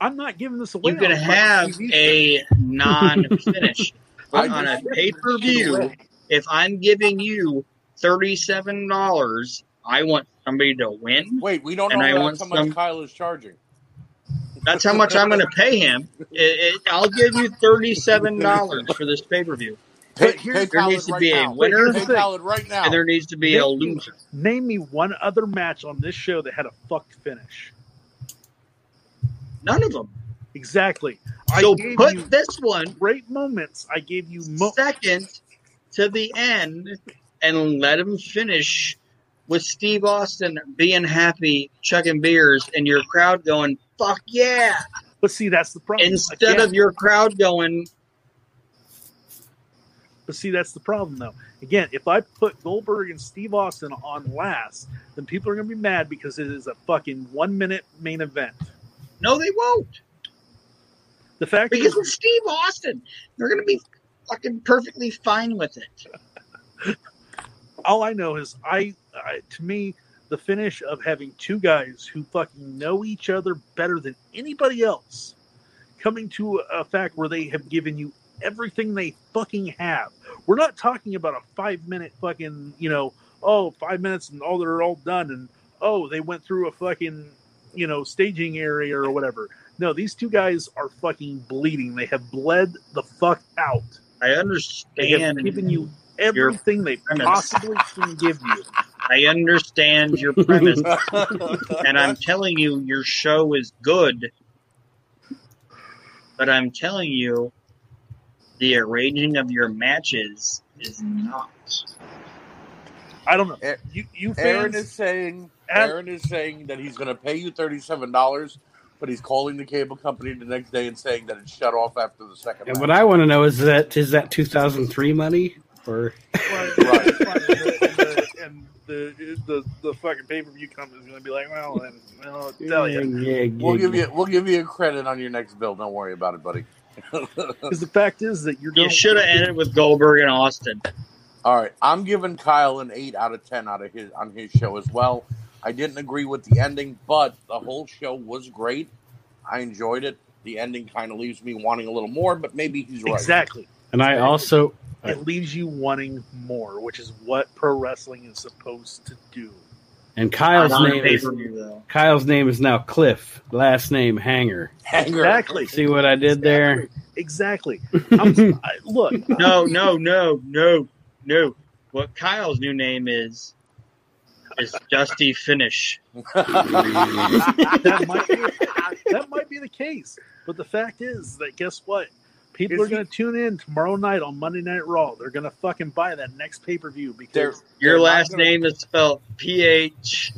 I'm not giving this away. you can on a have a non-finish. I on a pay-per-view, if I'm giving you thirty-seven dollars, I want somebody to win. Wait, we don't and know I that's want how much some- Kyle is charging. That's how much I'm going to pay him. It, it, I'll give you thirty-seven dollars for this pay-per-view, Pay, here's- there needs to right be a winner. Right now. and there needs to be a Yeah. loser. Name me one other match on this show that had a fucked finish. None of them. Exactly. So I put this one great moments. I gave you mo- second to the end and let him finish with Steve Austin being happy, chugging beers, and your crowd going, fuck yeah. But see, that's the problem. Instead Again, of your crowd going, But see, that's the problem, though. Again, if I put Goldberg and Steve Austin on last, then people are going to be mad because it is a fucking one minute main event. no, they won't. The fact Because is, it's Steve Austin. They're going to be fucking perfectly fine with it. all I know is I, I, to me, the finish of having two guys who fucking know each other better than anybody else coming to a fact where they have given you everything they fucking have. We're not talking about a five minute fucking, you know, oh, five minutes and all they're all done and oh, they went through a fucking, you know, staging area or whatever. No, these two guys are fucking bleeding. They have bled the fuck out. I They have understand. given you everything they premise. possibly can give you. I understand your premise. and I'm telling you, your show is good. But I'm telling you, the arranging of your matches is mm-hmm. not. I don't know. A- You, you Aron fans, is saying Ab- Aron is saying that he's going to pay you thirty seven dollars, but he's calling the cable company the next day and saying that it's shut off after the second. And match. what I want to know is that is that 2003 money or Right, Right. right, and the, the, the, the fucking pay per view company is going to be like, well, then, well, I'll tell you. Yeah, yeah, we'll give you we'll give you a credit on your next bill. Don't worry about it, buddy. Because the fact is that you're going You should have ended with Goldberg and Austin. All right, I'm giving Kyle an eight out of ten out of his on his show as well. I didn't agree with the ending, but the whole show was great. I enjoyed it. The ending kind of leaves me wanting a little more, but maybe he's right. Exactly. And I also It leaves you wanting more, which is what pro wrestling is supposed to do. And Kyle's name is though. Kyle's name is now Cliff. Last name Hanger. Hanger. Exactly. See what I did there? Exactly. I'm, I, look, No, no, no, no, no. What Kyle's new name is is Dusty Finish. that might be, that might be the case. But the fact is that guess what? People Is are going to tune in tomorrow night on Monday Night Raw. They're going to fucking buy that next pay per view They're- because Your they're not last gonna- name is spelled P H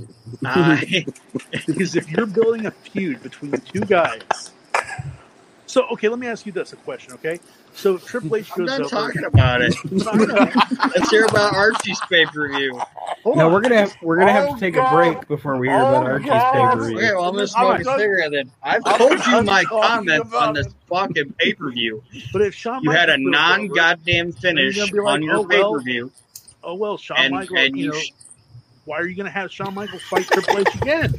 I. because if you're building a feud between two guys. So okay, let me ask you this a question. Okay, so Triple H I'm goes done over. talking about it. Let's hear about Archie's pay per view. Hold No, we're gonna have we're gonna have Oh, to take God. a break before we hear about Oh, Archie's God. pay per Okay, view. well, I'm gonna I'm smoke a cigarette then. I've I'm told you my talking comments on this it. fucking pay per view. But if Shawn You had a non goddamn finish like, on your oh, pay well, per view, oh well, Shawn and Michaels. and you you know, sh- why are you going to have Shawn Michaels fight Triple H again?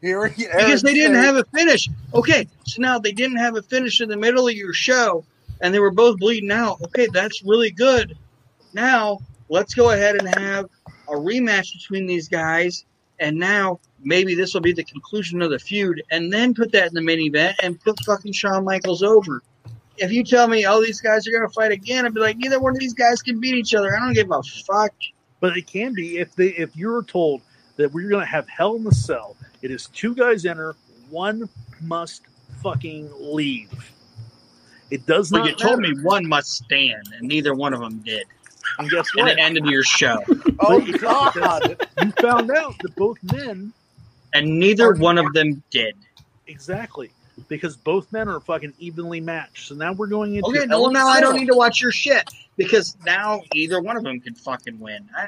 Here he- because Aron they didn't have a finish. Okay, so now they didn't have a finish in the middle of your show, and they were both bleeding out. Okay, that's really good. Now let's go ahead and have a rematch between these guys, and now maybe this will be the conclusion of the feud, and then put that in the main event and put fucking Shawn Michaels over. If you tell me, oh, these guys are gonna fight again, I'd be like, neither one of these guys can beat each other. I don't give a fuck. But it can be if they if you're told that we're going to have Hell in the Cell. It is two guys enter, one must fucking leave. It does But not. you told me one must stand, and neither one of them did. And guess what? And what? it ended your show. Oh God! you found out that both men and neither one of them did. Exactly. Because both men are fucking evenly matched. So now we're going into Okay, Hell well now I don't need to watch your shit because now either one of them could fucking win. I,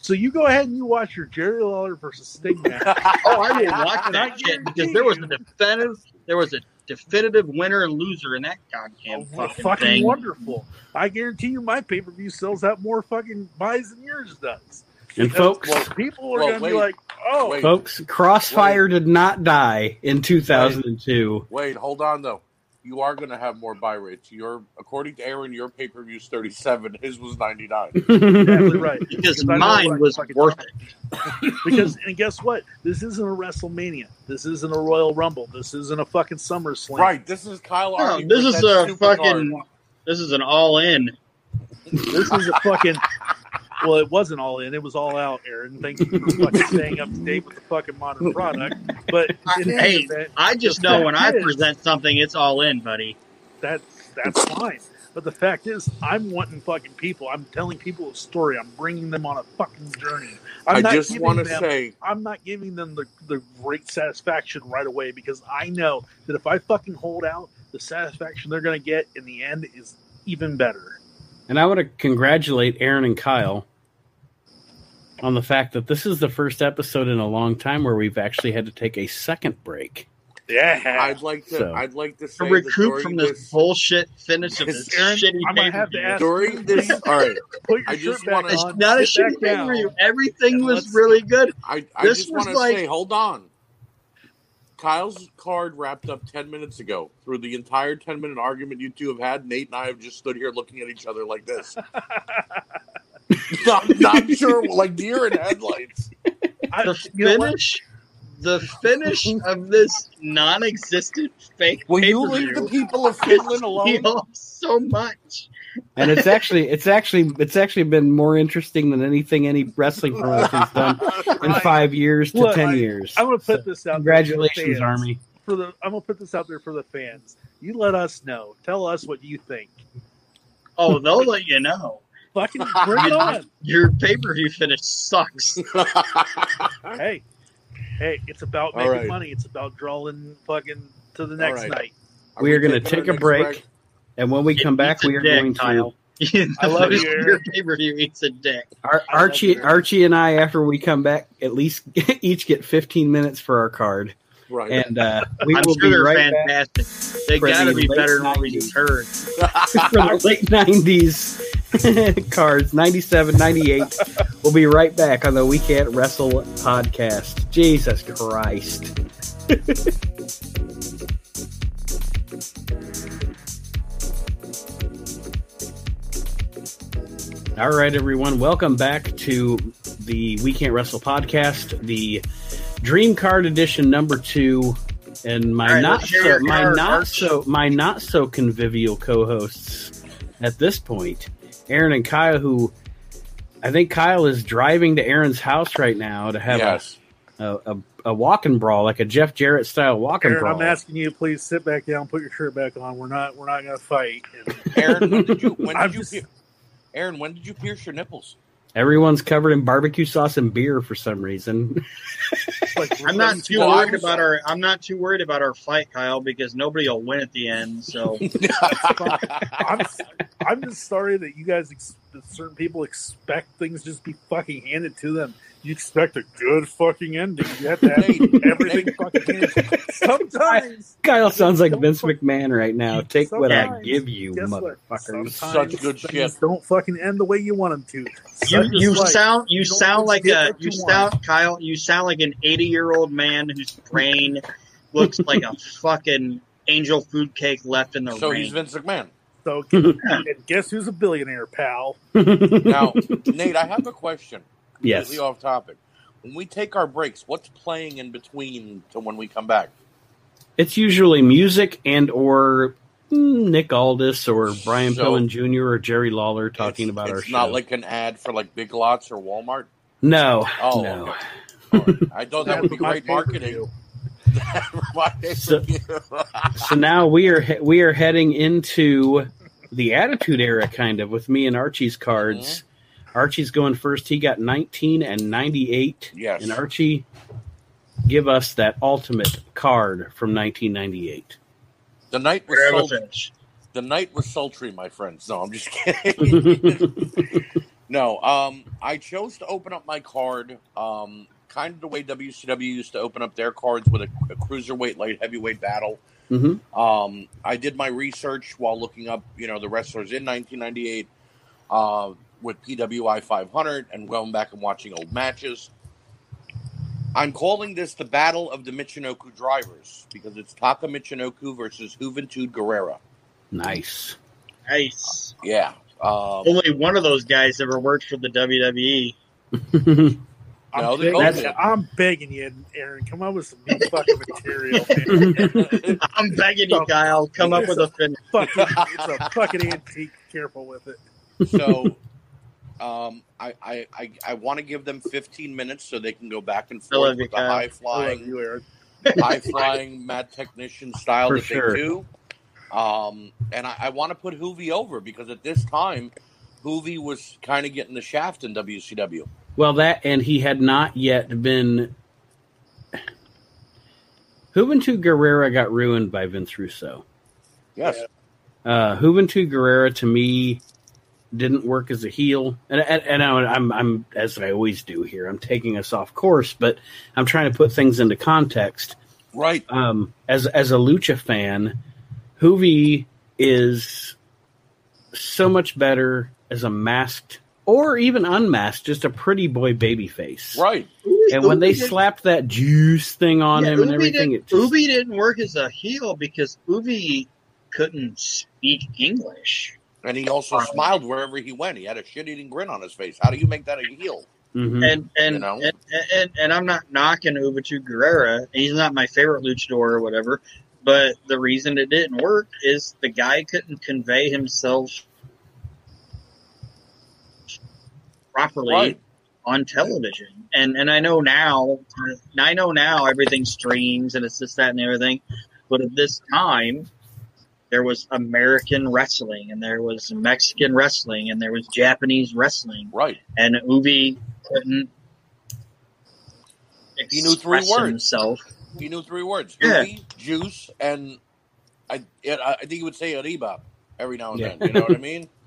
So you go ahead and you watch your Jerry Lawler versus Sting match. oh, I will watch that shit because there was a definitive, there was a definitive winner and loser in that goddamn Oh, fucking, fucking thing. wonderful. I guarantee you my pay per view sells out more fucking buys than yours does. And folks, what people are well, going to be like, oh, Wait. folks, Crossfire did not die in 2002. Wait, hold on though. You are going to have more buy rates. Your according to Aron, your pay per view is thirty seven. His was ninety nine. exactly right. Because I know what mine was worth it. Because and guess what? This isn't a WrestleMania. This isn't a Royal Rumble. This isn't a fucking SummerSlam. Right. This is Kyle. No, arguing this is a fucking. card. This is an all in. This is a fucking. Well, it wasn't all in. It was all out, Aron. Thank you for fucking staying up to date with the fucking modern product. But in any Hey, event, I just know when I is- present something, it's all in, buddy. that that's fine. But the fact is, I'm wanting fucking people. I'm telling people a story. I'm bringing them on a fucking journey. I'm I just want to say, I'm not giving them the, the great satisfaction right away because I know that if I fucking hold out, the satisfaction they're going to get in the end is even better. And I want to congratulate Aron and Kyle on the fact that this is the first episode in a long time where we've actually had to take a second break. Yeah. I'd like to. So- I'd like to say To that recoup during from this bullshit finish of Is this Aron, shitty I might have to pay-per-view. ask during this. All right. Put your I shirt just back wanna- It's not a shitty back down. pay-per-view. Everything and was really good. I, I This just was want to like- say, hold on. Kyle's card wrapped up 10 minutes ago. Through the entire 10 minute argument you two have had, Nate and I have just stood here looking at each other like this. not, not sure, like deer in headlights. I, The you know what? finish, the finish of this non-existent fake Will you leave the people of Finland alone? so much. And it's actually it's actually it's actually been more interesting than anything any wrestling promotion's done in five years to Look, ten I- years. I'm going to put So, this out. there congratulations, fans. Army. For the, I'm going to put this out there for the fans. You let us know. Tell us what you think. Oh, they'll let you know. Fucking bring it on. Your pay-per-view finish sucks. hey, hey, it's about making right. money. It's about drawing fucking to the next right. night. We are going to take a next break, and when we come back, we are dick, going to Kyle. I love The you, finish of Aron. Your pay-per-view eats a dick. Ar- Archie. Archie and I after we come back at least each get 15 minutes for our card, Right. and uh, we I'm will sure be they're right back fantastic. They got to be better than what we 90s. just heard. for the late 90s cards 97 98 we'll be right back on the we can't wrestle podcast jesus christ all right everyone welcome back to the we can't wrestle podcast the dream card edition number two and my All right, not so my card, not Arch. so my not so convivial co-hosts at this point aron and kyle who i think kyle is driving to aron's house right now to have yes. a, a, a, a walk and brawl like a jeff jarrett style walk and Aron, brawl I'm asking you, please sit back down, put your shirt back on. We're not, we're not going to fight. And Aron, when did you, when did you, just- pier- Aron, when did you pierce your nipples? Everyone's covered in barbecue sauce and beer for some reason like, I'm not too Well, worried about our. I'm not too worried about our fight, Kyle, because nobody will win at the end. So I'm, I'm just sorry that you guys, ex- that certain people expect things just be fucking handed to them. You expect a good fucking ending. You have to have everything fucking handed. Sometimes, kyle sounds like Vince fuck- McMahon right now take what i give you guess what? motherfuckers Sometimes Such good shit. Don't fucking end the way you want them to. you, you is sound you You sound like a you you sound Kyle. You sound like an 80 year old man whose brain looks like a fucking angel food cake left in the So rain. he's Vince McMahon. So, guess who's a billionaire, pal? Now, Nate, I have a question. Yes Completely off topic. When we take our breaks, what's playing in between to when we come back? It's usually music and or mm, Nick Aldis or Brian So- Pillman Jr. or Jerry Lawler talking it's, about it's our show. not like an ad for like Big Lots or Walmart. no, Oh, no. okay. All right. I thought that would be great marketing. So- So now we are he- we are heading into the Attitude Era, kind of, with me and Archie's cards. Archie's going first. He got 19 and 98. Yes. And Archie, give us that ultimate card from 1998. The night was sultry. The night was sultry, my friends. No, I'm just kidding. no, um, I chose to open up my card, um, kind of the way WCW used to open up their cards with a, a cruiserweight, light heavyweight battle. hmm Um, I did my research while looking up, you know, the wrestlers in 1998 uh, with PWI 500 and going back and watching old matches. I'm calling this the Battle of the Michinoku Drivers because it's Taka Michinoku versus Juventud Guerrera. Nice. Nice. Yeah. Um, Only one of those guys ever worked for the. WWE. I'm, No, begging you, I'm begging you, Aron. Come up with some new fucking material. I'm begging you, Kyle. Come up with a finish. fucking, it's a fucking antique. Careful with it. so um, I, I, I, I want to give them 15 minutes so they can go back and forth with the high flying, high flying mad technician style For that sure. they do. Um, and I, I want to put Juvi over because at this time, Juvi was kind of getting the shaft in WCW. Well, that and he had not yet been. Juventud Guerrera got ruined by Vince Russo. Yes. Uh, Juventud Guerrera to me didn't work as a heel, and and, and I'm I'm as I always do here. I'm taking us off course, but I'm trying to put things into context. Right. Um, as as a lucha fan, Juvi is so much better as a masked or even unmasked, just a pretty boy baby face. Right. And when they didn't- slapped that juice thing on yeah, him and Ubi everything, didn't, it just, Ubi didn't work as a heel because Ubi couldn't speak English. And he also smiled wherever he went. He had a shit eating grin on his face. How do you make that a heel? Mhm. And and, You know? and and and I'm not knocking Ubitu Guerrera. He's not my favorite luchador or whatever. But the reason it didn't work is the guy couldn't convey himself properly Right. on television. And and I know now, I know now everything streams and it's this that and everything. But at this time, there was American wrestling and there was Mexican wrestling and there was Japanese wrestling Right. and Ubi couldn't He knew three words. himself. He knew three words: Yeah. Juvi, juice, and I. It, I think he would say Arriba every now and Yeah. then. You know what I mean?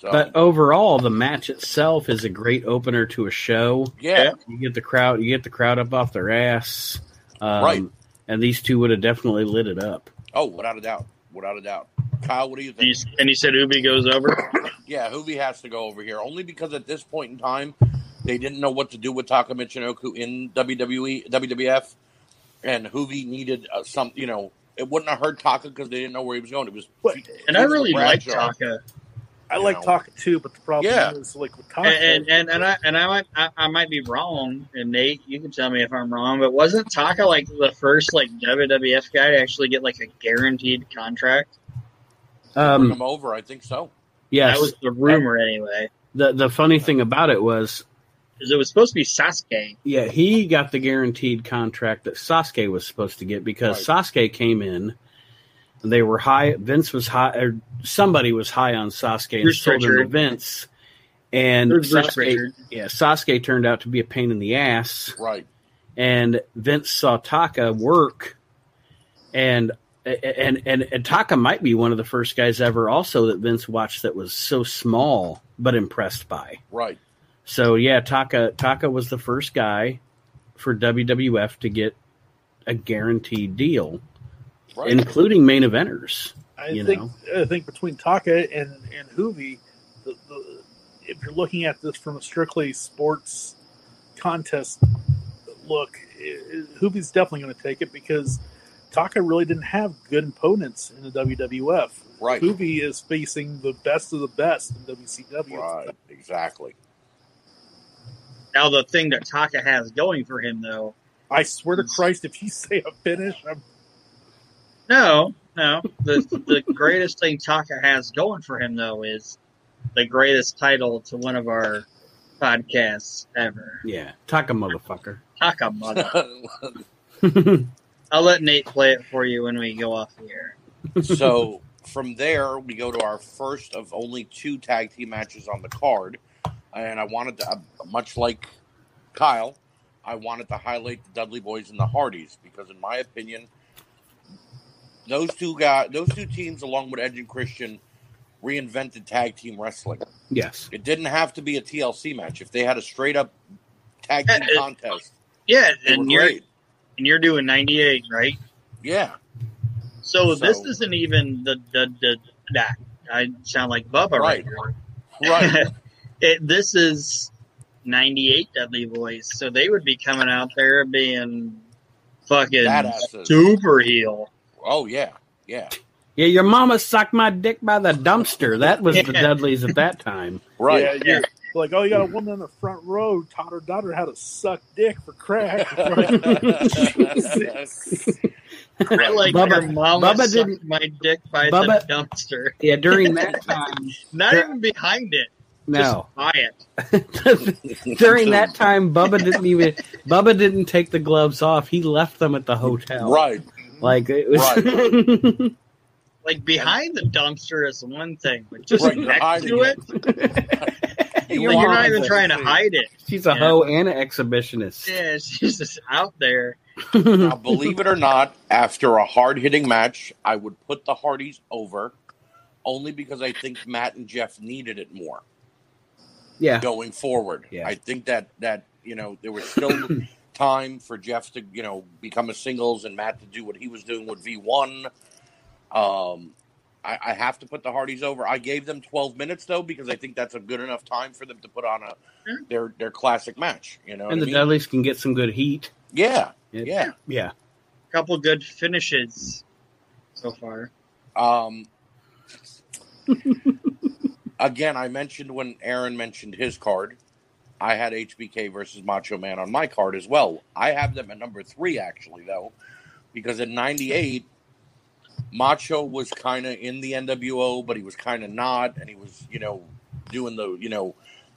So, But overall, the match itself is a great opener to a show. yeah, You get the crowd, you get the crowd up off their ass, um, Right. And these two would have definitely lit it up. Oh, without a doubt. Without a doubt. Kyle, what do you think? He's- And he said Ubi goes over. Yeah, Juvi has to go over here only because at this point in time, they didn't know what to do with Taka Michinoku in WWE, WWF, and Juvi needed uh, some. You know, it wouldn't have hurt Taka because they didn't know where he was going. It was, But- And he I was really like Bradshaw. Taka. I like know. talking too, but the problem Yeah. is like with Taka. And, and and and I and I might I, I might be wrong, and Nate, you can tell me if I'm wrong. But wasn't Taka like the first like WWF guy to actually get like a guaranteed contract? Bring Um, him over. I think so. Yeah, That was the rumor anyway, the the funny thing about it was, because it was supposed to be Sasuke. yeah, he got the guaranteed contract that Sasuke was supposed to get because Sasuke came in. They were high. Vince was high, or somebody was high on Sasuke and Bruce sold him to Vince. And Bruce Sasuke, yeah, Sasuke turned out to be a pain in the ass. Right. and Vince saw Taka work, and and and, and Taka might be one of the first guys ever also that Vince watched that was so small but impressed by. Right. So yeah, Taka Taka was the first guy for WWF to get a guaranteed deal, Right. including main eventers. I you think know. I think between Taka and and Juvi, the, the, if you're looking at this from a strictly sports contest look, i i- Juvi's definitely going to take it because Taka really didn't have good opponents in the WWF. Right. Juvi is facing the best of the best in WCW. Right. Exactly. Now the thing that Taka has going for him though, I swear to Christ, if you say a finish, I'm no, no, the the greatest thing Taka has going for him though is the greatest title to one of our podcasts ever. Yeah, Taka motherfucker. Taka mother. I'll let Nate play it for you when we go off here. so from there, we go to our first of only two tag team matches on the card, and I wanted to, uh, much like Kyle, I wanted to highlight the Dudley Boys and the Hardys because, in my opinion, those two guys, those two teams, along with Edge and Christian, reinvented tag team wrestling. Yes. It didn't have to be a TLC match. If they had a straight up tag team Uh, contest, Yeah, they and you're great. and you're doing 98, right? Yeah, So, this isn't even the the the that I sound like Bubba right, Right. right. it, this is 98 Dudley Boys, so they would be coming out there being fucking Badasses. super heel. Oh yeah, yeah. Yeah, your mama sucked my dick by the dumpster. That was the Dudleys at that time. Right. Yeah, you're like, oh, you got a woman in the front row taught her daughter how to suck dick for crack. I like Bubba- your mama Bubba sucked didn't- my dick by Bubba- the dumpster. Yeah, during that time, Not There- even behind it. no. Just by it. during that time, Bubba didn't even Bubba didn't take the gloves off. He left them at the hotel. right. Like it was. Like behind the dumpster is one thing, but just Right, next to it, it. Like, you're not even trying to hide it. She's a Yeah. hoe and an exhibitionist. Yeah, she's just out there. Now, believe it or not, after a hard hitting match, I would put the Hardys over only because I think Matt and Jeff needed it more Yeah. going forward. Yeah. I think that that you know there was still time for Jeff to you know become a singles and Matt to do what he was doing with V one. Um, I, I have to put the Hardys over. I gave them twelve minutes though because I think that's a good enough time for them to put on a Sure. their their classic match. You know, what And I the mean? Dudleys can get some good heat. yeah, It- yeah. Yeah. Couple good finishes so far. Um, again, I mentioned when Aron mentioned his card, I had HBK versus Macho Man on my card as well. I have them at number three, actually, though, because in '98, Macho was kind of in the NWO, but he was kind of not, and he was, you know, doing the, you know,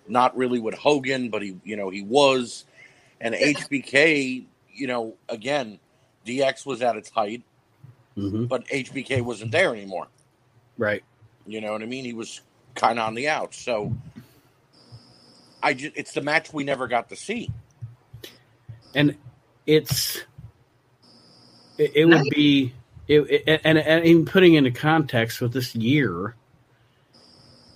not really with Hogan, but he, you know, he was, and HBK, you know, again, DX was at its height, hmm but HBK wasn't there anymore. Right. You know what I mean? He was kind of on the outs. So I just it's the match we never got to see. and it's it, it would be it, it- and, and in putting into context with this year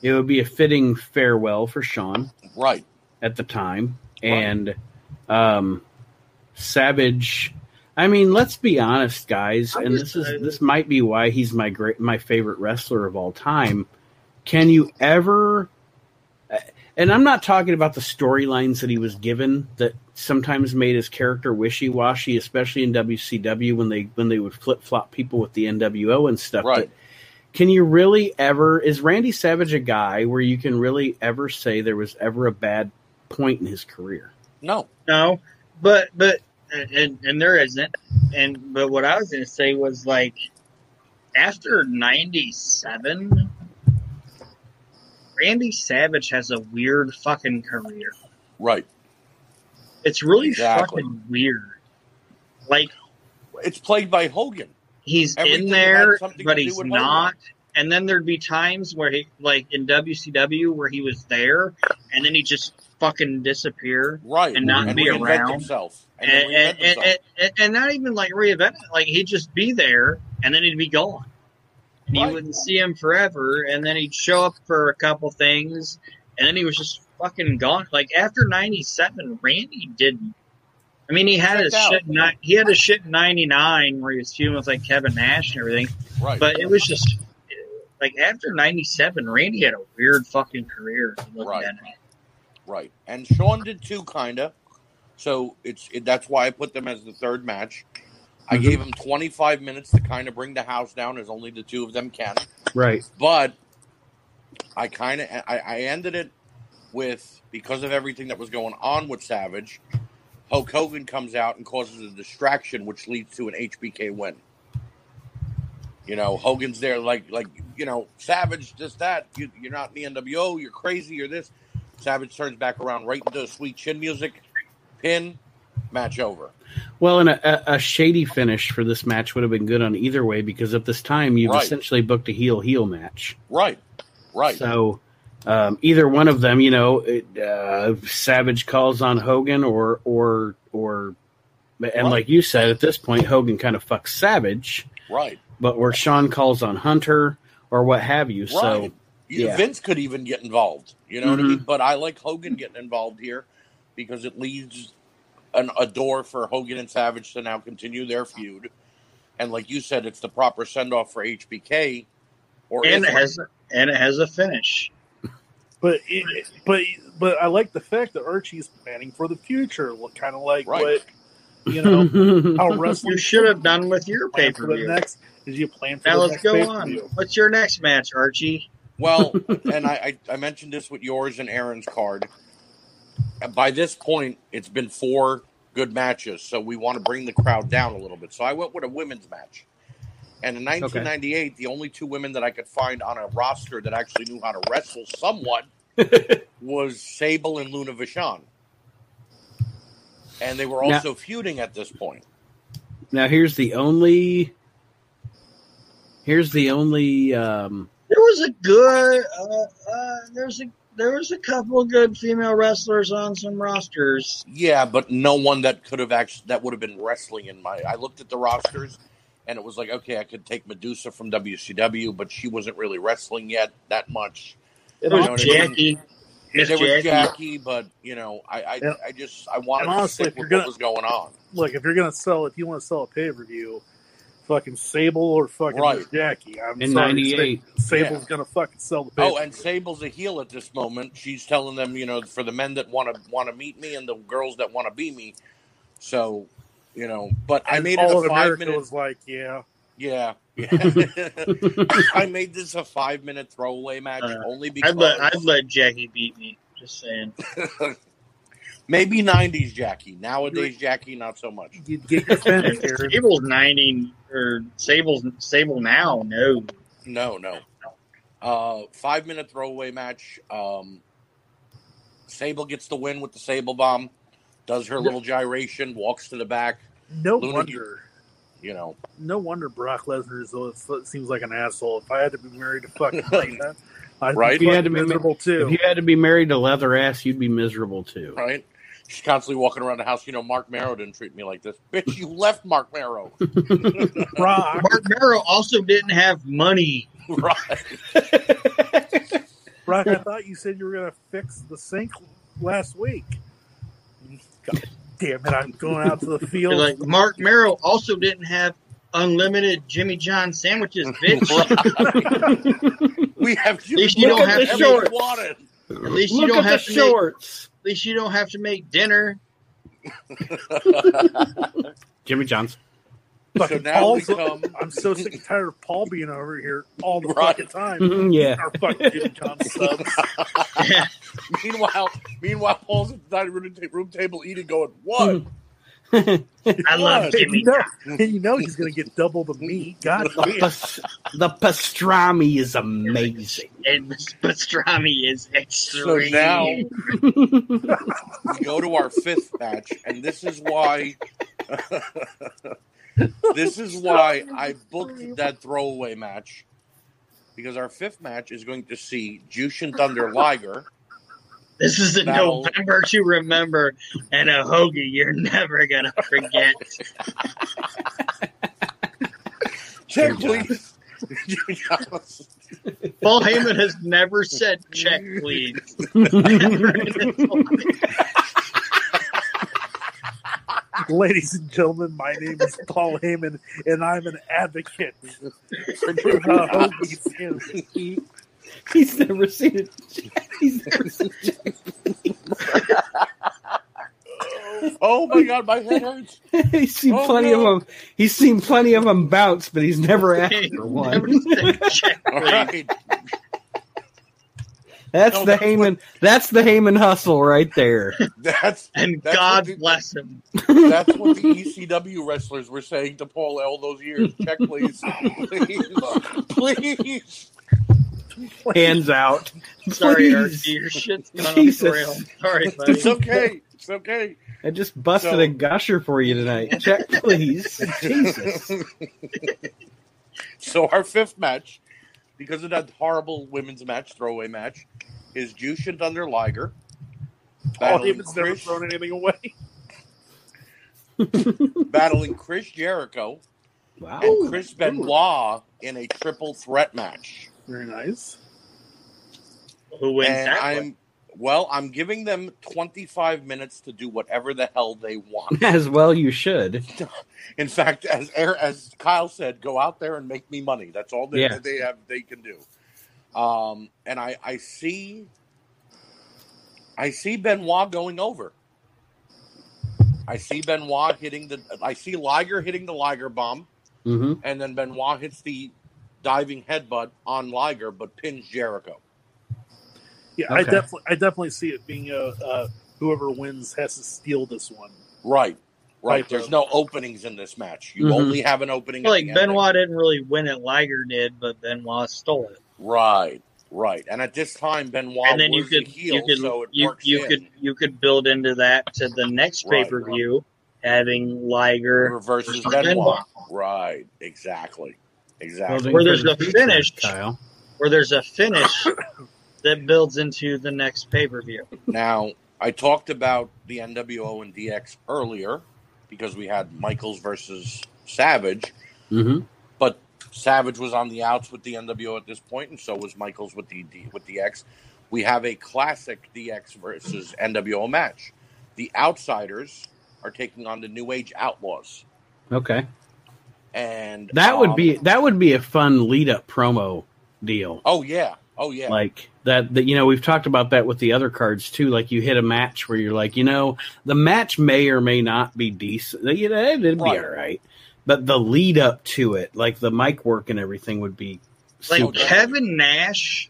it would be a fitting farewell for shawn Right. at the time and um savage i mean let's be honest guys I'm and this is this might be why he's my great my favorite wrestler of all time can you ever and I'm not talking about the storylines that he was given that sometimes made his character wishy-washy, especially in WCW when they when they would flip-flop people with the NWO and stuff. Right. But can you really ever is Randy Savage a guy where you can really ever say there was ever a bad point in his career? No. No, but but and and there isn't. And but what I was going to say was like after '97, Randy Savage has a weird fucking career. Right. It's really Exactly. fucking weird. Like It's played by Hogan. he's Everything in there, but he's not. And then there'd be times where he, like in WCW, where he was there, and then he just fucking disappear, Right. And not be around. himself. And, and and, and, and, and not even like reinvent it. Like he'd just be there, and then he'd be gone. And you wouldn't see him forever, and then he'd show up for a couple things, and then he was just fucking gone. Like after '97, Randy didn't. I mean, he had Checked his out. shit. Ni- he had his shit in '99 where he was feuding with like Kevin Nash and everything. right. But it was just like after '97, Randy had a weird fucking career. if you look Right. right. And Shawn did too, kinda. So it's it, that's why I put them as the third match. I Mhm. gave him 25 minutes to kind of bring the house down, as only the two of them can. Right. but I kind of I, I ended it with because of everything that was going on with Savage. Hulk Hogan comes out and causes a distraction, which leads to an HBK win. You know, Hogan's there like like you know Savage, just that you, you're not in the NWO, you're crazy, you're this. Savage turns back around right into a sweet chin music, pin, match over. Well, and a, a, shady finish for this match would have been good on either way because at this time you've Right. essentially booked a heel heel match. Right, right, So um, either one of them, you know, it, uh, Savage calls on Hogan, or or or, and Right. like you said, at this point, Hogan kind of fucks Savage, Right. but where Shawn calls on Hunter or what have you. So Right. You- yeah. Vince could even get involved. You know what I mean? Mhm. But I like Hogan getting involved here because it leaves an, a door for Hogan and Savage to now continue their feud. And like you said, it's the proper send off for HBK. Or and it has and it has a finish. But it, but but I like the fact that Archie's planning for the future, kind of like Right. what you know how wrestling You should have done with your pay per view. next. Did you plan for Now the let's next go pay-per-view? on. What's your next match, Archie? Well, and I, I, I mentioned this with yours and Aron's card. By this point, it's been four good matches, so we want to bring the crowd down a little bit. So I went with a women's match. And in 1998, the only two women that I could find on a roster that actually knew how to wrestle somewhat was Sable and Luna Vachon. And they were Now- also feuding at this point. now here's the only. Here's the only. Um, There was a good. Uh, uh, there's a there was a couple of good female wrestlers on some rosters. Yeah, but no one that could have actually that would have been wrestling in my. I looked at the rosters, and it was like, okay, I could take Medusa from WCW, but she wasn't really wrestling yet that much. And There You know was I mean? Jackie. Miss there was Jackie. Jackie, but you know, I I, And- I just I wanted and to honestly, stick if you're with gonna- what was going on. Look, if you're gonna sell, if you want to sell a pay per view, fucking Sable or fucking Right. Jackie. I'm in sorry, '98, Sable's Yeah. gonna fucking sell the pay. Oh, and Sable's a heel at this moment. She's telling them, you know, for the men that want to want to meet me and the girls that want to be me. So, you know, but I made it all a of five America minute. was like, yeah, Yeah, yeah. I made this a five minute throwaway match Uh, only because I'd let I'd let Jackie beat me. Just saying. maybe '90s Jackie. Nowadays Jackie, not so much. you get your finish, Aron. Sable's ninety or Sable's Sable now. No, No, no. Uh, five minute throwaway match. Um, Sable gets the win with the Sable bomb. Does her little gyration, walks to the back. No Luna- wonder. You know, No wonder Brock Lesnar is it seems like an asshole. If I had to be married to fucking Lena, I'd Right. be If you had fucking to be- miserable too. if you had to be married to leather ass, you'd be miserable too. right? She's constantly walking around the house. You know, Mark Mero didn't treat me like this. Bitch, you left Mark Mero. Mark Mero also didn't have money. right. Brock, I thought you said you were gonna fix the sink last week. God damn it! I'm going out to the field. Like Mark Mero also didn't have unlimited Jimmy John sandwiches, bitch. We have At least you don't at have the shorts. wanted. at least you Look don't at the have shorts. At least you don't have to make dinner. Jimmy John's. so now we Paul's- come. I'm so sick and tired of Paul being over here all the Right. fucking time. Mhm, yeah. Our fucking Jimmy John subs. meanwhile, meanwhile, Paul's at the dining room, room table eating, going, "What? I love And Jimmy you know, you know he's gonna get double the meat. God The, pas- the pastrami is amazing. And this pastrami is So now we go to our fifth match, and this is why. this is why I booked that throwaway match because our fifth match is going to see Jushin Thunder Liger. This is a Battle. November to remember, and a hoagie you're never gonna forget. Check, please. Paul Heyman has never said check, please. Ladies and gentlemen, my name is Paul Heyman, and I'm an advocate for hoagies. And He's never seen it. He's never seen it. Oh my god, my head hurts. He's seen Oh, plenty no. of them. He's seen plenty of them bounce, but he's never asked for Never one. said check, All please. That's No, the that's Heyman. That's the Heyman hustle right there. That's And That's God the- bless him. that's what the ECW wrestlers were saying to Paul all those years. Check, please, please, please. Hands out. Sorry, Please. Archie, your shit's gone off Jesus. the rail. Sorry, buddy. It's okay. It's okay. I just busted So- a gusher for you tonight. Check, please. Jesus. So our fifth match, because of that horrible women's match, throwaway match, is Jushin Thunder Liger. Paul battling never Chris- thrown anything away. battling Chris Jericho Wow. and Chris Benoit in a triple threat match. Very nice. Who wins and that? I'm one? well, I'm giving them 25 minutes to do whatever the hell they want. As well, you should. In fact, as as Kyle said, go out there and make me money. That's all they, Yeah. they have they can do. Um, and I I see I see Benoit going over. I see Benoit hitting the I see Liger hitting the Liger bomb, hmm and then Benoit hits the diving headbutt on Liger, but pins Jericho. Yeah, I definitely, I definitely see it being a uh, whoever wins has to steal this one. Right. Right. There's of- no openings in this match. You Mhm. only have an opening. like the end. Benoit didn't really win it. Liger did, but Benoit stole it. Right. Right. And at this time, Benoit and then you could the heel, you could so it you, works you in. could you could build into that to the next Right. pay per view, having Liger versus versus Benoit. Benoit. Right. Exactly. Exactly. Where there's a finish. Kyle. where there's a finish that builds into the next pay per view. Now, I talked about the NWO and DX earlier because we had Michaels versus Savage, hmm but Savage was on the outs with the NWO at this point, and so was Michaels with the D, with DX. We have a classic DX versus NWO match. The Outsiders are taking on the New Age Outlaws, Okay. And That would um, be that would be a fun lead up promo deal. Oh yeah, oh yeah, Like that, that you know we've talked about that with the other cards too. Like you hit a match where you're like, you know, the match may or may not be decent. You know, it'd be Right. all right, but the lead up to it, like the mic work and everything, would be Like super. Kevin Nash,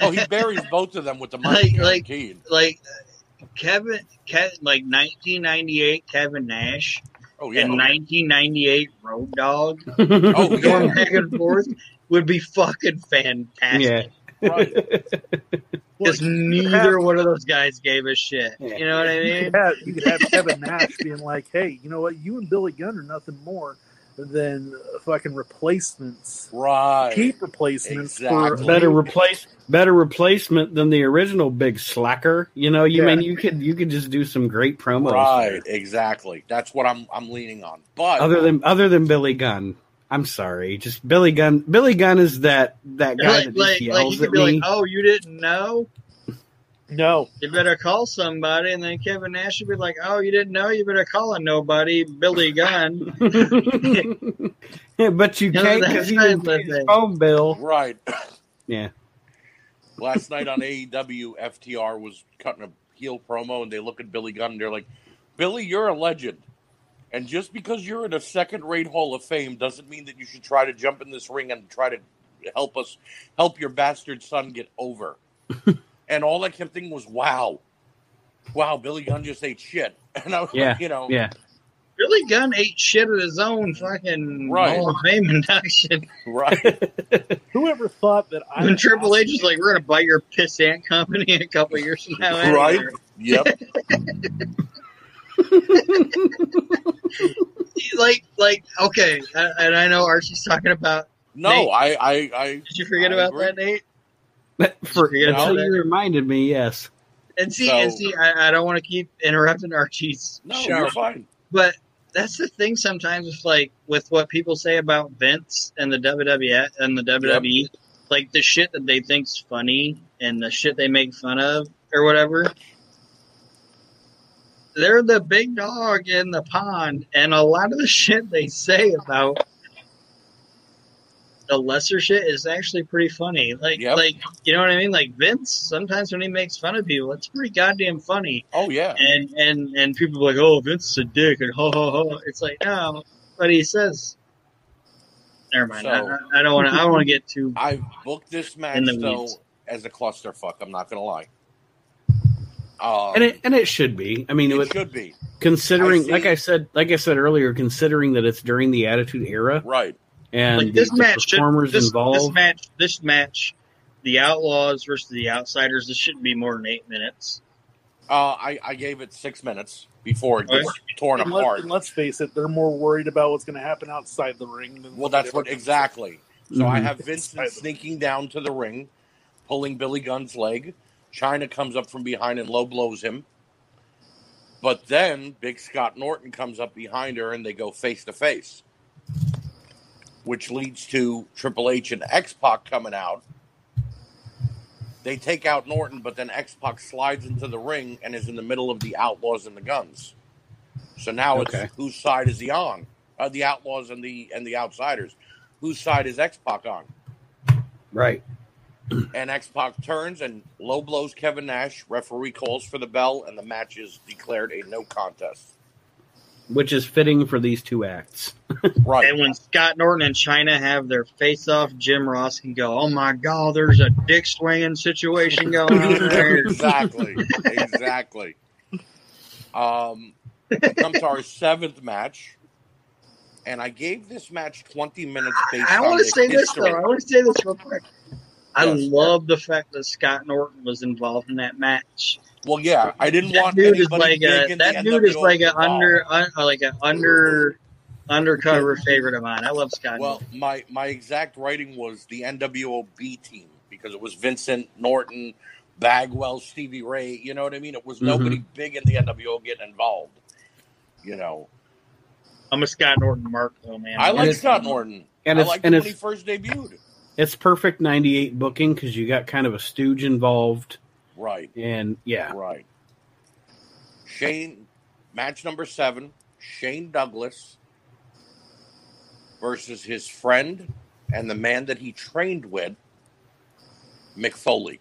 Oh, he buries both of them with the mic Like- like- like Kevin, Ke- like 1998 Kevin Nash oh yeah, and 1998 Road Dog oh going yeah, back and forth would be fucking fantastic. yeah. right. Because Well, neither have- one of those guys gave a shit. Yeah. You know what I You mean? could, have, you could have Kevin Nash being like, "Hey, you know what? You and Billy Gunn are nothing more than fucking replacements, Right. Keep replacements Exactly. for better replace better replacement than the original big slacker. You know, you Yeah. mean you could you could just do some great promos. Right, there. exactly. That's what I'm I'm leaning on. But Other than other than Billy Gunn. I'm sorry, just Billy Gunn. Billy Gunn is that that guy Like, that like, just like yells you could at be me. like, "Oh, you didn't know? No." You better call somebody." And then Kevin Nash would be like, "Oh, you didn't know? You better call a nobody, Billy Gunn." yeah, but you You can't because he kind didn't pay the his phone bill. right. Yeah. Last night on AEW, FTR was cutting a heel promo, and they look at Billy Gunn, and they're like, "Billy, you're a legend, and just because you're in a second-rate Hall of Fame doesn't mean that you should try to jump in this ring and try to help us help your bastard son get over." and all I kept thinking was, "Wow, wow, Billy Gunn just ate shit," and I was Yeah, like, you know, Yeah. Billy Gunn ate shit at his own fucking Right. Hall of Fame induction. right. Whoever thought that I When Triple H is like, "We're gonna buy your pissant company a couple years from now," Right. anyway." Yep. Like, like, okay, and I know Archie's talking about. No, Nate. I, I, I, Did you forget I about agree. that, Nate? For, Forget until about you reminded me, yes. And see, So- and see, I, I don't want to keep interrupting Archie's no, show, you're fine. but that's the thing. Sometimes with like with what people say about Vince and the WWF and the WWE, like the shit that they think's funny and the shit they make fun of or whatever. They're the big dog in the pond, and a lot of the shit they say about the lesser shit is actually pretty funny. Like, Yep. like you know what I mean? Like Vince, sometimes when he makes fun of people, it's pretty goddamn funny. Oh yeah, And and and people are like, oh, Vince is a dick, and ho ho ho. It's like no, but he says. Never mind. So- I, I don't want to. I want to get too. I booked this match In the though weeds. as a clusterfuck. I'm not gonna lie. Um, And it and it should be. I mean, it it would, should be considering, I like I said, like I said earlier, considering that it's during the Attitude Era right. And Like this the, the match, should, performers this, involved. this match, this match, the Outlaws versus the Outsiders. This shouldn't be more than eight minutes. Uh, I, I gave it six minutes before it Okay. gets torn And, let, apart. and let's face it, they're more worried about what's going to happen outside the ring than Well, that's what whatever- exactly. So I Mhm. have Vincent sneaking down to the ring, pulling Billy Gunn's leg. Chyna comes up from behind and low blows him. But then Big Scott Norton comes up behind her and they go face to face, which leads to Triple H and X Pac coming out. They take out Norton, but then X Pac slides into the ring and is in the middle of the Outlaws and the Guns. So now Okay. it's whose side is he on? Uh, the Outlaws and the and the Outsiders. Whose side is X Pac on? Right. And X Pac turns and low blows Kevin Nash. Referee calls for the bell, and the match is declared a no contest. Which is fitting for these two acts. Right. And when Scott Norton and Chyna have their face off, Jim Ross can go, "Oh my God, there's a dick swinging situation going on there." exactly. Exactly. Um, we come to our seventh match, and I gave this match 20 minutes based I on want to the say this though. I want to say this real quick. I Yes. love the fact that Scott Norton was involved in that match. Well, yeah, I didn't That want dude is like a in the that dude is like an under un, uh, like an under undercover favorite of mine. I love Scott. Well, my my exact writing was the NWO B team because it was Vincent Norton, Bagwell, Stevie Ray. You know what I mean? It was mm-hmm. nobody big in the NWO getting involved. You know, I'm a Scott Norton mark though, man. I like it's- Scott Norton. and I it's- liked and when he first debuted. It's perfect 98 booking because you got kind of a stooge involved. Right, And yeah, right. Shane, match number seven. Shane Douglas versus his friend and the man that he trained with, Mick Foley.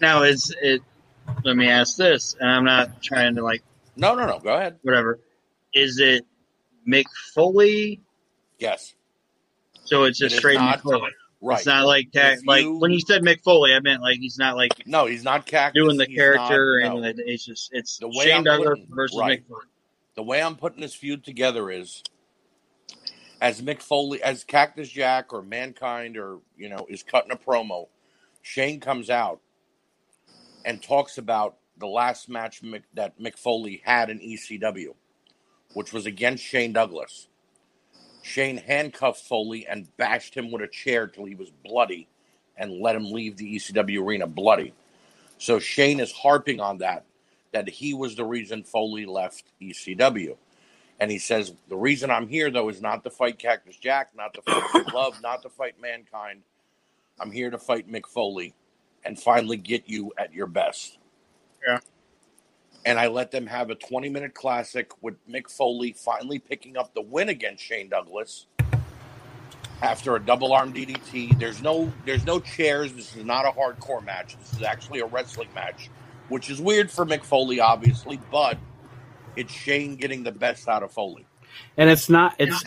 now is it? Let me ask this, and I'm not trying to like No, no, no. Go ahead. whatever. Is it Mick Foley? Yes. So it's It just is straight not- Mick Foley. Right. It's not like If like you- when you said Mick Foley, I meant like he's not like No, he's not cactus. doing the character, not- and no. it- it's just it's The way Shane I'm Douglas putting- versus right. Mick Foley. The way I'm putting this feud together is as Mick Foley, as Cactus Jack or Mankind or, you know, is cutting a promo, Shane comes out and talks about the last match Mick, that Mick Foley had in ECW, which was against Shane Douglas. Shane handcuffed Foley and bashed him with a chair till he was bloody and let him leave the ECW arena bloody. So Shane is harping on that, that he was the reason Foley left ECW. And he says, The reason I'm here, though, is not to fight Cactus Jack, not to fight Love, not to fight Mankind. I'm here to fight Mick Foley and finally get you at your best. Yeah. And I let them have a 20 minute classic with Mick Foley finally picking up the win against Shane Douglas after a double arm DDT. There's no there's no chairs. This is not a hardcore match. This is actually a wrestling match, which is weird for Mick Foley, obviously, but it's Shane getting the best out of Foley. and it's not. It's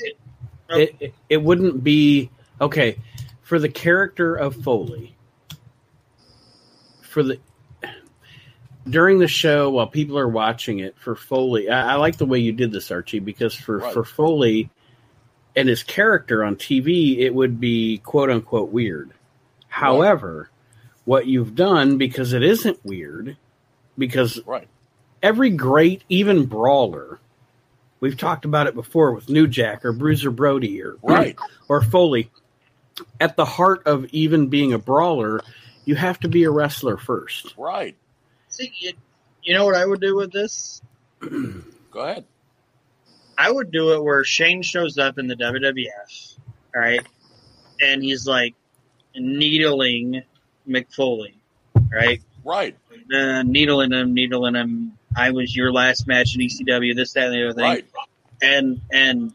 it, it, it wouldn't be okay for the character of Foley. For the during the show while people are watching it for Foley, I, I like the way you did this, Archie, because for Right. for Foley and his character on TV, it would be quote unquote weird. However, what you've done because it isn't weird, because Right. every great, even brawler, we've talked about it before with New Jack or Bruiser Brody or Right. or Foley. At the heart of even being a brawler, you have to be a wrestler first. Right. See, you, you know what I would do with this? Go ahead. I would do it where Shane shows up in the WWF, all right, and he's like needling McFoley, Foley, right? Right. Uh, needling him, needling him. I was your last match in ECW, this, that, and the other thing. Right. And and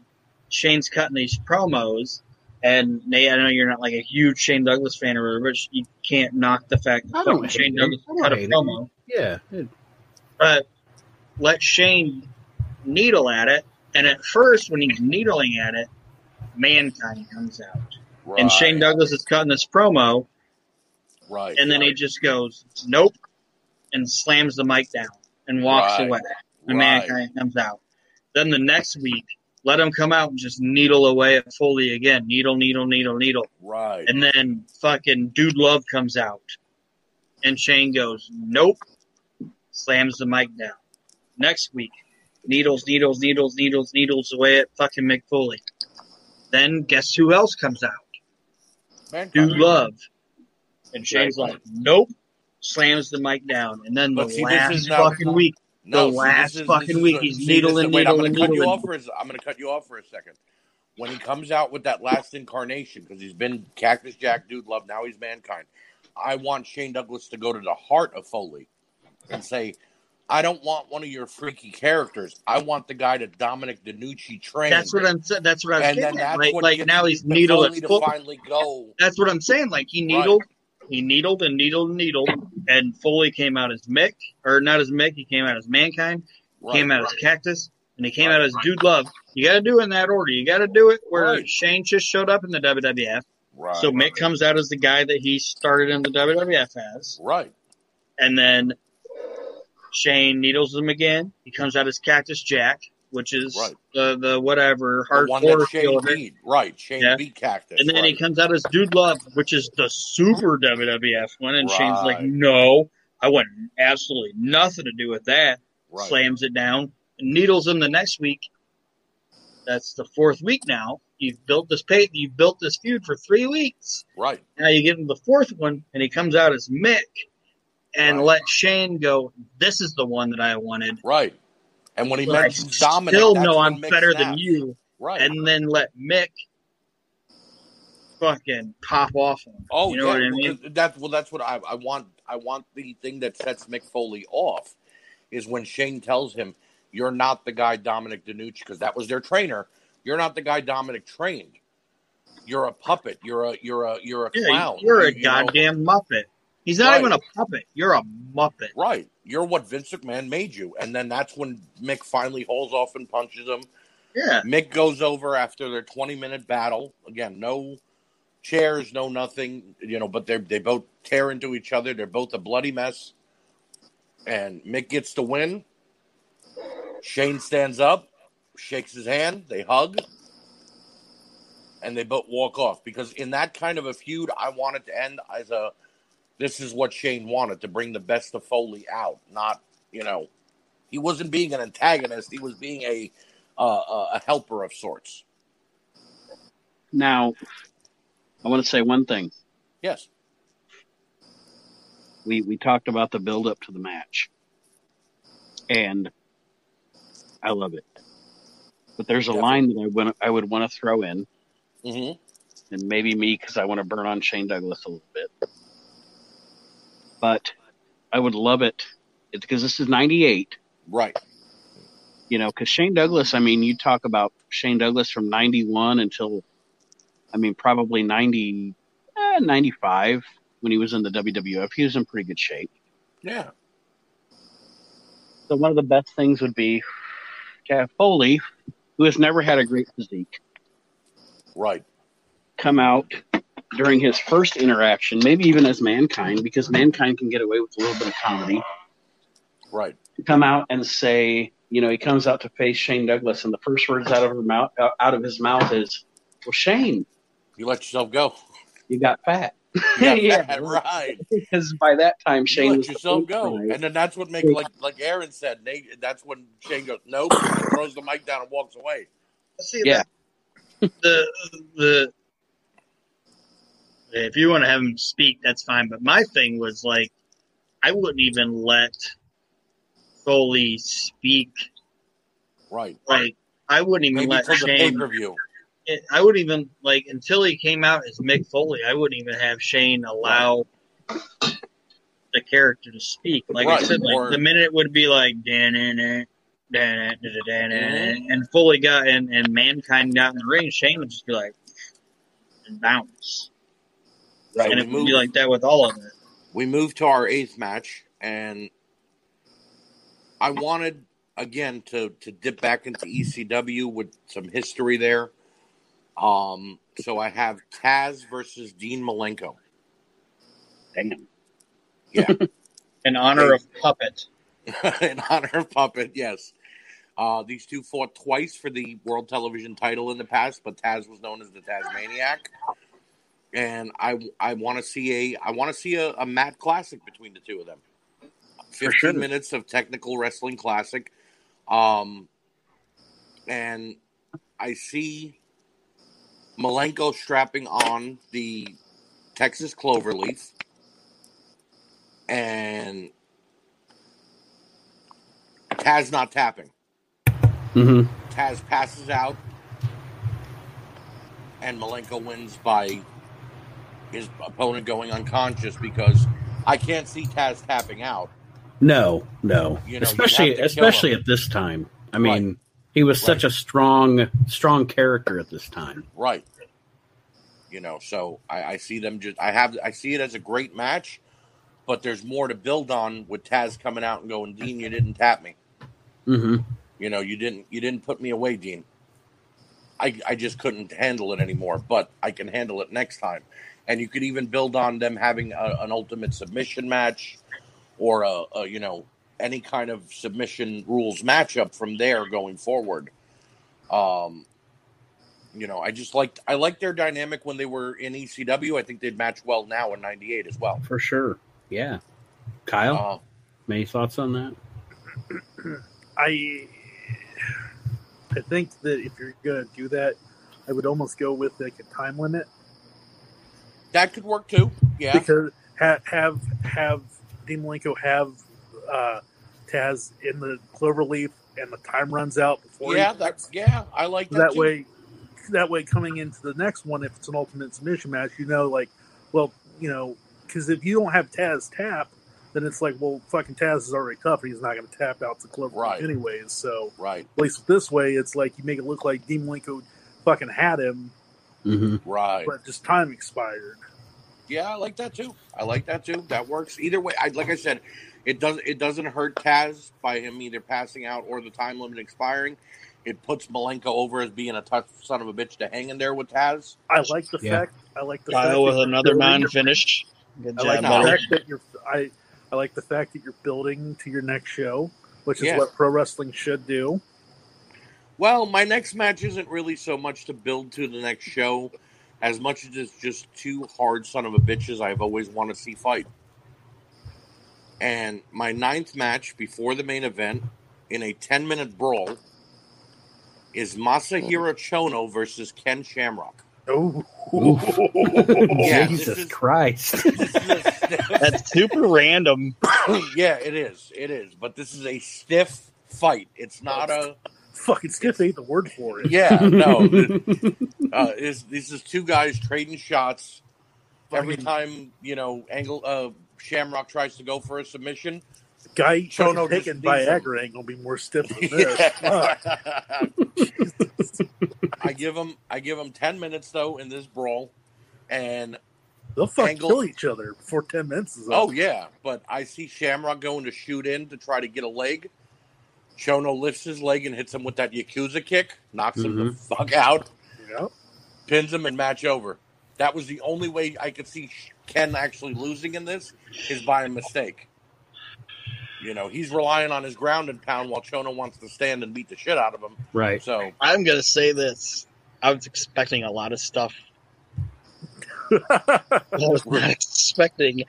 Shane's cutting these promos, and Nate, I know you're not like a huge Shane Douglas fan or whatever, but you can't knock the fact I that don't Shane it. Douglas I cut a hate it. promo. Yeah, but let Shane needle at it. And at first, when he's needling at it, Mankind comes out, Right. and Shane Douglas is cutting this promo, Right. and then he just goes, "Nope," and slams the mic down and walks Right. away. And Right. Mankind comes out. Then the next week, let him come out and just needle away at Foley again, needle, needle, needle, needle, Right. and then fucking Dude Love comes out, and Shane goes, "Nope," slams the mic down. Next week, needles, needles, needles, needles, needles away at fucking Mick Foley. Then guess who else comes out? Mankind. Dude Love. And Shane's like, nope. Slams the mic down. And then the see, last fucking week, No, the see, last is- fucking week, he's see, needling, this is- wait, I'm needling, gonna cut you off for a, I'm going to cut you off for a second. When he comes out with that last incarnation, because he's been Cactus Jack, Dude Love, now he's Mankind. I want Shane Douglas to go to the heart of Foley and say, I don't want one of your freaky characters. I want the guy that Dominic DeNucci trained. That's what I'm saying. That's what I was and then getting at. that's Like, like now he's needle to finally go. That's what I'm saying. Like he needled, he needled and needled and needled, and Foley came out as Mick, or not as Mick. He came out as Mankind. Right. Came out as Cactus, and he came Right. out as Dude Love. You got to do it in that order. You got to do it where Right. Shane just showed up in the WWF. Right. So Mick comes out as the guy that he started in the WWF as, Right. and then Shane needles him again. He comes out as Cactus Jack, which is Right. the the whatever hardcore Shane beat. Right. Shane Yeah. beat Cactus. And then right. he comes out as Dude Love, which is the super WWF one, and Shane's like, "No, I want absolutely nothing to do with that." Right. Slams it down, needles him the next week. That's the fourth week now. You've built this pay. You've built this feud for three weeks. Right. Now you give him the fourth one, and he comes out as Mick, and Right. let Shane go. This is the one that I wanted. Right. And when he But I Dominic, still know I'm Mick better than you, Right. and then let Mick fucking pop off. him. oh, you know yeah. what I mean? well, That's well. That's what I, I want. I want the thing that sets Mick Foley off is when Shane tells him, "You're not the guy Dominic DeNucci," because that was their trainer. You're not the guy Dominic trained. You're a puppet. You're a you're a you're a Yeah, clown. you're a You- you know? goddamn muppet. He's not Right. even a puppet. You're a muppet. Right. You're what Vince McMahon made you. And then that's when Mick finally hauls off and punches him. Yeah. Mick goes over after their 20 minute battle. Again, no chairs, no nothing, you know, but they they both tear into each other. They're both a bloody mess. And Mick gets the win. Shane stands up, shakes his hand, they hug, and they both walk off. Because in that kind of a feud, I want it to end as a this is what Shane wanted to bring the best of Foley out, not, you know, he wasn't being an antagonist, he was being a uh, a helper of sorts. Now, I want to say one thing. Yes. We we talked about the build up to the match, and I love it. But there's a Definitely. line that I want I would want to throw in, hmm and maybe me because I want to burn on Shane Douglas a little bit. But I would love it because this is '98. Right. you know, because Shane Douglas, I mean, you talk about Shane Douglas from 91 until, I mean, probably 90, eh, 95 when he was in the WWF. He was in pretty good shape. Yeah. So one of the best things would be to have Foley, who has never had a great physique, Right. come out during his first interaction, maybe even as Mankind, because Mankind can get away with a little bit of comedy. Right. Come out and say, you know, he comes out to face Shane Douglas, and the first words out of her mouth, uh, out of his mouth is, "Well, Shane, You let yourself go. you got fat." Yeah, yeah, right. because by that time You Shane let was yourself go. Right. And then that's what makes like like Aron said, Nate, that's when Shane goes, Nope, throws the mic down and walks away. See, Yeah. that- the the if you want to have him speak, that's fine. But my thing was like, I wouldn't even let Foley speak. Right. Like, I wouldn't even Maybe let pay Shane. per view. I wouldn't even like until he came out as Mick Foley. I wouldn't even have Shane allow the character to speak. Like I said, like or- the minute it would be like dan dan dan dan and Foley got and and mankind got in the ring. Shane would just be like and bounce, Right. and we it would be moved- like that with all of it. we moved to our eighth match and i wanted again to to dip back into ecw with some history there um so i have taz versus dean malenko Damn. yeah In honor of Puppet. in honor of puppet yes uh these two fought twice for the world television title in the past but taz was known as the tazmaniac and i i want to see a i want to see a, a mat classic between the two of them 15 sure. minutes of technical wrestling classic um and i see Malenko strapping on the Texas Cloverleaf and Taz not tapping. hmm Taz passes out and Malenko wins by his opponent going unconscious because I can't see Taz tapping out. No, no. You know, especially have to kill especially him. at this time. I mean, he was such a strong strong character at this time. Right. You know, so I, I see them just I have I see it as a great match, but there's more to build on with Taz coming out and going, Dean, you didn't tap me. hmm You know, you didn't you didn't put me away, Dean. I I just couldn't handle it anymore, but I can handle it next time. And you could even build on them having a, an ultimate submission match, or a, a you know any kind of submission rules matchup from there going forward. Um, you know, I just liked I liked their dynamic when they were in ECW. I think they'd match well now in '98 as well. For sure. Yeah. Kyle, Uh, any thoughts on that? I I think that if you're gonna do that, I would almost go with like a time limit that could work too. Yeah, because ha- have have Dean Malenko have uh, Taz in the cloverleaf and the time runs out before yeah, he, that's yeah. I like that, that way that way coming into the next one if it's an ultimate submission match you know like well you know because if you don't have Taz tap then it's like well fucking Taz is already tough and he's not going to tap out the cloverleaf Right. anyways so Right, at least this way it's like you make it look like Dean Malenko fucking had him hmm right. but just time expired Yeah, I like that too. I like that too. That works either way. I, like I said, it does it doesn't hurt Taz by him either passing out or the time limit expiring. It puts Malenko over as being a tough son of a bitch to hang in there with Taz. I like the Yeah. fact I like the Kyle fact with that you're another building- non-finish. Good I job, like the buddy. fact that you're I I like the fact that you're building to your next show, which is Yeah. what pro wrestling should do. Well, my next match isn't really so much to build to the next show, as much as it's just two hard son of a bitches I've always wanted to see fight. And my ninth match before the main event in a ten minute brawl is Masahiro Chono versus Ken Shamrock. Oh, Yeah, Jesus this is- Christ. This is That's super random. yeah, it is. It is. But this is a stiff fight. It's not a. fucking stiff ain't the word for it. Yeah, no. uh, is this is two guys trading shots. Every time you know, Angle uh, Shamrock tries to go for a submission. guy Chono taking. Viagra ain't gonna be more stiff than this. I give him I give him ten minutes though in this brawl, and They'll fucking Angle- kill each other before ten minutes is up. oh yeah, but I see Shamrock going to shoot in to try to get a leg. Chono lifts his leg and hits him with that Yakuza kick, knocks him the mm-hmm. fuck out. Yep. pins him and match over. That was the only way I could see Ken actually losing in this is by a mistake. You know, he's relying on his ground and pound while Chono wants to stand and beat the shit out of him. right. So I'm gonna say this. I was expecting a lot of stuff. I was not expecting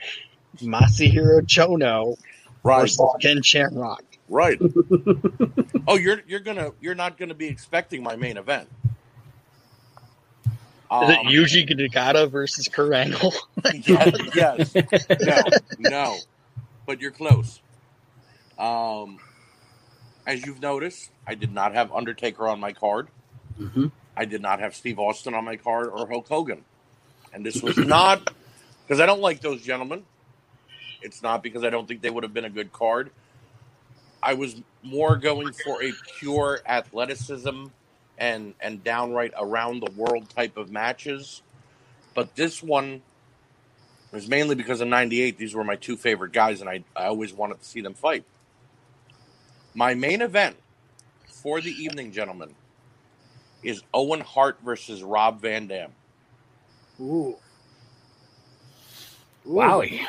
Masahiro Chono versus Ken Shamrock. Right. oh, you're you're gonna you're not gonna be expecting my main event. Is Um, it Yuji Nagata versus Kurt Angle? yes, yes. no, no, but you're close. Um, as you've noticed, I did not have Undertaker on my card. hmm I did not have Steve Austin on my card or Hulk Hogan, and this was not because I don't like those gentlemen. It's not because I don't think they would have been a good card. I was more going for a pure athleticism and and downright around the world type of matches. But this one was mainly because in '98 these were my two favorite guys, and I, I always wanted to see them fight. My main event for the evening, gentlemen, is Owen Hart versus Rob Van Dam. Ooh. Ooh. Wowie.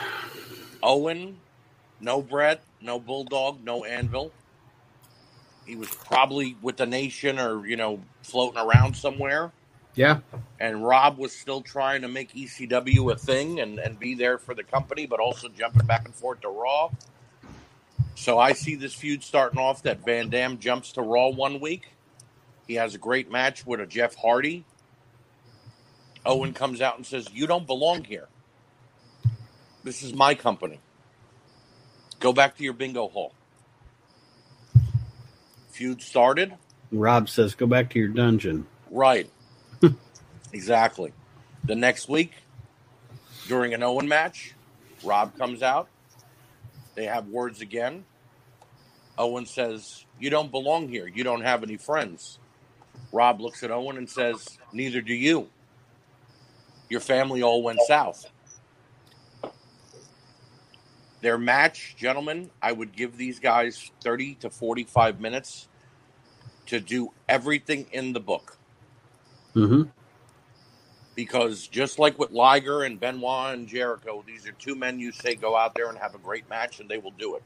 Owen, no Bret, no Bulldog, no Anvil. He was probably with the nation or, you know, floating around somewhere. Yeah. And Rob was still trying to make ECW a thing and, and be there for the company, but also jumping back and forth to Raw. So I see this feud starting off that Van Dam jumps to Raw one week. He has a great match with a Jeff Hardy. Owen comes out and says, You don't belong here. This is my company. Go back to your bingo hall. Feud started. Rob says, "Go back to your dungeon." Right. exactly. The next week, during an Owen match, Rob comes out. They have words again. Owen says, You don't belong here. You don't have any friends. Rob looks at Owen and says, Neither do you. Your family all went south. Their match, gentlemen, I would give these guys 30 to 45 minutes to do everything in the book Mm-hmm. because just like with Liger and Benoit and Jericho, these are two men you say go out there and have a great match, and they will do it.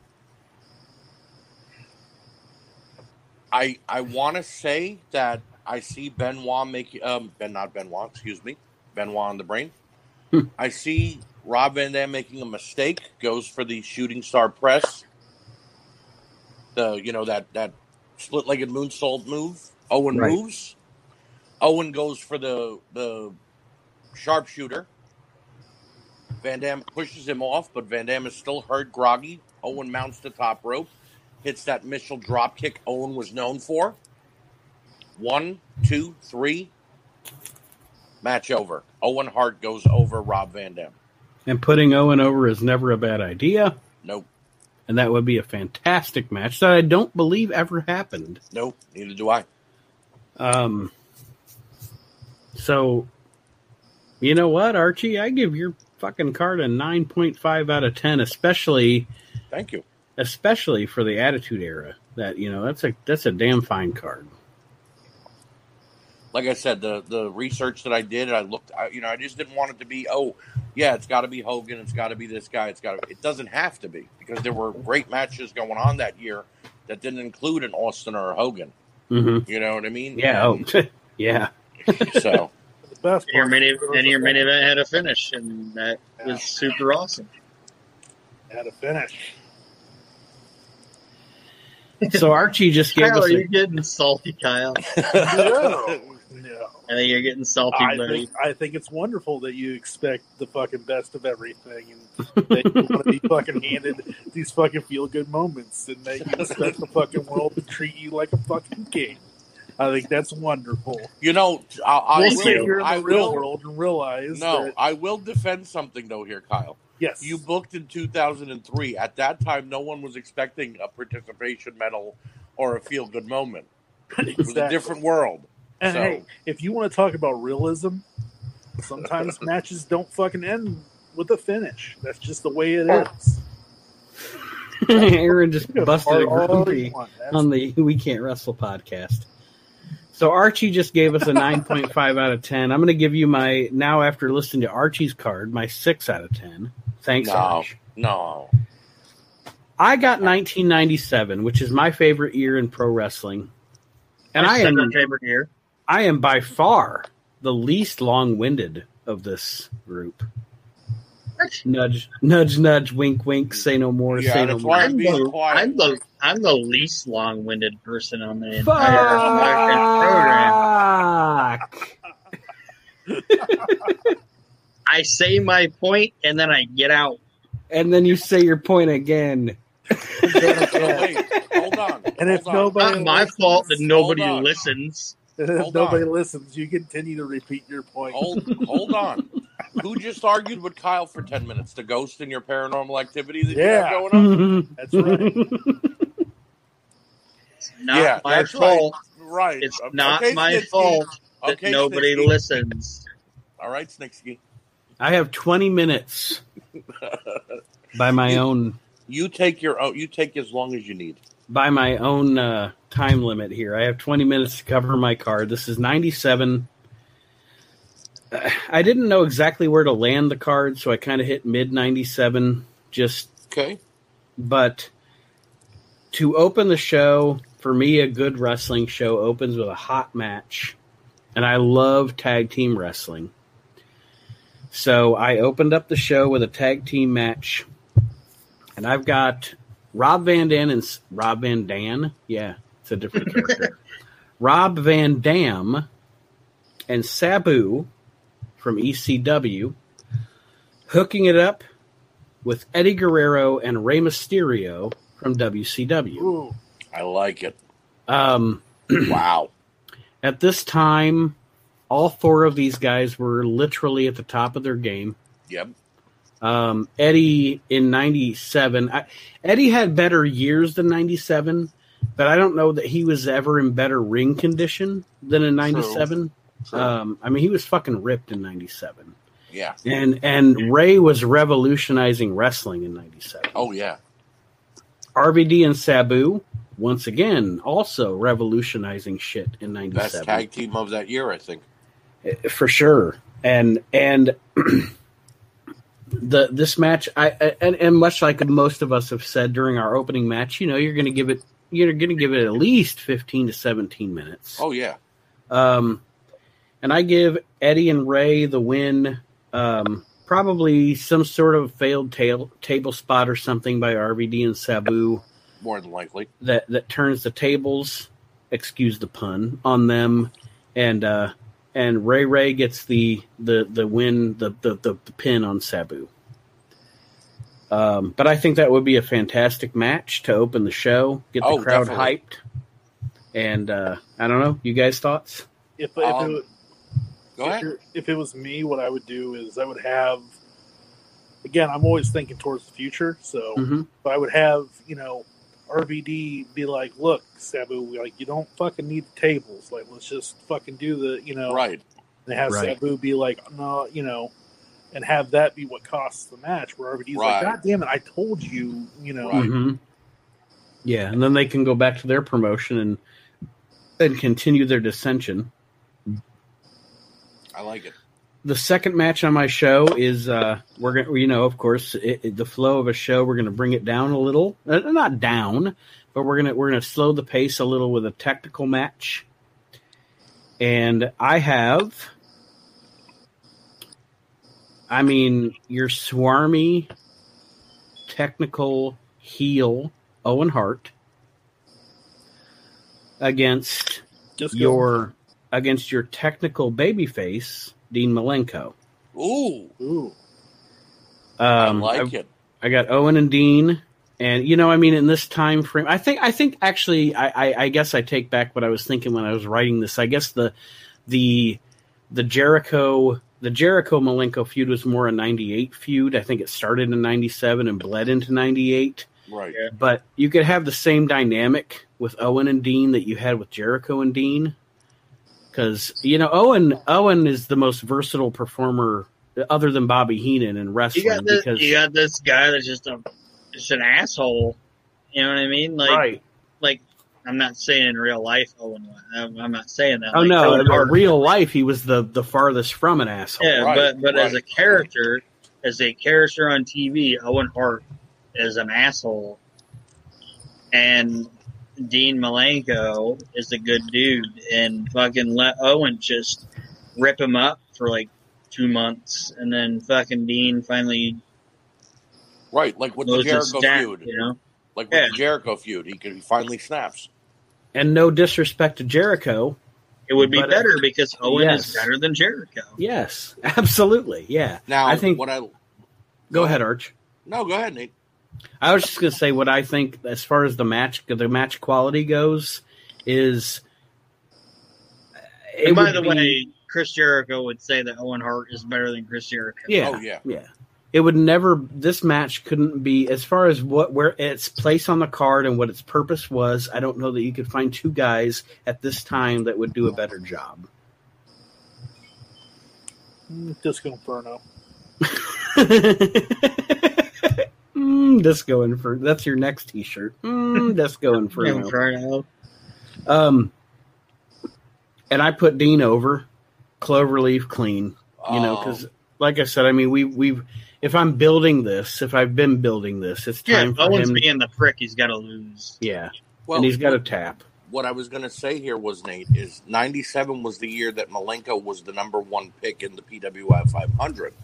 I I want to say that I see Benoit make um Ben not Benoit, excuse me, Benoit on the brain. I see Rob Van Dam making a mistake, goes for the shooting star press. The you know that that split legged moonsault move. Owen Right. moves. Owen goes for the the sharpshooter. Van Dam pushes him off, but Van Dam is still hurt, groggy. Owen mounts the top rope, hits that missile drop kick Owen was known for. One, two, three. Match over. Owen Hart goes over Rob Van Dam. And putting Owen over is never a bad idea, Nope, and that would be a fantastic match that I don't believe ever happened. nope, neither do I. Um. So, you know what, Archie? I give your fucking card a nine point five out of ten, especially Thank you. especially for the Attitude Era. That you know, that's a that's a damn fine card. Like I said, the the research that I did, I looked, I, you know, I just didn't want it to be, oh, yeah, it's got to be Hogan, it's got to be this guy, it's got to. It doesn't have to be because there were great matches going on that year that didn't include an Austin or a Hogan. Mm-hmm. You know what I mean? Yeah. Oh, yeah. so The best Your part main, and your main event had a finish, and that was super awesome. had a finish. So Archie just gave Kyle, us. are you A, getting salty, Kyle? no, no. I think you're getting salty, I buddy. think I think it's wonderful that you expect the fucking best of everything, and that you want to be fucking handed these fucking feel good moments, and that you expect the fucking world to treat you like a fucking king. I think that's wonderful. you know, I, I We'll We'll sit here in I the real will. world and realize No, that I will defend something though here, Kyle. yes, You booked in 2003. At that time, no one was expecting a participation medal or a feel good moment. It was a different world. And so- hey, if you want to talk about realism, sometimes matches don't fucking end with a finish. That's just the way it is. Aron just busted a fart grumpy on the We Can't Wrestle podcast. So Archie just gave us a 9.5 out of 10. I'm going to give you my, now after listening to Archie's card, my 6 out of 10. Thanks, No, Arch. no. I got 1997, which is my favorite year in pro wrestling. And I am second favorite year. I am by far the least long-winded of this group. Nudge, nudge, nudge, wink, wink. Say no more. Yeah, say no more. I'm the. I'm the I'm the least long-winded person on the entire fucking program. Fuck. I say my point and then I get out. And then you say your point again. Wait, hold on. And if hold on. nobody- Not my fault that nobody listens. And if Hold nobody on. listens, you continue to repeat your point. hold, hold on. Who just argued with Kyle for ten minutes? The ghost in your paranormal activity that Yeah. you have going on? That's right. It's not yeah, my that's fault. Right. right. It's Okay, not my Snitsky. fault that Okay, nobody Snitsky. listens. All right, Snitsky. I have 20 minutes by my own You take your own. You take as long as you need. By my own uh, time limit here. I have 20 minutes to cover my card. This is 97. Uh, I didn't know exactly where to land the card, so I kind of hit mid 97 just Okay. but to open the show, for me a good wrestling show opens with a hot match. And I love tag team wrestling. So I opened up the show with a tag team match. And I've got Rob Van Dam and Rob Van Dam. Yeah, it's a different character. Rob Van Dam and Sabu from ECW, hooking it up with Eddie Guerrero and Rey Mysterio from WCW. Ooh, I like it. Um, Wow. at this time, all four of these guys were literally at the top of their game. Yep. Um, Eddie in '97, Eddie had better years than '97, but I don't know that he was ever in better ring condition than in '97. Um, I mean, he was fucking ripped in '97, Yeah. and and Rey was revolutionizing wrestling in '97. Oh yeah. RVD and Sabu, once again, also revolutionizing shit in '97. Best '97. tag team of that year, I think. for sure and and the this match I, I and, and much like most of us have said during our opening match you know you're going to give it you're going to give it at least 15 to 17 minutes Oh yeah. um and i give eddie and rey the win um probably some sort of failed tail, table spot or something by rvd and sabu More than likely. that that turns the tables, excuse the pun, on them, and uh, and Rey Rey gets the the the win, the the the, the pin on Sabu. Um, but I think that would be a fantastic match to open the show, get the Oh, crowd definitely. hyped, and uh, I don't know, you guys thoughts? if, if, Um, it, Go if, ahead. if it was me, what I would do is I would have. Again, I'm always thinking towards the future, so Mhm. but I would have you know RVD be like, "Look, Sabu, like you don't fucking need the tables. Like let's just fucking do the you know." Right. And have Right. Sabu be like, "No, you know," and have that be what costs the match. Where RVD's Right. like, "God damn it, I told you," you know. Right. Mhm. Yeah, and then they can go back to their promotion and and continue their dissension. I like it. The second match on my show is uh we're gonna you know of course it, it- the flow of a show we're gonna bring it down a little. Uh, not down but we're gonna we're gonna slow the pace a little with a technical match. And i have i mean your swarmy technical heel owen hart against Just your against your technical babyface Dean Malenko. Ooh. Ooh. Um, I like it. I got Owen and Dean, and you know, I mean, in this time frame, I think, I think actually, I, I, I guess I take back what I was thinking when I was writing this. I guess the, the, the Jericho, the Jericho Malenko feud was more a '98 feud. I think it started in '97 and bled into '98. Right. But you could have the same dynamic with Owen and Dean that you had with Jericho and Dean, because you know Owen Owen is the most versatile performer other than Bobby Heenan in You wrestling got this. because You got this guy that's just a, just an asshole. You know what I mean? Like, right. like I'm not saying in real life, Owen. I'm, I'm not saying that. Oh like, no! In Hart. real life, he was the the farthest from an asshole. Yeah, Right, but but as a right. character, as a character on TV, Owen Hart is an asshole, and Dean Malenko is a good dude, and fucking let Owen just rip him up for like two months, and then fucking Dean finally Right. Like with the Jericho snap, feud. you know. Like with Yeah. the Jericho feud, he could he finally snaps. And no disrespect to Jericho. It would be But, uh, better because Owen yes. is better than Jericho. Yes, absolutely. Yeah. Now I think. what I go ahead, Arch. No, go ahead, Nate. I was just gonna say what I think as far as the match the match quality goes is. Uh, it And by the be- way, Chris Jericho would say that Owen Hart is better than Chris Jericho. yeah, Oh yeah. yeah. It would never. This match couldn't be as far as what where its place on the card and what its purpose was. I don't know that you could find two guys at this time that would do a better job. Disco Inferno. mm, Disco Inferno. That's your next T-shirt. Mm, Disco Inferno. Inferno. Um, and I put Dean over Cloverleaf clean. You know, Um, because like I said, I mean, we we've if I'm building this, if I've been building this, it's Yeah, time for Owen's him. being the prick. He's got to lose. yeah, well, and he's got to tap. what I was going to say here was Nate is '97 was the year that Malenko was the number one pick in the PWI 500.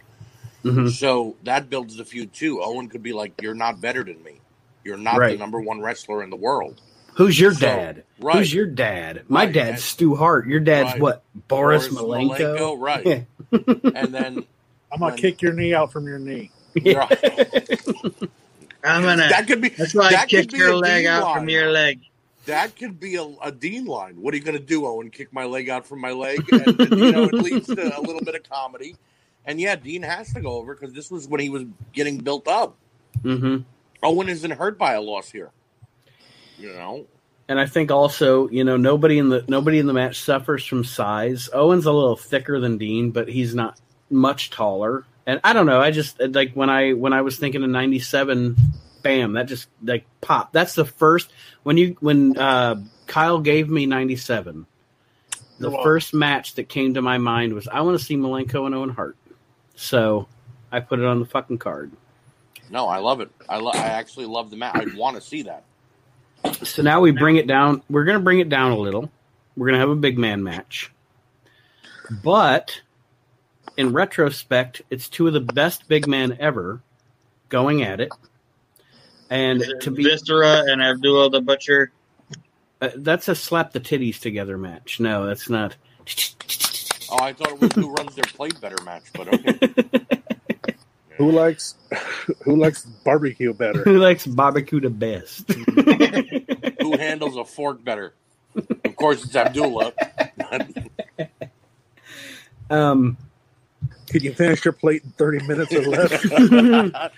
Mhm. So that builds the feud too. Owen could be like, "You're not better than me. You're not the number one wrestler in the world." Who's your So- dad? Right. Who's your dad? My Right, dad's and- Stu Hart. Your dad's Right. what? Boris, Malenko. Malenko, right. Yeah. and then I'm gonna When- kick your knee out from your knee. I'm gonna. that could be That's why I that could kicked your a leg Dean out line. from your leg. That could be a, a Dean line. What are you going to do, Owen? Kick my leg out from my leg? And, and, you know, it leads to a little bit of comedy. And yeah, Dean has to go over because this was when he was getting built up. hmm Owen isn't hurt by a loss here. You know, And I think also, you know, nobody in the nobody in the match suffers from size. Owen's a little thicker than Dean, but he's not much taller. And I don't know. I just like when I when I was thinking of '97, bam, that just like pop. That's the first when you when uh, Kyle gave me '97. The first match that came to my mind was I want to see Malenko and Owen Hart. So I put it on the fucking card. no, I love it. I lo- I actually love the match. I want to see that. So now we bring it down. We're going to bring it down a little. We're going to have a big man match. But in retrospect, it's two of the best big men ever going at it. And to be Viscera and Abdullah the Butcher. uh, that's a slap the titties together match. No, that's not. Oh, I thought it was who runs their plate better match, but okay. Who likes who likes barbecue better? Who likes barbecue the best? who handles a fork better? Of course, it's Abdullah. um, Can you finish your plate in 30 minutes or less?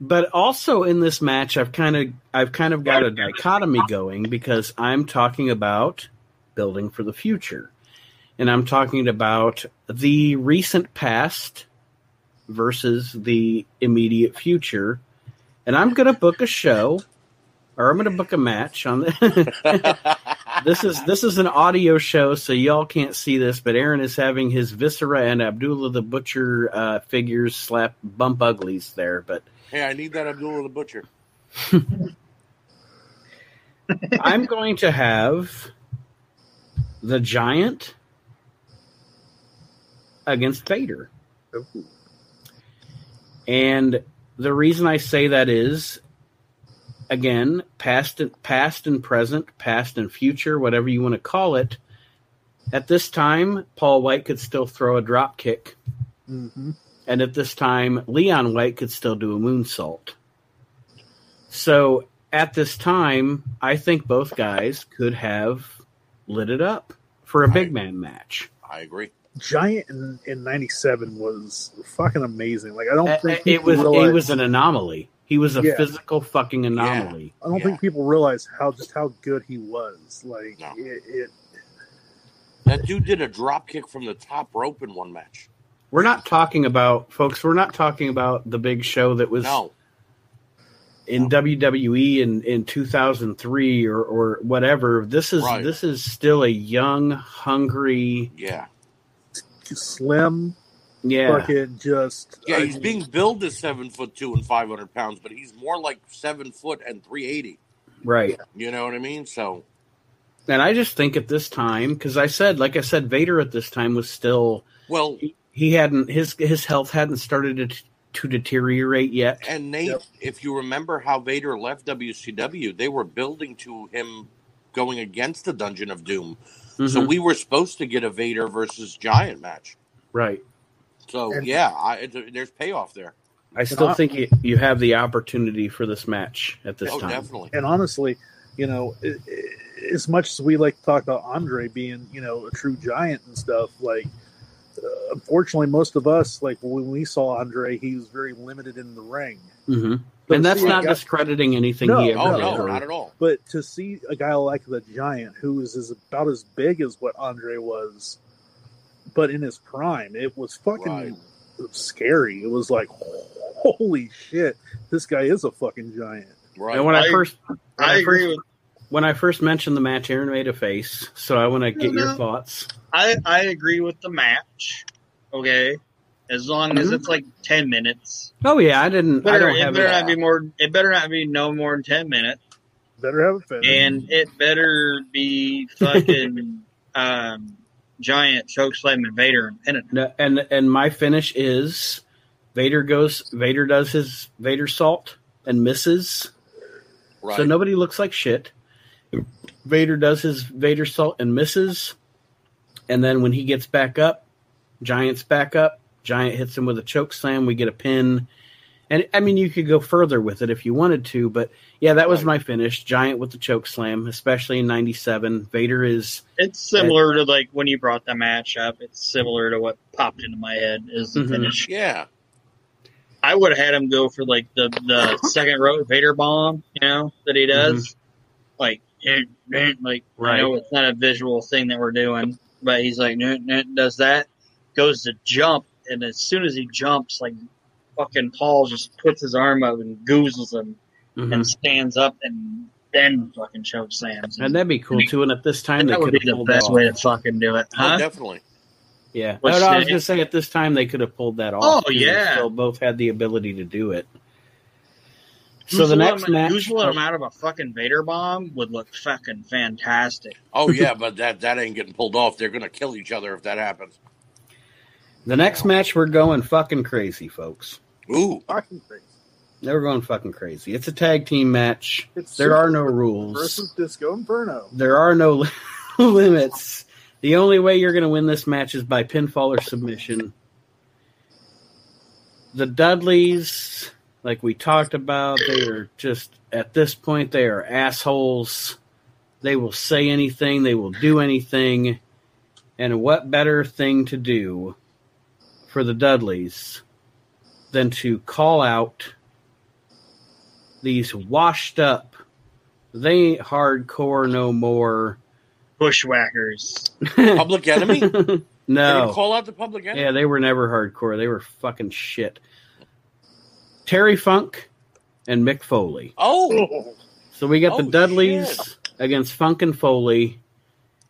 but also in this match i've kind of i've kind of got a dichotomy going because i'm talking about building for the future and i'm talking about the recent past versus the immediate future and i'm going to book a show or i'm going to book a match on the this is this is an audio show so y'all can't see this but aron is having his viscera and abdullah the butcher uh, figures slap bump uglies there but hey, I need that Abdullah the Butcher. I'm going to have the giant against Vader. And the reason I say that is again, past and past and present, past and future, whatever you want to call it. At this time, Paul White could still throw a drop kick, hmm and at this time, Leon White could still do a moonsault. So at this time, I think both guys could have lit it up for a big man match. I agree. Giant in, in 97 was fucking amazing. Like, I don't Uh, think It people was realize, it was an anomaly. He was a Yeah. physical fucking anomaly. I don't yeah. think people realize how just how good he was. Like, No. it, it That dude did a drop kick from the top rope in one match. We're not talking about folks. We're not talking about the big show that was No, in WWE in, in 2003 or, or whatever. This is Right. this is still a young, hungry. yeah, slim, Yeah, fucking just. yeah. I He's mean, being billed as seven foot two and five hundred pounds, but he's more like seven foot and three eighty. right. You know what I mean? So And I just think at this time, because I said, like I said, Vader at this time was still well, he hadn't his his health hadn't started to, to deteriorate yet. and Nate, Yep. if you remember how Vader left WCW, they were building to him going against the Dungeon of Doom. So Mhm. we were supposed to get a Vader versus Giant match. right. So And- yeah, I, it, there's payoff there. I still think you, you have the opportunity for this match at this oh, time. definitely. and honestly, you know, i i as much as we like to talk about Andre being, you know, a true giant and stuff, like, uh, unfortunately, most of us, like, when we saw Andre, he was very limited in the ring. hmm But And that's not guy- discrediting anything No, he ever Oh did. no, or- not at all. But to see a guy like the Giant, who is, is about as big as what Andre was, but in his prime, it was fucking Right. scary. It was like, holy shit, this guy is a fucking giant. Right. And when I, I- first when I agree first, with when I first mentioned the match, Aron made a face. So I want to get your No. thoughts. I I agree with the match. Okay, as long as Mhm. it's like ten minutes. Oh yeah, I didn't. I don't it have better it. not be more. It better not be no more than ten minutes, Better have a finish. and it better be fucking um, giant choke slamming Vader and pinning. him. No, and and my finish is Vader goes. Vader does his Vadersault and misses. right. So nobody looks like shit. Vader does his Vadersault and misses, and then when he gets back up, Giant's back up. Giant hits him with a choke slam. We get a pin, and I mean you could go further with it if you wanted to, but yeah, that was my finish. Giant with the choke slam, especially in '97. Vader is It's similar to like when you brought the match up. It's similar to what popped into my head is the Mhm. finish. Yeah. I would have had him go for like the the second row Vader bomb, you know, that he does. Like, eh, eh, like I know it's not a visual thing that we're doing, but he's like, "Nah, nah," does that, goes to jump, and as soon as he jumps, like fucking Paul just puts his arm up and goozles him Mhm. and stands up and then fucking chokes slams. him. and that'd be cool too. And at this time, they that would could be have the best way to fucking do it, Oh, huh? definitely. Yeah, What's No, no, I was that? gonna say at this time they could have pulled that off. Oh, because they yeah. still both had the ability to do it. So Goozle the next him, match, goozle him out of a fucking Vader bomb would look fucking fantastic. Oh yeah, but that that ain't getting pulled off. They're gonna kill each other if that happens. The next match, we're going fucking crazy, folks. Ooh. Fucking crazy. We're going fucking crazy. It's a tag team match. It's There are no rules. versus Disco Inferno. There are no limits. The only way you're going to win this match is by pinfall or submission. The Dudleys, like we talked about, they are just at this point they are assholes. They will say anything, they will do anything. And what better thing to do for the Dudleys than to call out these washed up they ain't hardcore no more. Bushwhackers. Public enemy? No. call out the public enemy. Yeah, they were never hardcore. They were fucking shit. Terry Funk and Mick Foley. Oh, So we got Oh, the Dudleys shit. against Funk and Foley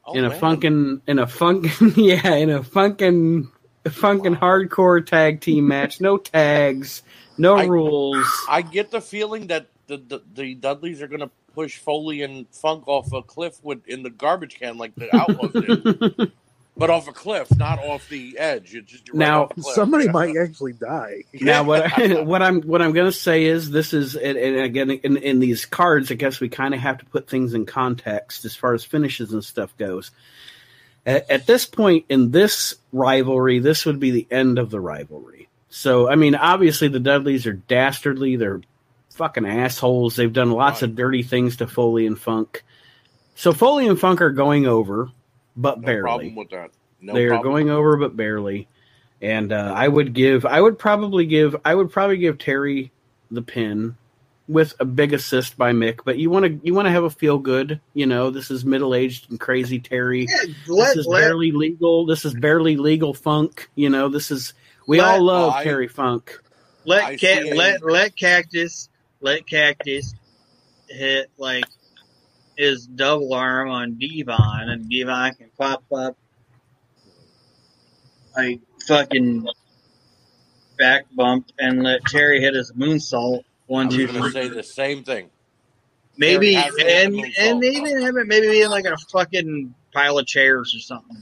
oh in a man. funkin' in a funkin' yeah, in a funkin' funkin' hardcore tag team match. No tags, no I- rules. I get the feeling that the, the the Dudleys are gonna push Foley and Funk off a cliff with in the garbage can like the Outlaws did, but off a cliff, not off the edge. It's just right Now, off somebody might actually die. Now, what I, what I'm what I'm going to say is this is and, and again in, in these cards, I guess we kind of have to put things in context as far as finishes and stuff goes. At, at this point in this rivalry, this would be the end of the rivalry. So, I mean, obviously the Dudleys are dastardly. They're fucking assholes. They've done lots of dirty things to Foley and Funk. So Foley and Funk are going over, but no barely problem with that. No they are going over but barely and uh, i would give i would probably give i would probably give terry the pin with a big assist by mick but you want to you want to have a feel good you know this is middle-aged and crazy terry. Let, this is let, barely legal this is barely legal funk you know this is we Let- all love I- terry funk. Let, ca- see a- let let cactus let cactus hit like his double arm on Devon, and Devon can pop up like fucking back bump, and let Terry hit his moonsault. I one was two to say the same thing. Maybe Terry has to hit and the and even have it maybe be in like a fucking pile of chairs or something.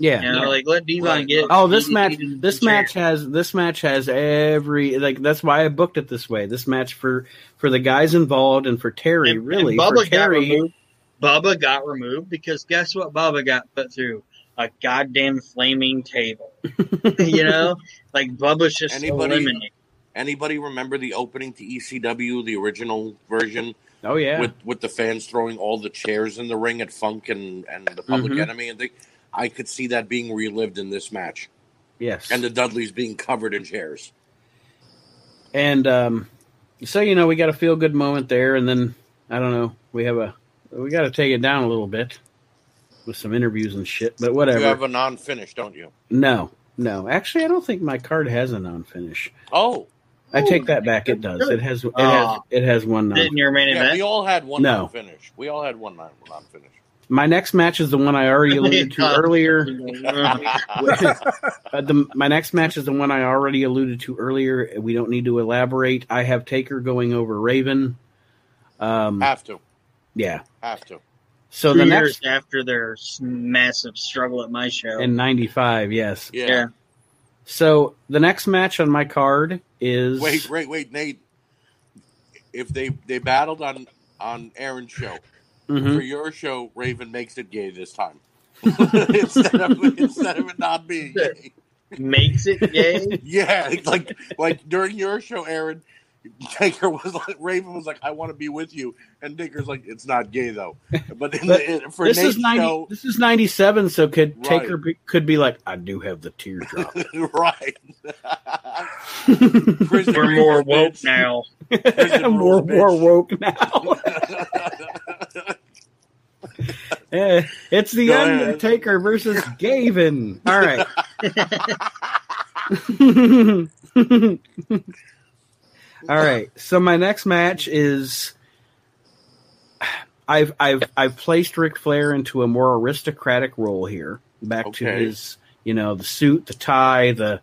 yeah You know, like let Devon Right. get. Oh, this eat- match! eat This the chair. match has this match has every like. That's why I booked it this way. This match for for the guys involved and for Terry, And- really and Bubba for got Terry. removed. Bubba got removed because guess what? Bubba got put through a goddamn flaming table. you know, like Bubba's just Anybody- eliminated. Anybody remember the opening to ECW, the original version, Oh yeah, with with the fans throwing all the chairs in the ring at Funk and and the Public Mhm. Enemy, and I could see that being relived in this match, yes. and the Dudleys being covered in chairs. And um, so you know, we got a feel good moment there, and then I don't know, we have a we got to take it down a little bit with some interviews and shit. But whatever. You have a non-finish, don't you? no, no. Actually, I don't think my card has a non-finish. Oh, I take that back. It does. It has. It has. Aw. It has one non. Didn't your main yeah. event? We all had one No. non-finish. We all had one non- non-finish. My next match is the one I already alluded to earlier. Uh, the, my next match is the one I already alluded to earlier. We don't need to elaborate. I have Taker going over Raven. Um, have to, yeah. have to. So Two the years next after their massive struggle at my show. in '95, yes. Yeah. yeah. So the next match on my card is Wait, wait, wait, Nate. If they they battled on on Aron's show, Mhm. for your show, Raven makes it gay this time. instead of instead of it not being gay. Makes it gay. Yeah, it's like like during your show, Aron, Taker was like Raven was like, I want to be with you, and Taker's like, it's not gay though. But in But the, in- for This Nate's is ninety. show, This is ninety seven. So could Right. Taker be, could be like, I do have the teardrop. right? We're more woke now. Prison rules, more woke now. Eh, it's the Go ahead. Undertaker versus Gavin. All right. All right. So my next match is I've I've I've placed Ric Flair into a more aristocratic role here. Back to his, you know, the suit, the tie, the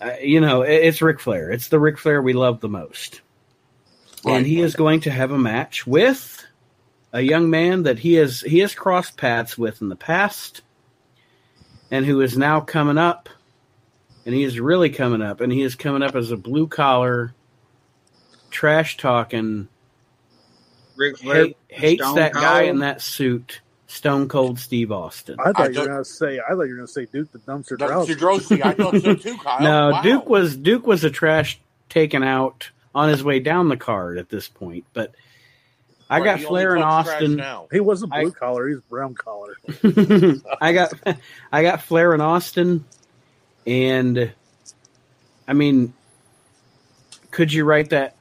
uh, you know, it- it's Ric Flair. It's the Ric Flair we love the most. Right. And he is going to have a match with a young man that he has he has crossed paths with in the past and who is now coming up and he is really coming up and he is coming up as a blue collar trash talking Ric Flair hate, hates Stone that guy Cold. in that suit stone cold steve austin I thought I you were gonna say. I thought you were gonna say Duke the dumpster Dumpster Droese. Droese, I thought so too, Kyle. no Wow. duke was duke was a trash taken out on his way down the card at this point but i Right, got flair and austin now. He wasn't I- blue collar. he's brown collar. I got I got Flair and Austin, and I mean, could you write that?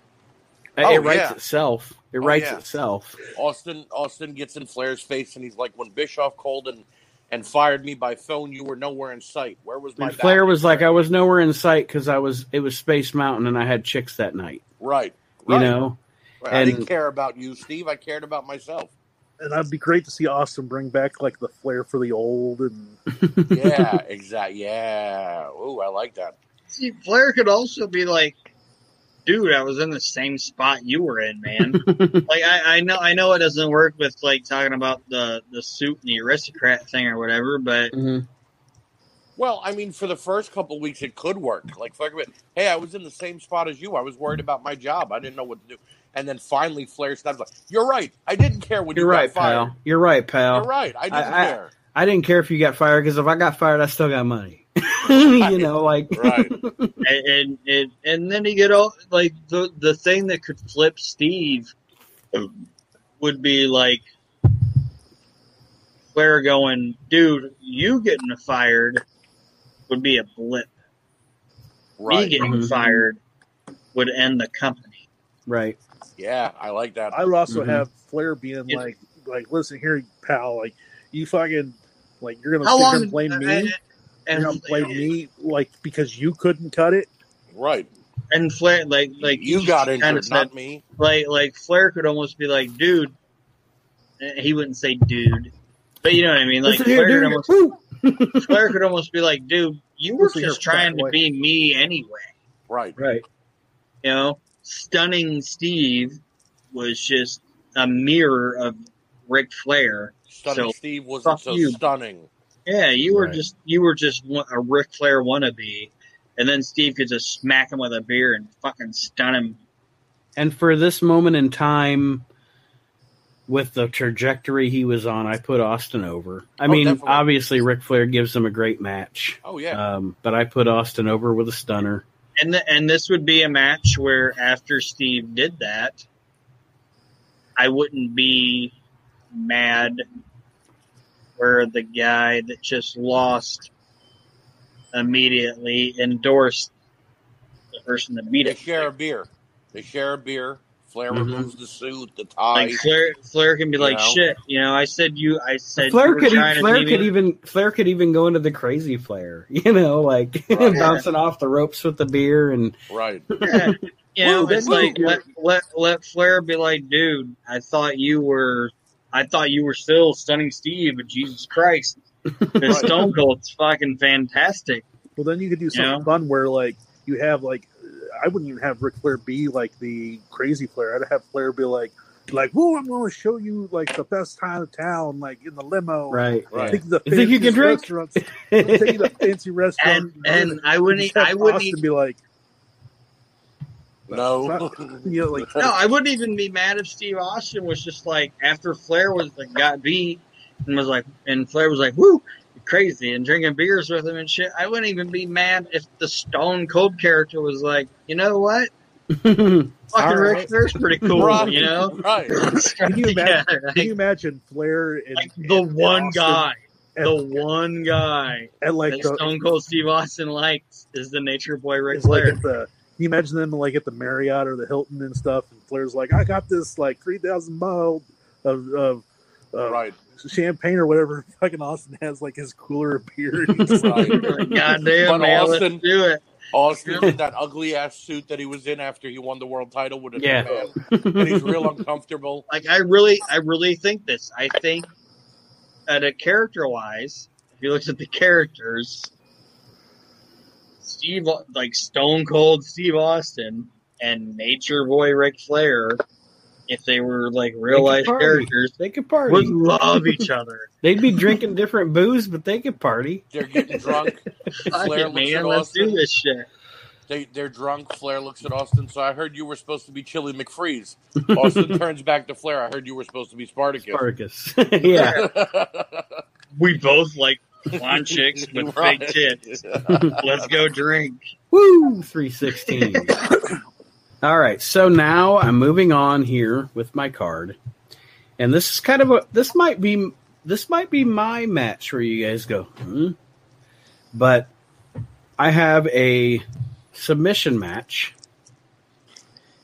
Uh, oh, it writes yeah. itself. It Oh, writes yeah. itself. Austin Austin gets in Flair's face and he's like, when Bischoff called and and fired me by phone, you were nowhere in sight. Where was my And Flair was like, I was nowhere in sight because I was it was Space Mountain and I had chicks that night. right, You right. know, Right. I didn't care about you, Steve. I cared about myself. And that'd be great to see Austin bring back like the flair for the old and Yeah, exactly. Yeah. Ooh, I like that. See, Flair could also be like, dude, I was in the same spot you were in, man. like I, I know I know it doesn't work with like talking about the the suit and the aristocrat thing or whatever, but Mhm. Well, I mean, for the first couple weeks, it could work. Like, Flair could be, hey, I was in the same spot as you. I was worried about my job. I didn't know what to do. And then finally, Flair snaps like, "You're right. I didn't care when You're you right, got fired. pal. You're right, pal. You're right. I didn't I- care." I didn't care if you got fired because if I got fired, I still got money. you know, like Right. and and and, and then you get all like the the thing that could flip Steve um, would be like Flair going, dude, you getting fired would be a blip. Me Right. getting Mhm. fired would end the company. right. Yeah, I like that. I would also Mhm. have Flair being It- like, like, listen here, pal, like you fucking, like you're gonna How sit here long and blame me, And, you're and, gonna blame me, like because you couldn't cut it. right. and Flair like like you got kinda injured, said, not me. like like Flair could almost be like, dude. eh, He wouldn't say dude, but you know what I mean. Like Listen here, Flair, could dude. almost, Woo! Flair could almost be like, dude, you were just trying to be me anyway. Right. Right. You know, stunning Steve was just a mirror of Ric Flair. Stunning So, Steve wasn't so you. stunning. Yeah, you were Right. just you were just a Ric Flair wannabe, and then Steve could just smack him with a beer and fucking stun him. And for this moment in time, with the trajectory he was on, I put Austin over. I Oh, mean, definitely. obviously Ric Flair gives him a great match, Oh yeah. um, but I put Austin over with a stunner. And th- and this would be a match where after Steve did that, I wouldn't be mad where the guy that just lost immediately endorsed the person that beat they it. share a beer. They share a beer. Flair Mhm. removes the suit, the tie. Like Flair, Flair can be like, know? "Shit, you know, I said you, I said Flair could, e- Flair could even Flair could even go into the crazy Flair, you know, like Right. bouncing off the ropes with the beer and right. Yeah. You know, Woo, it's woo. like let, let let Flair be like, dude, I thought you were, I thought you were still stunning Steve, but Jesus Christ, the Stone Cold's fucking fantastic. Well, then you could do something Yeah. fun where like you have like I wouldn't even have Ric Flair be like the crazy Flair. I'd have Flair be like, like, whoa, I'm going to show you like the best time of town, like in the limo. right. Right. Take the You think you can drink? Restaurants, take you to fancy restaurants. And and I wouldn't, Just I wouldn't, Austin even, be like, No. You know, like No, I wouldn't even be mad if Steve Austin was just like after Flair was like, got beat and was like, and Flair was like, "Woo, you're crazy," and drinking beers with him and shit. I wouldn't even be mad if the Stone Cold character was like, you know what, fucking All Ric right. Flair's pretty cool, Right. you know. Right. Can you imagine? Yeah, can you imagine Flair and, like the and one Austin guy, at, the one guy at like that the, Stone Cold Steve Austin likes is the Nature Boy Ric It's like Flair. the. Can you imagine them like at the Marriott or the Hilton and stuff? And Flair's like, I got this like three thousand mile of, of uh, Right. Champagne or whatever. Fucking Austin has like his cooler of beer. And he's Right. God damn, man, Austin- let's do it. Austin in that ugly ass suit that he was in after he won the world title with a Yeah. man. And he's real uncomfortable. Like I really, I really think this. I think at a character wise, if you look at the characters, Steve, like Stone Cold Steve Austin and Nature Boy Ric Flair, if they were like real life party. characters, they could party. would love each other. They'd be drinking different booze, but they could party. They're getting drunk. Fuck Flair it, looks man, at let's do Austin. this shit. They they're drunk. Flair looks at Austin. So I heard you were supposed to be Chilly McFreeze. Austin turns back to Flair. I heard you were supposed to be Spartacus. Spartacus. yeah. We both like blonde chicks with Right. big tits. Let's go drink. Woo! 316. All right. So now I'm moving on here with my card. And this is kind of a this might be this might be my match where you guys go, hmm? But I have a submission match.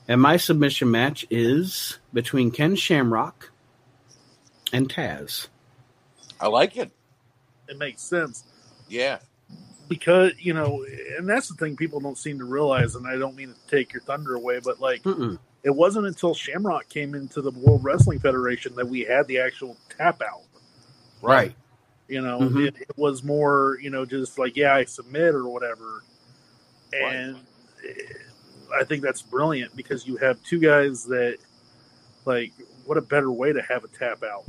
And my submission match is between Ken Shamrock and Taz. I like it. it makes sense Yeah. Because you know, and that's the thing people don't seem to realize. And I don't mean to take your thunder away, but like Mm-mm. it wasn't until Shamrock came into the World Wrestling Federation that we had the actual tap out. Right. You know, Mhm. it, it was more, you know, just like, yeah, I submit or whatever. And eh, I think that's brilliant because you have two guys that, like, what a better way to have a tap out.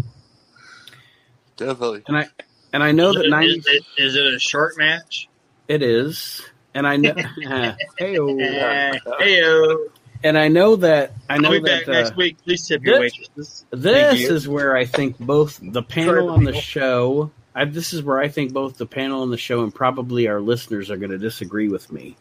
Definitely. And I and I know Is that it- 90 is it- is it a short match? It is. And I know Hey-o. Heyo. and I know that I I'll be that back uh, next week. Please tip your this- waitresses. this you. is where I think both the panel on the show. I, this is where I think both the panel on the show and probably our listeners are going to disagree with me,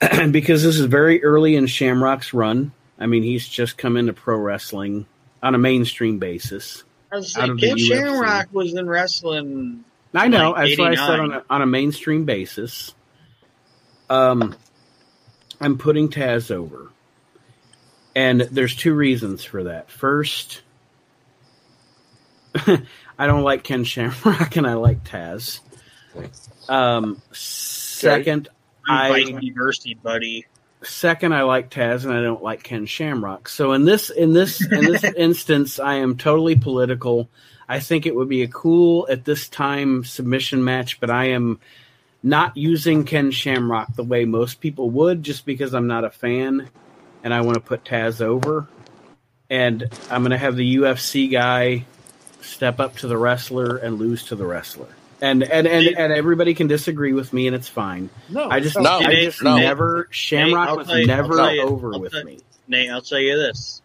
because this is very early in Shamrock's run. I mean, he's just come into pro wrestling on a mainstream basis. I was out like, of the Ken UFC. Shamrock was in wrestling. I know. Like that's what I said on a, on a mainstream basis. Um, I'm putting Taz over, and there's two reasons for that. First, I don't like Ken Shamrock, and I like Taz. Um, second, I- University, buddy. second I like Taz and I don't like Ken Shamrock. So in this in this in this instance I am totally political. I think it would be a cool at this time submission match, but I am not using Ken Shamrock the way most people would just because I'm not a fan and I want to put Taz over. And I'm going to have the UFC guy step up to the wrestler and lose to the wrestler. And and and, and everybody can disagree with me and it's fine. No, I just, No, I just no. never. Shamrock I'll was you- never you- over with me. Nate, I'll tell you this.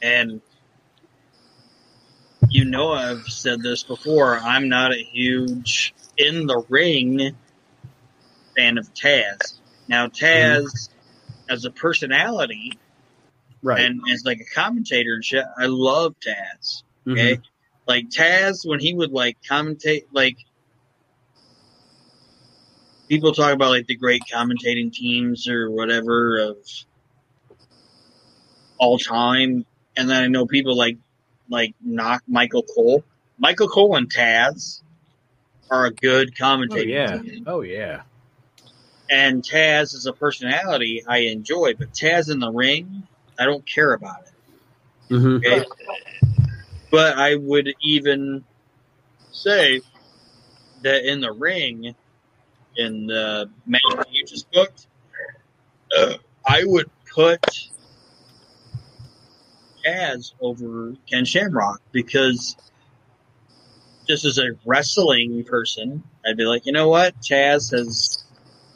And you know I've said this before. I'm not a huge in the ring fan of Taz. Now Taz as a personality Right. and as like a commentator and shit, I love Taz. Mhm. Okay. Like Taz, when he would like commentate, like people talk about like the great commentating teams or whatever of all time, and then I know people like like knock Michael Cole. Michael Cole and Taz are a good Oh yeah. team, Oh yeah. and Taz is a personality I enjoy, but Taz in the ring, I don't care about it. hmm Okay. But I would even say that in the ring, in the match that you just booked, uh, I would put Taz over Ken Shamrock because just as a wrestling person, I'd be like, you know what? Taz has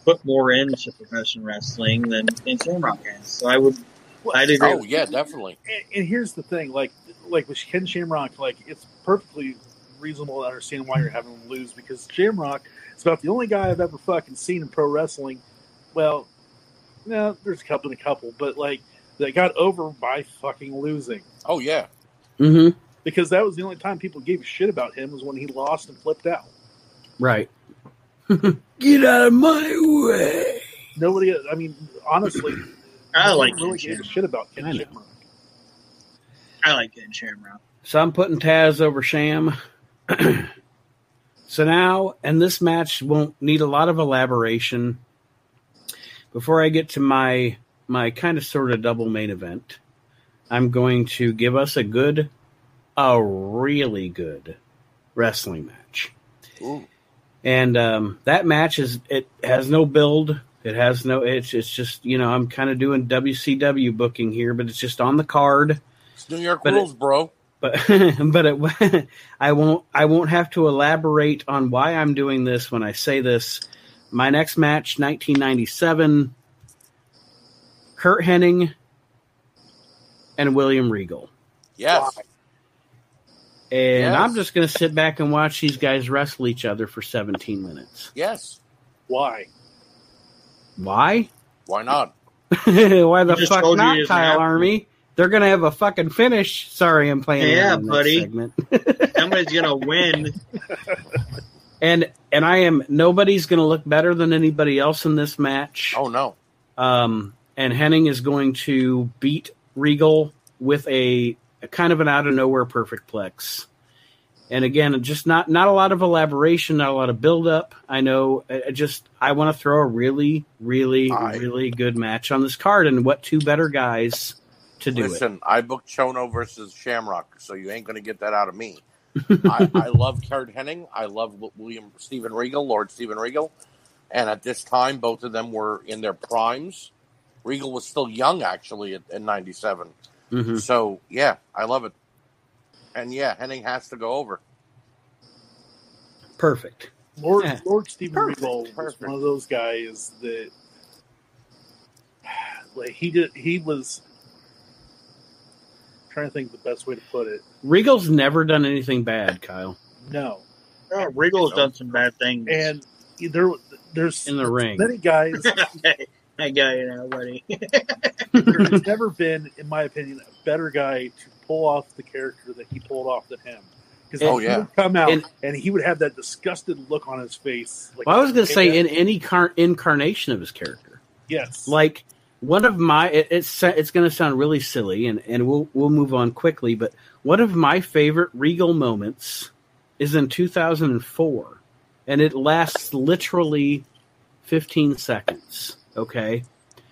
put more into professional wrestling than Ken Shamrock has. So I would, I'd agree. Oh yeah, definitely. and, and here's the thing, like like with Ken Shamrock, like it's perfectly reasonable to understand why you're having him lose because Shamrock is about the only guy I've ever fucking seen in pro wrestling. Well, no, there's a couple and a couple, but like that got over by fucking losing Oh yeah. Mm-hmm. because that was the only time people gave a shit about him was when he lost and flipped out. Right. Get out of my way. Nobody, I mean, honestly, I like really Ken gave a shit about I Ken know. Shamrock. I like Ken Shamrock. So I'm putting Taz over Sham. so now, and this match won't need a lot of elaboration. Before I get to my my kind of sort of double main event, I'm going to give us a good, a really good wrestling match. Ooh. And um, that match is it has no build. It has no. It's it's just you know I'm kind of doing WCW booking here, but it's just on the card It's New York But it- rules, bro. but but it, I won't I won't have to elaborate on why I'm doing this when I say this. My next match, 1997, Curt Hennig and William Regal, Yes. and Yes. I'm just going to sit back and watch these guys wrestle each other for 17 minutes. Yes. Why? Why? Why not? why the fuck not, Kyle have. Army? They're going to have a fucking finish. Sorry, I'm playing. Yeah, around in that buddy. Segment. Somebody's gonna win. and and I am nobody's going to look better than anybody else in this match. Oh no. Um, and Hennig is going to beat Regal with a, a kind of an out of nowhere perfect plex. And again, just not not a lot of elaboration, not a lot of build up. I know. I just I want to throw a really, really, I- really good match on this card, and what two better guys to do it? Listen, I booked Chono versus Shamrock, so you ain't gonna get that out of me. I, I love Curt Hennig. I love William Stephen Regal, Lord Stephen Regal, and at this time, both of them were in their primes. Regal was still young, actually, at, in '97. Mhm. So yeah, I love it. And yeah, Hennig has to go over. Perfect. Lord Yeah. Lord Stephen Perfect, Regal was perfect. one of those guys that like he did he was trying to think of the best way to put it. Regal's never done anything bad, Kyle, No. Oh, Regal's done some bad things. And there there's in the ring. many guys I got you now, buddy. there's never been, in my opinion, a better guy to pull off the character that he pulled off than him. Because Oh, he yeah. would come out And- and, he would have that disgusted look on his face. Like, Well, I was going to say "Hey, in any car- incarnation of his character. yes, like one of my it, it's it's going to sound really silly and and we'll we'll move on quickly but one of my favorite regal moments is in 2004 and it lasts literally 15 seconds okay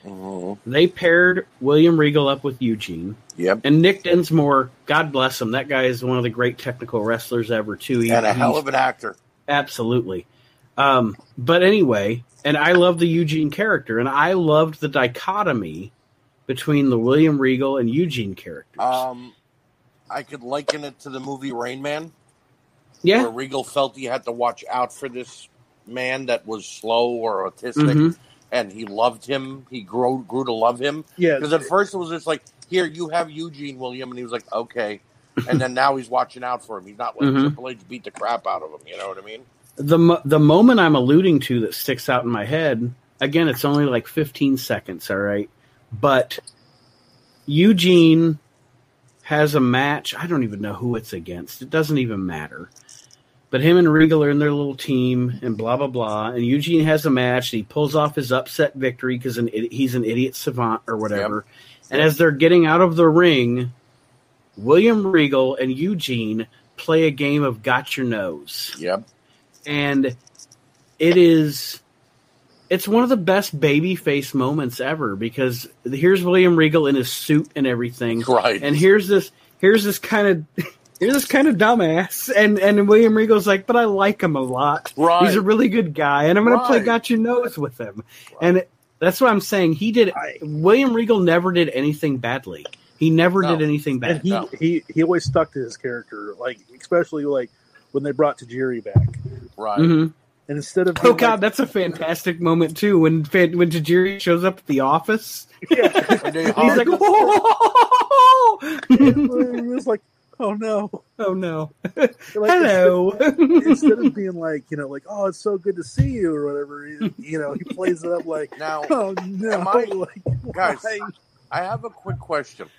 Mhm. they paired william regal up with eugene Yep, and nick dinsmore god bless him that guy is one of the great technical wrestlers ever too He- and a hell of an actor. Absolutely. Um, but anyway, and I love the Eugene character, and I loved the dichotomy between the William Regal and Eugene characters. Um, I could liken it to the movie Rain Man. yeah, where Regal felt he had to watch out for this man that was slow or autistic, Mhm. And he loved him. He grew grew to love him yeah. because at first it was just like, "Here, you have Eugene William," and he was like, "Okay," and then now he's watching out for him. He's not letting Mhm. Triple H beat the crap out of him. You know what I mean? the mo- the moment I'm alluding to that sticks out in my head. Again, it's only like 15 seconds. All right, but Eugene has a match. I don't even know who it's against. It doesn't even matter. But him and Regal are in their little team, and blah blah blah. And Eugene has a match. And he pulls off his upset victory because he's an idiot savant or whatever. And as they're getting out of the ring, William Regal and Eugene play a game of Got Your Nose Yep. and it is it's one of the best baby face moments ever because here's William Regal in his suit and everything Right. and here's this here's this kind of here's this kind of dumbass and and William Regal's like but I like him a lot Right. he's a really good guy and I'm gonna play Right. got your nose with him and it, that's what I'm saying he did I- William Regal never did anything badly he never No. did anything bad and he, No. he he always stuck to his character, like especially like when they brought Tajiri back. right. Mhm. and instead of Oh god, like- that's a fantastic moment too when Fan- when Tajiri shows up at the office. yeah, And they He's hug. like, "Oh, it was like, oh no, oh no, Like, hello." Instead of being like, you know, like, oh, it's so good to see you or whatever, you, you know, he plays it up like, Now, oh no, Am I- like, guys, why? I have a quick question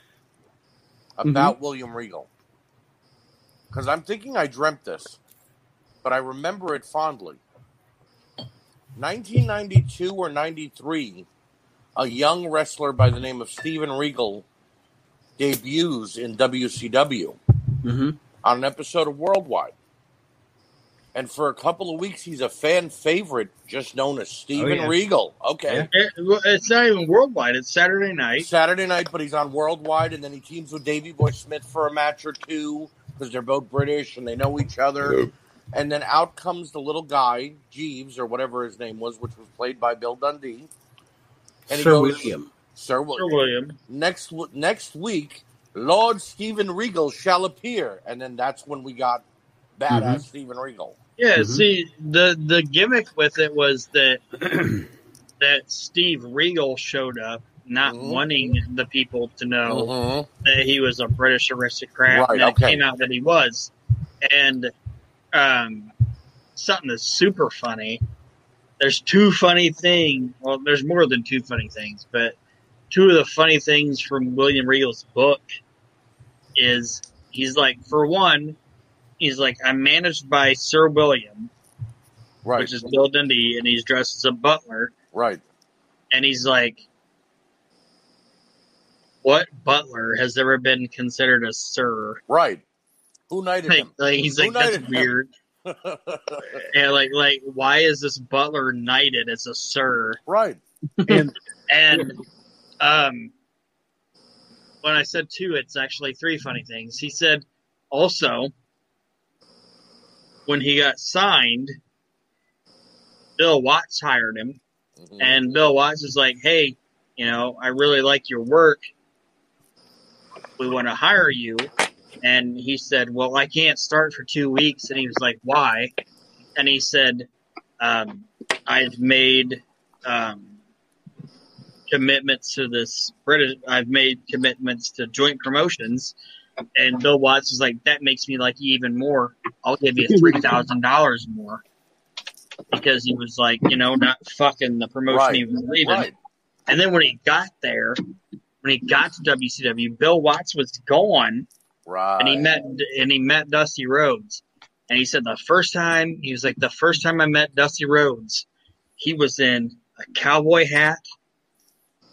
Mm-hmm. about William Regal. Because I'm thinking I dreamt this, but I remember it fondly. 1992 or 93, a young wrestler by the name of Steven Regal debuts in WCW hmm on an episode of Worldwide. And for a couple of weeks, he's a fan favorite, just known as Steven yeah. Regal. Okay. It- it's not even worldwide. It's Saturday night. Saturday night, but he's on Worldwide, and then he teams with Davey Boy Smith for a match or two because they're both British and they know each other. And then out comes the little guy, Jeeves or whatever his name was, which was played by Bill Dundee. And Sir goes, William. Sir William. Sir William. Next next week, Lord Stephen Regal shall appear, and then that's when we got badass Mm-hmm. Stephen Regal. Yeah, Mhm. see the the gimmick with it was that that Steve Regal showed up, not Mhm. wanting the people to know Mhm. that he was a British aristocrat, Right, and okay. it came out that he was. And um, something that's super funny. There's two funny things. Well, there's more than two funny things, but two of the funny things from William Regal's book is he's like, for one, he's like, I'm managed by Sir William, Right, which is Bill Dundee, and he's dressed as a butler, right. and he's like, what butler has ever been considered a sir? Right. Who knighted Like, him? like he's Who like, that's him? weird. Yeah, like like why is this butler knighted as a sir? right. And And um when I said two, it's actually three funny things. He said also when he got signed, Bill Watts hired him, Mhm. and Bill Watts was like, "Hey, you know, I really like your work. We want to hire you." And he said, "Well, I can't start for two weeks." And he was like, "Why?" And he said, um, "I've made um, commitments to this British. I've made commitments to joint promotions." And Bill Watts was like, "That makes me like you even more. I'll give you three thousand dollars more." Because he was like, you know, not fucking the promotion he was leaving. Right. And then when he got there, when he got to WCW, Bill Watts was gone, Right. and he met and he met Dusty Rhodes, and he said the first time he was like the first time I met Dusty Rhodes, he was in a cowboy hat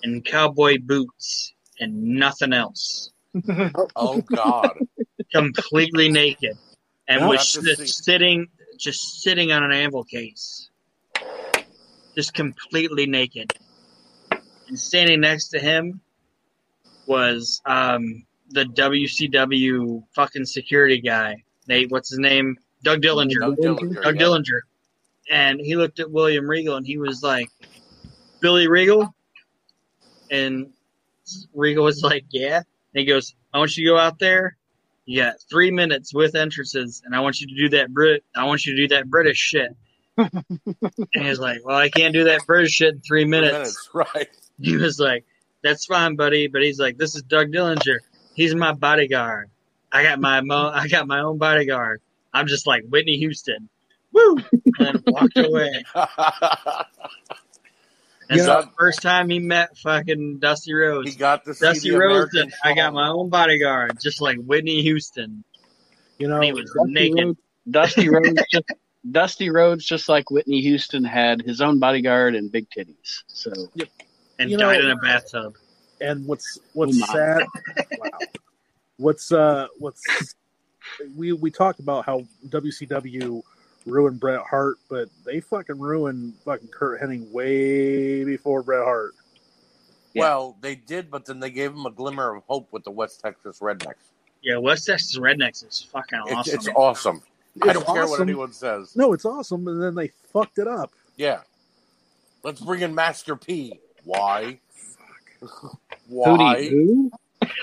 and cowboy boots and nothing else, Oh God. completely naked, and Yeah. was just see- sitting just sitting on an anvil case, just completely naked. And standing next to him was um, the WCW fucking security guy. Nate, what's his name? Doug Dillinger. Doug Dillinger. Doug yeah. Dillinger. And he looked at William Regal and he was like, Billy Regal? And Regal was like, Yeah. And he goes, I want you to go out there. You got three minutes with entrances, and I want you to do that Brit. I want you to do that British shit. and he's like, "Well, I can't do that British shit in three Three minutes." minutes. Right. He was like, "That's fine, buddy," but he's like, "This is Doug Dillinger. He's my bodyguard. I got my mo- I got my own bodyguard. I'm just like Whitney Houston." Woo! And then walked away. And You so know- the first time he met fucking Dusty Rhodes, he got to Dusty the Rhodes American said, I got my own bodyguard, just like Whitney Houston. you know, And he was Dusty naked. Rhodes, Dusty Rhodes just Dusty Rhodes, just like Whitney Houston, had his own bodyguard and big titties. So and You know- died in a bathtub. and what's what's Oh, sad wow what's uh what's we we talked about how WCW ruined Bret Hart but they fucking ruined fucking Curt Hennig way before Bret Hart Well, they did, but then they gave him a glimmer of hope with the West Texas Rednecks. Yeah, West Texas Rednecks is fucking It's, awesome. it's awesome. I don't care what anyone says. no it's awesome and then they fucked it up Yeah. Let's bring in Master P. Why? Hootie Why? who?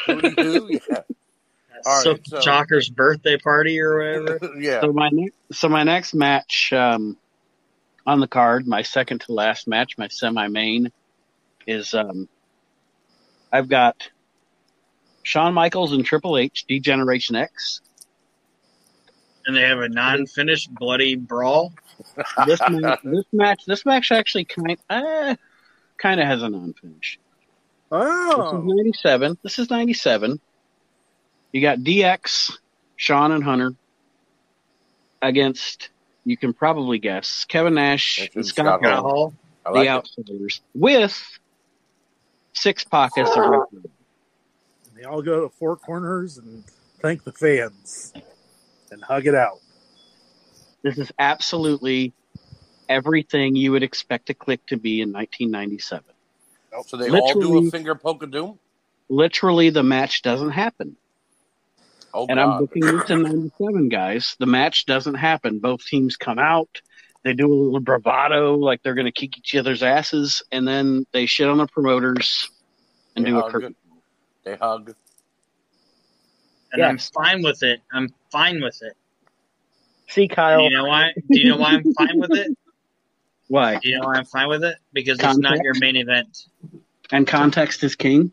Hootie who? Yeah. All right, so, so- Chalker's birthday party or whatever. yeah. So my ne- so my next match, um, on the card, my second to last match, my semi main, is um, I've got Shawn Michaels and Triple H, D-Generation X. And they have a non-finished bloody brawl. This match, this match, this match actually kind uh, kind of has a non-finish. This is Oh, 97. This is 97. You got DX, Shawn and Hunter against, you can probably guess, Kevin Nash That's and Scott Scott Scott Hall, Hall. I the it. Outsiders, with six pockets of ah! referee. they all go to four corners and thank the fans and hug it out. This is absolutely everything you would expect a Kliq to be in 1997. So they all do a finger poke of doom. Literally, the match doesn't happen. Oh and I'm God! booking this in 97, guys. The match doesn't happen. Both teams come out. They do a little bravado, like they're going to kick each other's asses, and then they shit on the promoters and They do a curtain. They hug. And I'm fine with it. I'm fine with it. See, Kyle. Do Kyle, you know why? Do you know why I'm fine with it? why? Do you know why I'm fine with it? Because it's not your main event. And context is king.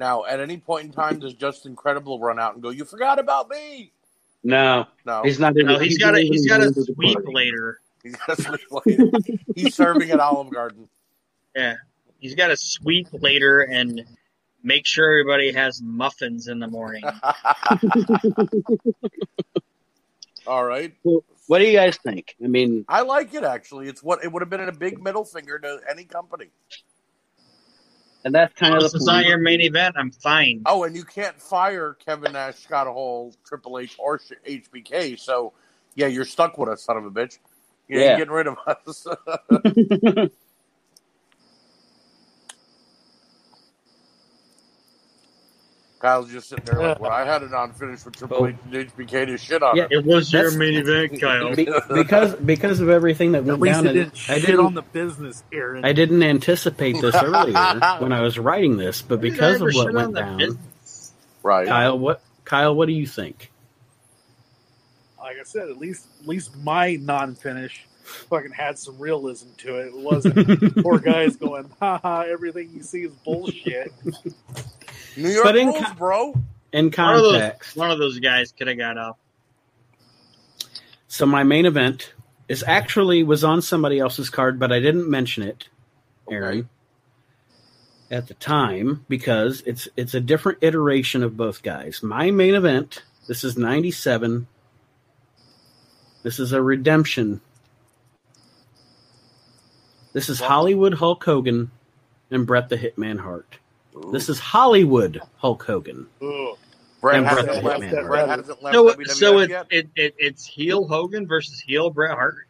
Now, at any point in time, does Justin Credible run out and go, "You forgot about me"? No, No, he's not. even- No, he's got a he's even got a sweep later. he's got a sleep later. He's serving at Olive Garden. Yeah, he's got a sweep later and make sure everybody has muffins in the morning. All right, What do you guys think? I mean, I like it actually. It's what it would have been a big middle finger to any company. And that's kind of If the it's not your main event, I'm fine. Oh, and you can't fire Kevin Nash, Scott Hall, Triple H, or HBK. So, yeah, you're stuck with us, son of a bitch. You ain't Yeah. getting rid of us. Kyle's just sitting there like, well, I had it on finish with Triple. H and HBK to shit on Yeah. it. It was your That's- main event, Kyle. Be- because because of everything that At went least down, it didn't I didn't on the business, Aron. I didn't anticipate this earlier when I was writing this, but because of what went down, Right. Kyle, what Kyle, what do you think? like I said, at least at least my non-finish fucking had some realism to it. It wasn't poor guys going, haha, everything you see is bullshit. New York But in rules, co- bro. In One of those, context, one of those guys could have got up. so my main event is actually was on somebody else's card, but I didn't mention it, Aron, at the time because it's it's a different iteration of both guys. My main event, this is '97. This is a redemption. This is Hollywood Hulk Hogan and Bret the Hitman Hart. This is Hollywood Hulk Hogan. Ugh. Bret hasn't Bret left. Hitman Bret hasn't left So, WWF so it, it, it, it's heel Hogan versus heel Bret Hart.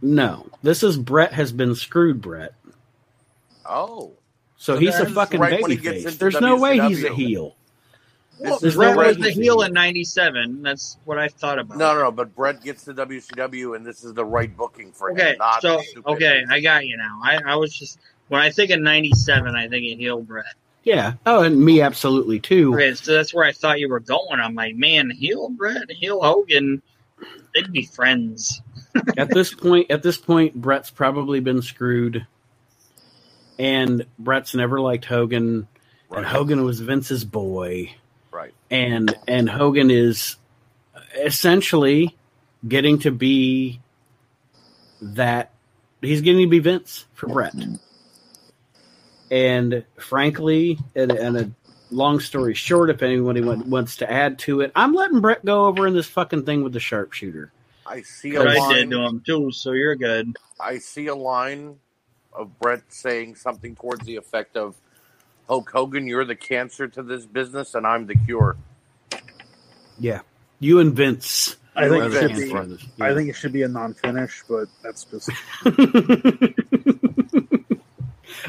No, this is Bret has been screwed, Bret. Oh, So So he's a fucking right when he gets babyface. into There's no way he's a heel. Well, There's Bret no was the he's a heel heel. in '97. That's what I thought about. no, no, no. But Bret gets to WCW, and this is the right booking for him. Okay, not so okay, I got you now. I, I was just when I think of '97, I think of heel Bret. Yeah. Oh, and me absolutely too. Okay, so that's where I thought you were going. I'm like, man, heel Bret, heel Hogan, they'd be friends. at this point, at this point, Bret's probably been screwed, and Bret's never liked Hogan, Right. and Hogan was Vince's boy, Right. and and Hogan is essentially getting to be that he's getting to be Vince for Bret. And frankly, and, and a long story short, if anybody wa- wants to add to it, I'm letting Bret go over in this fucking thing with the sharpshooter. I see a But I line. did to him too, so you're good. I see a line of Bret saying something towards the effect of, "Hulk Hogan, you're the cancer to this business, and I'm the cure." Yeah, you and Vince. I think it should be. brothers. I think it should be a non-finish, but that's just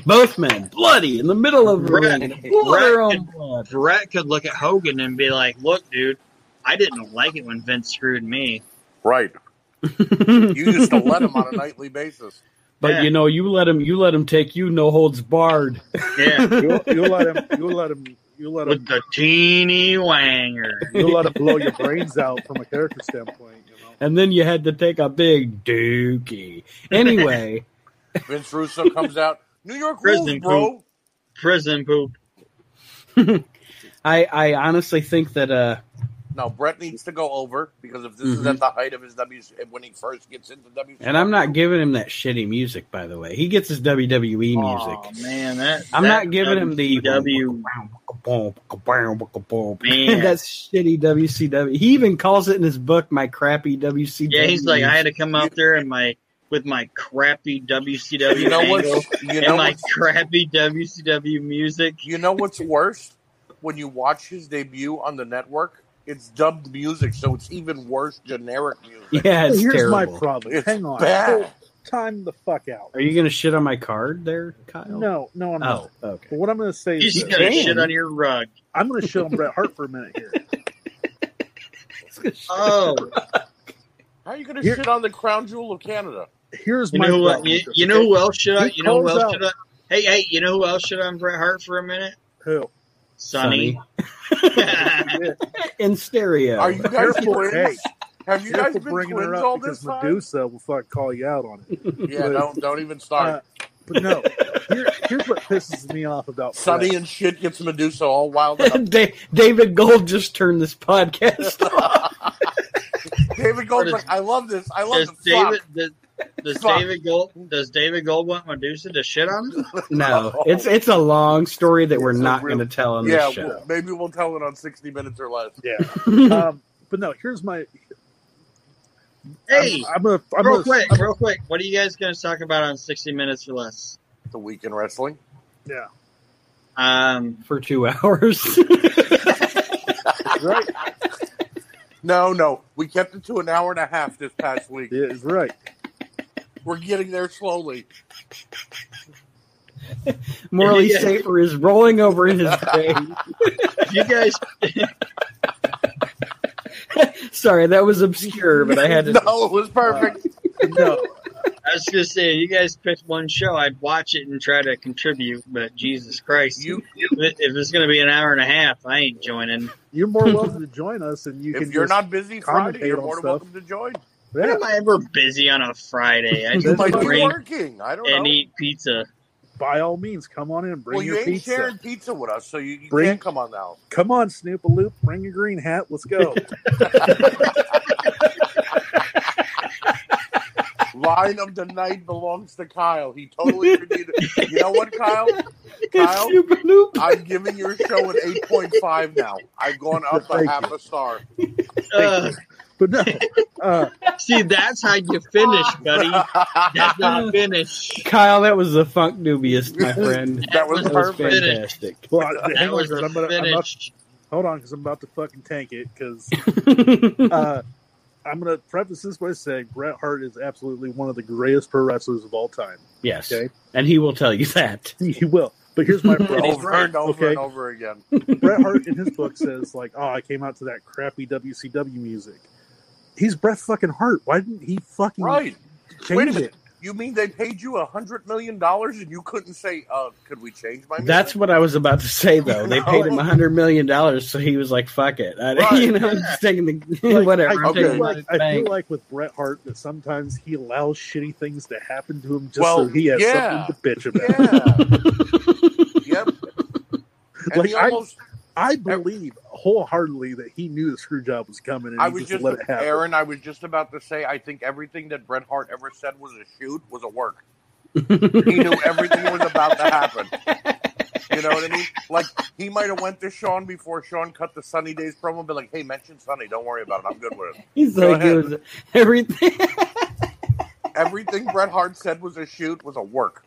Both men bloody in the middle of the Bret- ring. Blood Bret could- Bret could look at Hogan and be like, "Look, dude, I didn't like it when Vince screwed me." Right. You used to let him on a nightly basis. but Yeah. you know, you let him. You let him take you. No holds barred. Yeah, you you let him you let him you let with him the teeny wanger. you let him blow your brains out from a character standpoint. You know. and then you had to take a big dookie. Anyway, Vince Russo comes out. New York Prison rules, bro. Prison poop. I I honestly think that uh No, Bret needs to go over because if this is Mhm. at the height of his W when he first gets into W, and I'm not giving him that shitty music by the way. He gets his WWE music. Oh man, that I'm that not giving him the W. Man. That's shitty WCW. He even calls it in his book, "My crappy WCW." Yeah, he's like, I had to come out there in my with my crappy WCW You know angle what's you know and my what's, crappy WCW music. you know what's worse when you watch his debut on the network. It's dubbed music, so it's even worse generic music. Yeah, it's Here's terrible. my problem. It's Hang on. bad. Time the fuck out. Are you gonna shit on my card there, Kyle? No, no, I'm not. Oh, okay. But what I'm going to say He's is just this. gonna can. shit on your rug. I'm going to shit on Bret Hart for a minute here. Oh, How are you going to shit on the crown jewel of Canada? Here's you my know what? You, you know who else should I? You know who else out- should I? Hey, hey, you know who else should I Bret Hart for a minute? Who? Sunny. in stereo. Are you guys Careful, twins? hey. Have you guys Careful been bringing her up all because this time? Medusa will fuck call you out on it. Yeah, don't don't even start. Uh, but no, here, here's what pisses me off about Sunny and shit gets Medusa all wild up. Da- David Gold just turned this podcast. off. David Gold's like, I love this. I love Does the David fuck. does, does Fuck. David Gold does David Gold want Medusa to shit on? him? no, it's it's a long story that we're It's not real- going to tell on Yeah, this show. well, maybe we'll tell it on 60 minutes or less. Yeah. Um, but no, here's my. Hey, I'm, I'm gonna. I'm real gonna, quick, I'm- real quick. What are you guys going to talk about on sixty minutes or less? The week in wrestling. yeah. Um, for two hours. Right. No, no. We kept it to an hour and a half this past week. Yeah, it's right. We're getting there slowly. Morley Yeah. Safer is rolling over in his grave. you guys, Sorry, that was obscure, but I had to. No, it was perfect. Uh, no, I was going to say, you guys picked one show, I'd watch it and try to contribute. But Jesus Christ, You, if if it's going to be an hour and a half, I ain't joining. you're more welcome to join us, and you can. if you're just, not busy Friday, you're on more than welcome to join. When yeah, am I ever busy on a Friday? I You You just That's might be drink working. I don't and know. eat pizza. by all means, come on in, bring well, you your ain't pizza. sharing pizza with us, so you, you Bring- can't come on now. Come on, Snoop a Loop, bring your green hat. Let's go. Line of the night belongs to Kyle. He totally redeemed it. You know what, Kyle? Kyle, It's I'm giving your show an 8.5 now. I've gone up a half you. a star. Uh, but no, uh, see, that's how you finish, buddy. That's not finish. Kyle, that was a funk dubious, my friend. That was That was perfect. fantastic. well, hang That on, was 'cause a I'm gonna, I'm about, finish. hold on, because I'm about to fucking tank it. Because uh, I'm gonna preface this by saying Bret Hart is absolutely one of the greatest pro wrestlers of all time. yes, Okay. and he will tell you that. He will. But here's my problem. over and over Okay. and over again. Bret Hart in his book says like, "Oh, I came out to that crappy WCW music." He's Bret fucking Hart. Why didn't he fucking Right. change Wait a it? minute. You mean they paid you a hundred million dollars and you couldn't say, uh, could we change my music? That's what I was about to say, though. They paid him a hundred million dollars, so he was like, "Fuck it," I, Right. you know, I'm just taking the Like, whatever. I I'm feel, like, I feel like with Bret Hart that sometimes he allows shitty things to happen to him just Well, so he has yeah. something to bitch about. Yeah. yep. And Like, he almost, I believe wholeheartedly that he knew the screw job was coming and I he was just, just, let it happen. Aron, I was just about to say, I think everything that Bret Hart ever said was a shoot was a work. he knew everything was about to happen. You know what I mean? Like he might have went to Shawn before Shawn cut the Sunny Days promo, and be like, "Hey, mention Sunny. Don't worry about it. I'm good with it." He's Go like, it was everything. Everything Bret Hart said was a shoot was a work,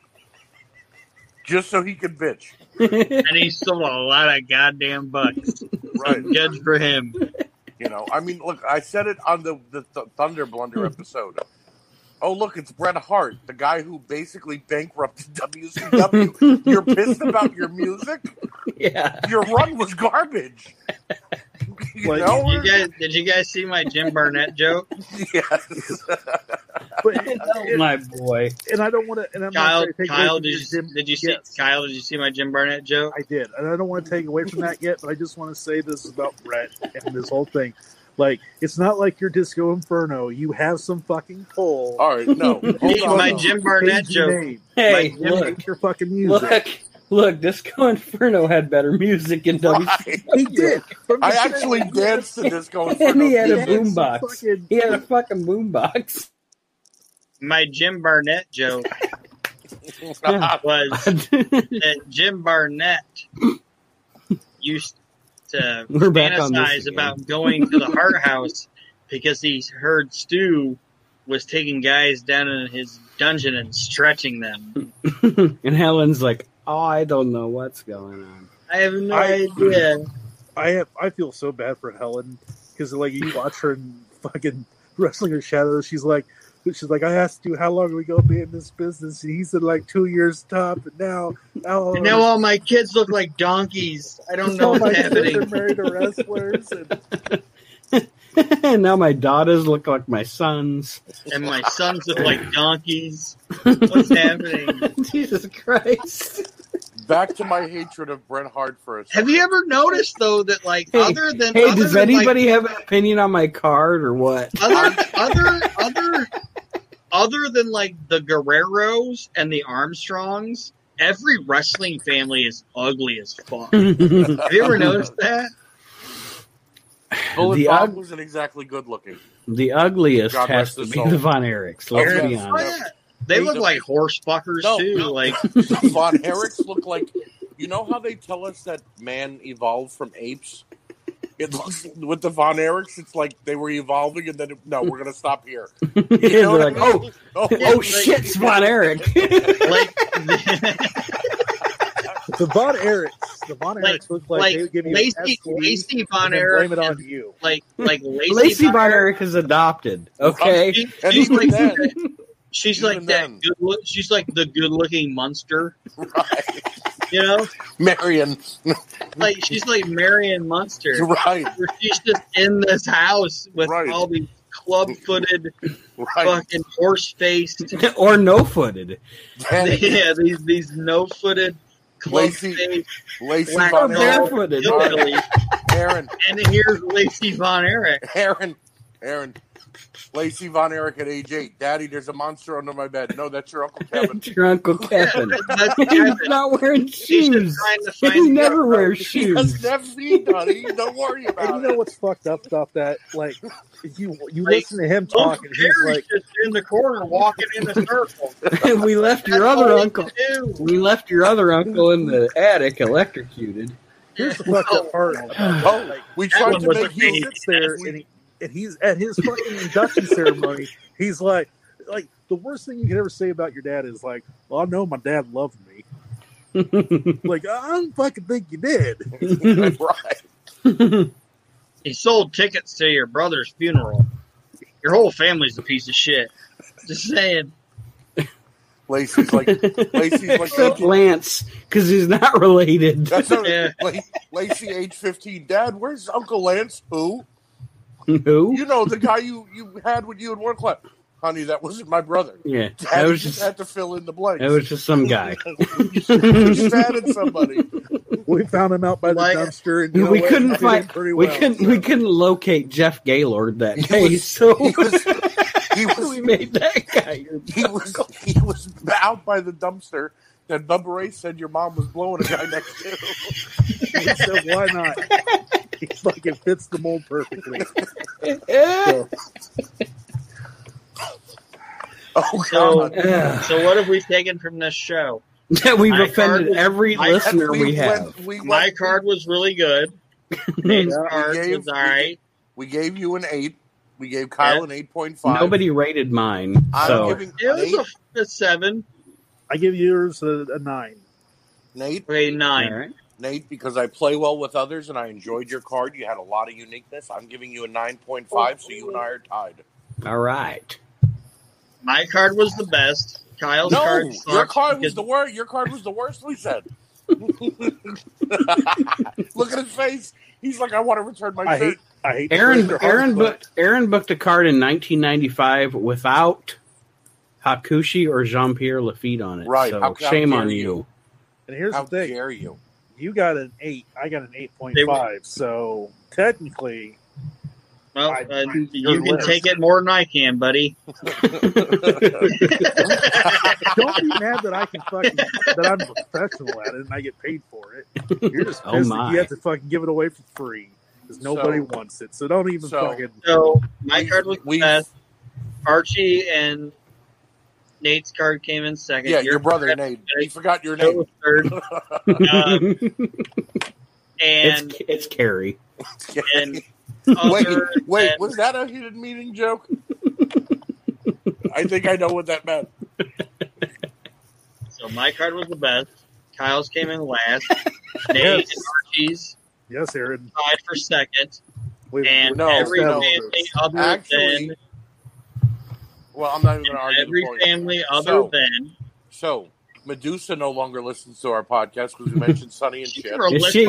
just so he could bitch. And he sold a lot of goddamn bucks. Right? Good for him. You know, I mean, look, I said it on the the, the Thunder Blunder hmm. episode. Oh, look, it's Bret Hart, the guy who basically bankrupted WCW. You're pissed about your music? yeah. Your run was garbage. You Like, know? You guys, did you guys see my Jim Barnett joke? yes. But, Oh, my boy. and I don't want to. And I'm Kyle, not take Kyle, did you Jim- did you see Yes. Kyle? Did you see my Jim Barnett joke? I did, and I don't want to take away from that yet. But I just want to say this about Bret and this whole thing. Like it's not like your Disco Inferno. You have some fucking pull. All right, no, hold Hey, on. my. Jim Barnett joke. your name. Hey, Like, look, your fucking music. look, look! Disco Inferno had better music in Right. WCW. He did. I actually danced to Disco Inferno. And he had a Inferno. had boombox. fucking- He had a fucking boombox. My Jim Barnett joke was that Jim Barnett used to We're back on this fantasize about going to the Hart House because he heard Stu was taking guys down in his dungeon and stretching them. and Helen's like, "Oh, I don't know what's going on." I have no I- idea. I have. I feel so bad for Helen because like you watch her in fucking wrestling her shadows. She's like, she's like, I asked you how long are we gonna be in this business, and he said like two years top, and now now And now all my kids look like donkeys. I don't know all my what's kids are happening. married to wrestlers, and and now my daughters look like my sons. And my sons look like donkeys. What's happening? Jesus Christ! Back to my hatred of Bret Hart for a second. Have you ever noticed though that like Hey, other than Hey, other does than, like, anybody have an opinion on my card or what? other other other other than like the Guerreros and the Armstrongs, every wrestling family is ugly as fuck. Have you ever noticed that? Bullet the Bob ug- wasn't exactly good looking. the ugliest God has to be soul. the Von Erichs. Let's be yeah. Oh, honest. yeah. They look like horse fuckers No, too. no. Like Von Erichs look like you know how they tell us that man evolved from apes. It looks with the Von Erichs, it's like they were evolving, and then it, no, we're gonna stop here. You know They're I like, mean? oh, oh, oh like- shit, it's Von Erich. like the Von Erichs, the Von Like- Erichs look like, like they would give you Lacey an Lacey Von and Erich blame it on is- you. like like Lacey, Lacey Von Von Erich. Erich is adopted. Okay. She- And she's like then- she's even like that good look. She's like the good looking monster. right, You know, Marion, like she's like Marion Munster. right, where she's just in this house with Right. all these club footed, right. fucking horse faced, or no footed. Yeah, these these no footed, club Lacey- faced, Lacey Black Or Von Von Erich, barefooted. hillbilly. Aron, And here's Lacey Von Erich. Aron, Aron, Lacey Von Erich at age eight. Daddy, there's a monster under my bed. No, that's your uncle Kevin. It's your Uncle Kevin. He's not wearing shoes. He never wears He has shoes. never feet, honey. Don't worry And about you know what's fucked up about that? Like, you you Like, listen to him Uncle talking, he's like, just in the corner walking in a circle. we left your other uncle. We left your other uncle in the attic, electrocuted. here's the fucked up part. Oh, we tried to make a he you. sits there and, he, and he's at his fucking induction ceremony. He's like, like the worst thing you can ever say about your dad is like, well, I know my dad loved me. Like, I don't fucking think you did. right. He sold tickets to your brother's funeral. Your whole family's a piece of shit. Just saying. Lacey's like Lacey's like Except Lance, because he's not related. that's not Yeah. Lacey, age fifteen. Dad, where's Uncle Lance? Who? Who? You know the guy you you had with you in work class. Honey, that wasn't my brother. Yeah, that Daddy was just just had to fill in the blanks. It was just some guy. we just added somebody. We found him out by the Like- dumpster, and you know we couldn't find pretty we well, couldn't so. we couldn't locate Jeff Gaylord that He day, was- so He was he we made that guy. he was he was out by the dumpster that Bubba Ray said your mom was blowing a guy next to. He said, "Why not?" He fucking fits the mold perfectly. So, Oh So, God! Ugh. so what have we taken from this show? that we've My offended card- every my- listener we, have. went, we My went- card was really good. Nate's Yeah, card gave- was all right. We gave you an eight. We gave Kyle Yeah. an eight point five. Nobody rated mine, I'm so giving It was a, a seven. I give yours a, a nine. Nate, Okay, all nine. right. Nate, because I play well with others and I enjoyed your card. You had a lot of uniqueness. I'm giving you a nine point five, so you and I are tied. All right. My card was the best. Kyle's No, card your sucked card was the worst. Your card was the worst. We said. Look at his face. He's like, I want to return my I shirt. hate. I hate. Aron Aron Heartbreak. booked Aron booked a card in 1995 without Hakushi or Jean Pierre Lafitte on it. Right. So How- how shame dare on you. you. And here's How the thing: dare you? You got an eight. I got an eight point five. were- So technically, Well, I- uh, you can list. take it more than I can, buddy. Don't be mad that I can fucking that I'm a professional at it and I get paid for it. You're just Oh, pissed that my. you have to fucking give it away for free because nobody So- wants it. So don't even so- fucking. So my card was we've- Archie and Nate's card came in second. Yeah, your brother Nate. We forgot your Joe name. third. Um, and it's it's Carrie. and wait, wait, than- was that a heated meeting joke? I think I know what that meant. so my card was the best. Kyle's came in last. Nate Yes. and Archie's Yes, Aron. tied for second. Wait, And No, every no. other Actually, than Well, I'm not even going to argue every the point. family other So- than So, Medusa no longer listens to our podcast because we mentioned Sunny and shit. She,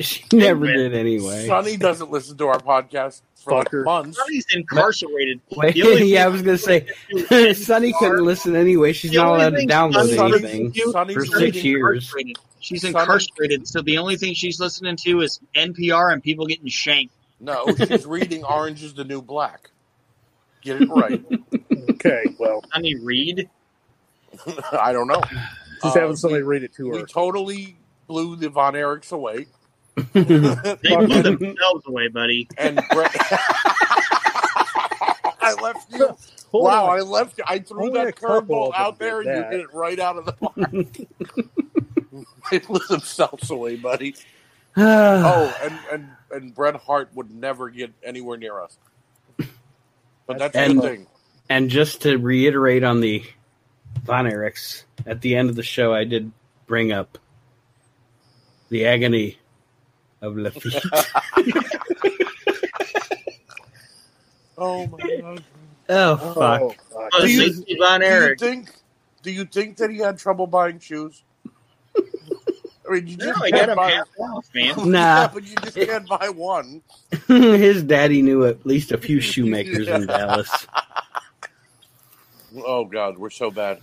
she never did anyway. Sunny doesn't listen to our podcast for like Fucker. months. Sunny's incarcerated. Wait, yeah, I was gonna say Sunny couldn't listen anyway. She's not allowed to download Sunny anything listens for six years. She's Sunny- incarcerated, so the only thing she's listening to is NPR and people getting shanked. No, she's reading Orange is the New Black. Get it right. Okay, well, Sunny Reed. I don't know. just having um, somebody read it to her. We totally blew the Von Erichs away. They blew themselves away, buddy. and Bret. I left you. Hold wow, on. I left you. I threw Only that curveball out there, and that. you hit it right out of the park. they blew themselves away, buddy. Oh, and and and Bret Hart would never get anywhere near us. But that's And- the thing. And just to reiterate on the Von Erichs, at the end of the show, I did bring up the agony of Lafitte. Oh my god! oh, oh fuck! Oh, fuck. Oh, Do you- Von Do you Erich. think? Do you think that he had trouble buying shoes? I mean, you No, just I got can't buy. half off, man. Yeah, Nah, but you just can't buy one. his daddy knew at least a few shoemakers in Dallas. Oh god, we're so bad.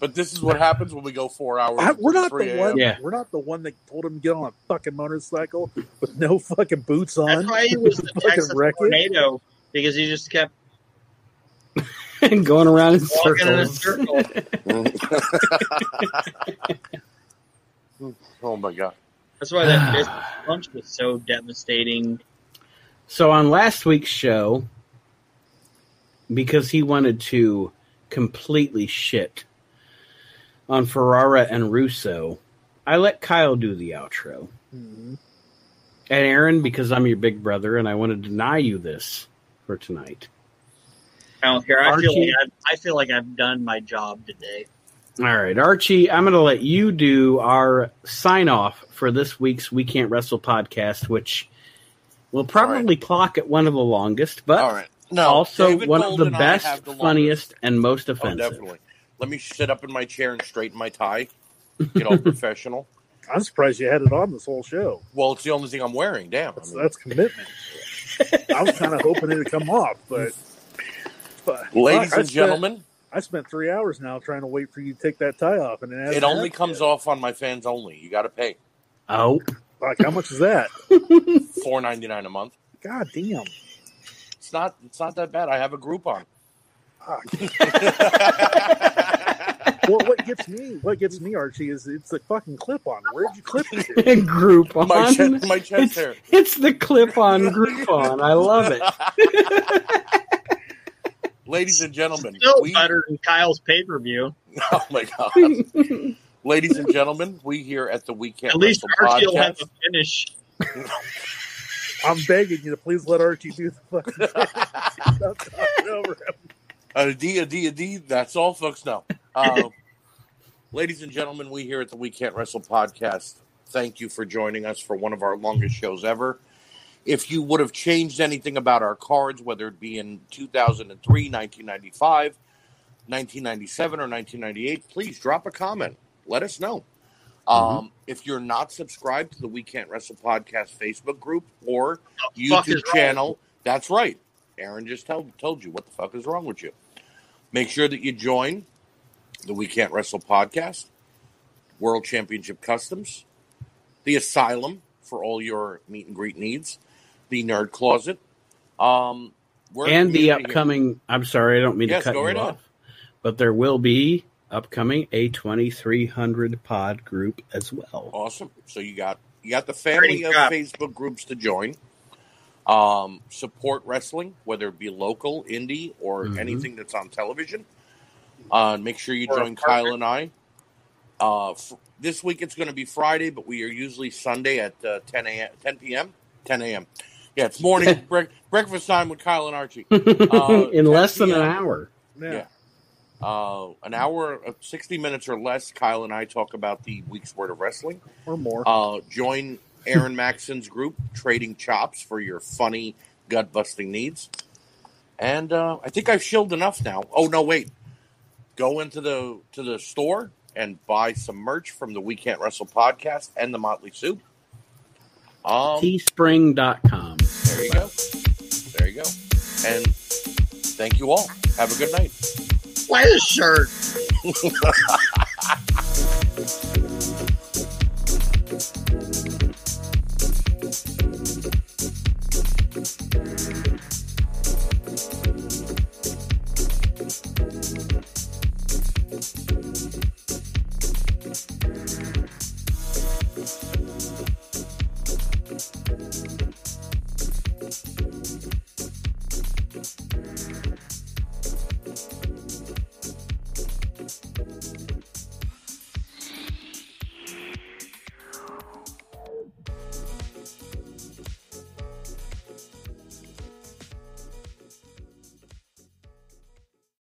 But this is what happens when we go four hours. I, we're not 3 the one. Yeah. We're not the one that told him to get on a fucking motorcycle with no fucking boots on. That's why he was the Fucking Texas wreck tornado because he just kept and going around in walking in a circles. circle. oh my god. That's why that this punch was so devastating. So on last week's show, because he wanted to completely shit on Ferrara and Russo, I let Kyle do the outro. Mhm. And Aron, because I'm your big brother and I want to deny you this for tonight. I don't care. I feel like I've, I feel like I've done my job today. All right, Archie, I'm going to let you do our sign off for this week's We Can't Wrestle podcast, which will probably clock at one of the longest, but All right. No, also David one Gold of the best, have the longest. funniest, and most Oh, offensive. definitely. Let me sit up in my chair and straighten my tie. Get all professional. I'm surprised you had it on this whole show. Well, it's the only thing I'm wearing. Damn. I That's, mean, that's commitment. I was kind of hoping it'd come off, but, but ladies fuck, I and spent- gentlemen, I spent three hours now trying to wait for you to take that tie off, and it, it only comes yet. off on my fans only. You got to pay Oh, Fuck, how much is that? four ninety nine a month. God damn! It's not. It's not that bad. I have a Groupon. Fuck. well, what gets me, what gets me, Archie, is it's the fucking clip on. Where'd you clip it to? group on. my chest, my chest it's, hair. it's the clip on group on. I love it. Ladies and gentlemen, Still we, better than Kyle's pay per view. oh my god, ladies and gentlemen, we here at the Weekend At least Wrestle Archie will have a finish. I'm begging you to please let Archie do the fucking thing. Stop talking over him. A D, a D, a D. That's all, folks. Know. Uh, ladies and gentlemen, we here at the We Can't Wrestle podcast. Thank you for joining us for one of our longest shows ever. If you would have changed anything about our cards, whether it be in 2003, 1995, 1997, or 1998, please drop a comment. Let us know. Um, if you're not subscribed to the We Can't Wrestle podcast Facebook group or fuck is YouTube wrong? channel, that's right. Aron just told, told you what the fuck is wrong with you. Make sure that you join the We Can't Wrestle podcast, World Championship Customs, the Asylum for all your meet and greet needs, the Nerd Closet, Um, we're and the community here. upcoming. I'm sorry, I don't mean Yes, to cut you right off, ahead. but there will be upcoming a 2300 pod group as well. Awesome. So you got you got the family Great of job. Facebook groups to join. Um, support wrestling, whether it be local, indie, or Mhm. anything that's on television. Uh, make sure you Or join. Kyle and I. Uh, f- this week it's going to be Friday, but we are usually Sunday at uh, 10 a.m. 10 p.m. 10 a.m. Yeah, it's morning bre- breakfast time with Kyle and Archie. Uh, In less than an hour. Yeah. Yeah. Uh, an hour, uh, 60 minutes or less, Kyle and I talk about the week's word of wrestling. Or more. Uh, join Aron Maxon's group, Trading Chops, for your funny, gut busting needs. And uh, I think I've shilled enough now. Oh no, wait! Go into the to the store and buy some merch from the We Can't Wrestle podcast and the Motley Soup. Um, Teespring.com. there you go. There you go. And thank you all. Have a good night sweater shirt.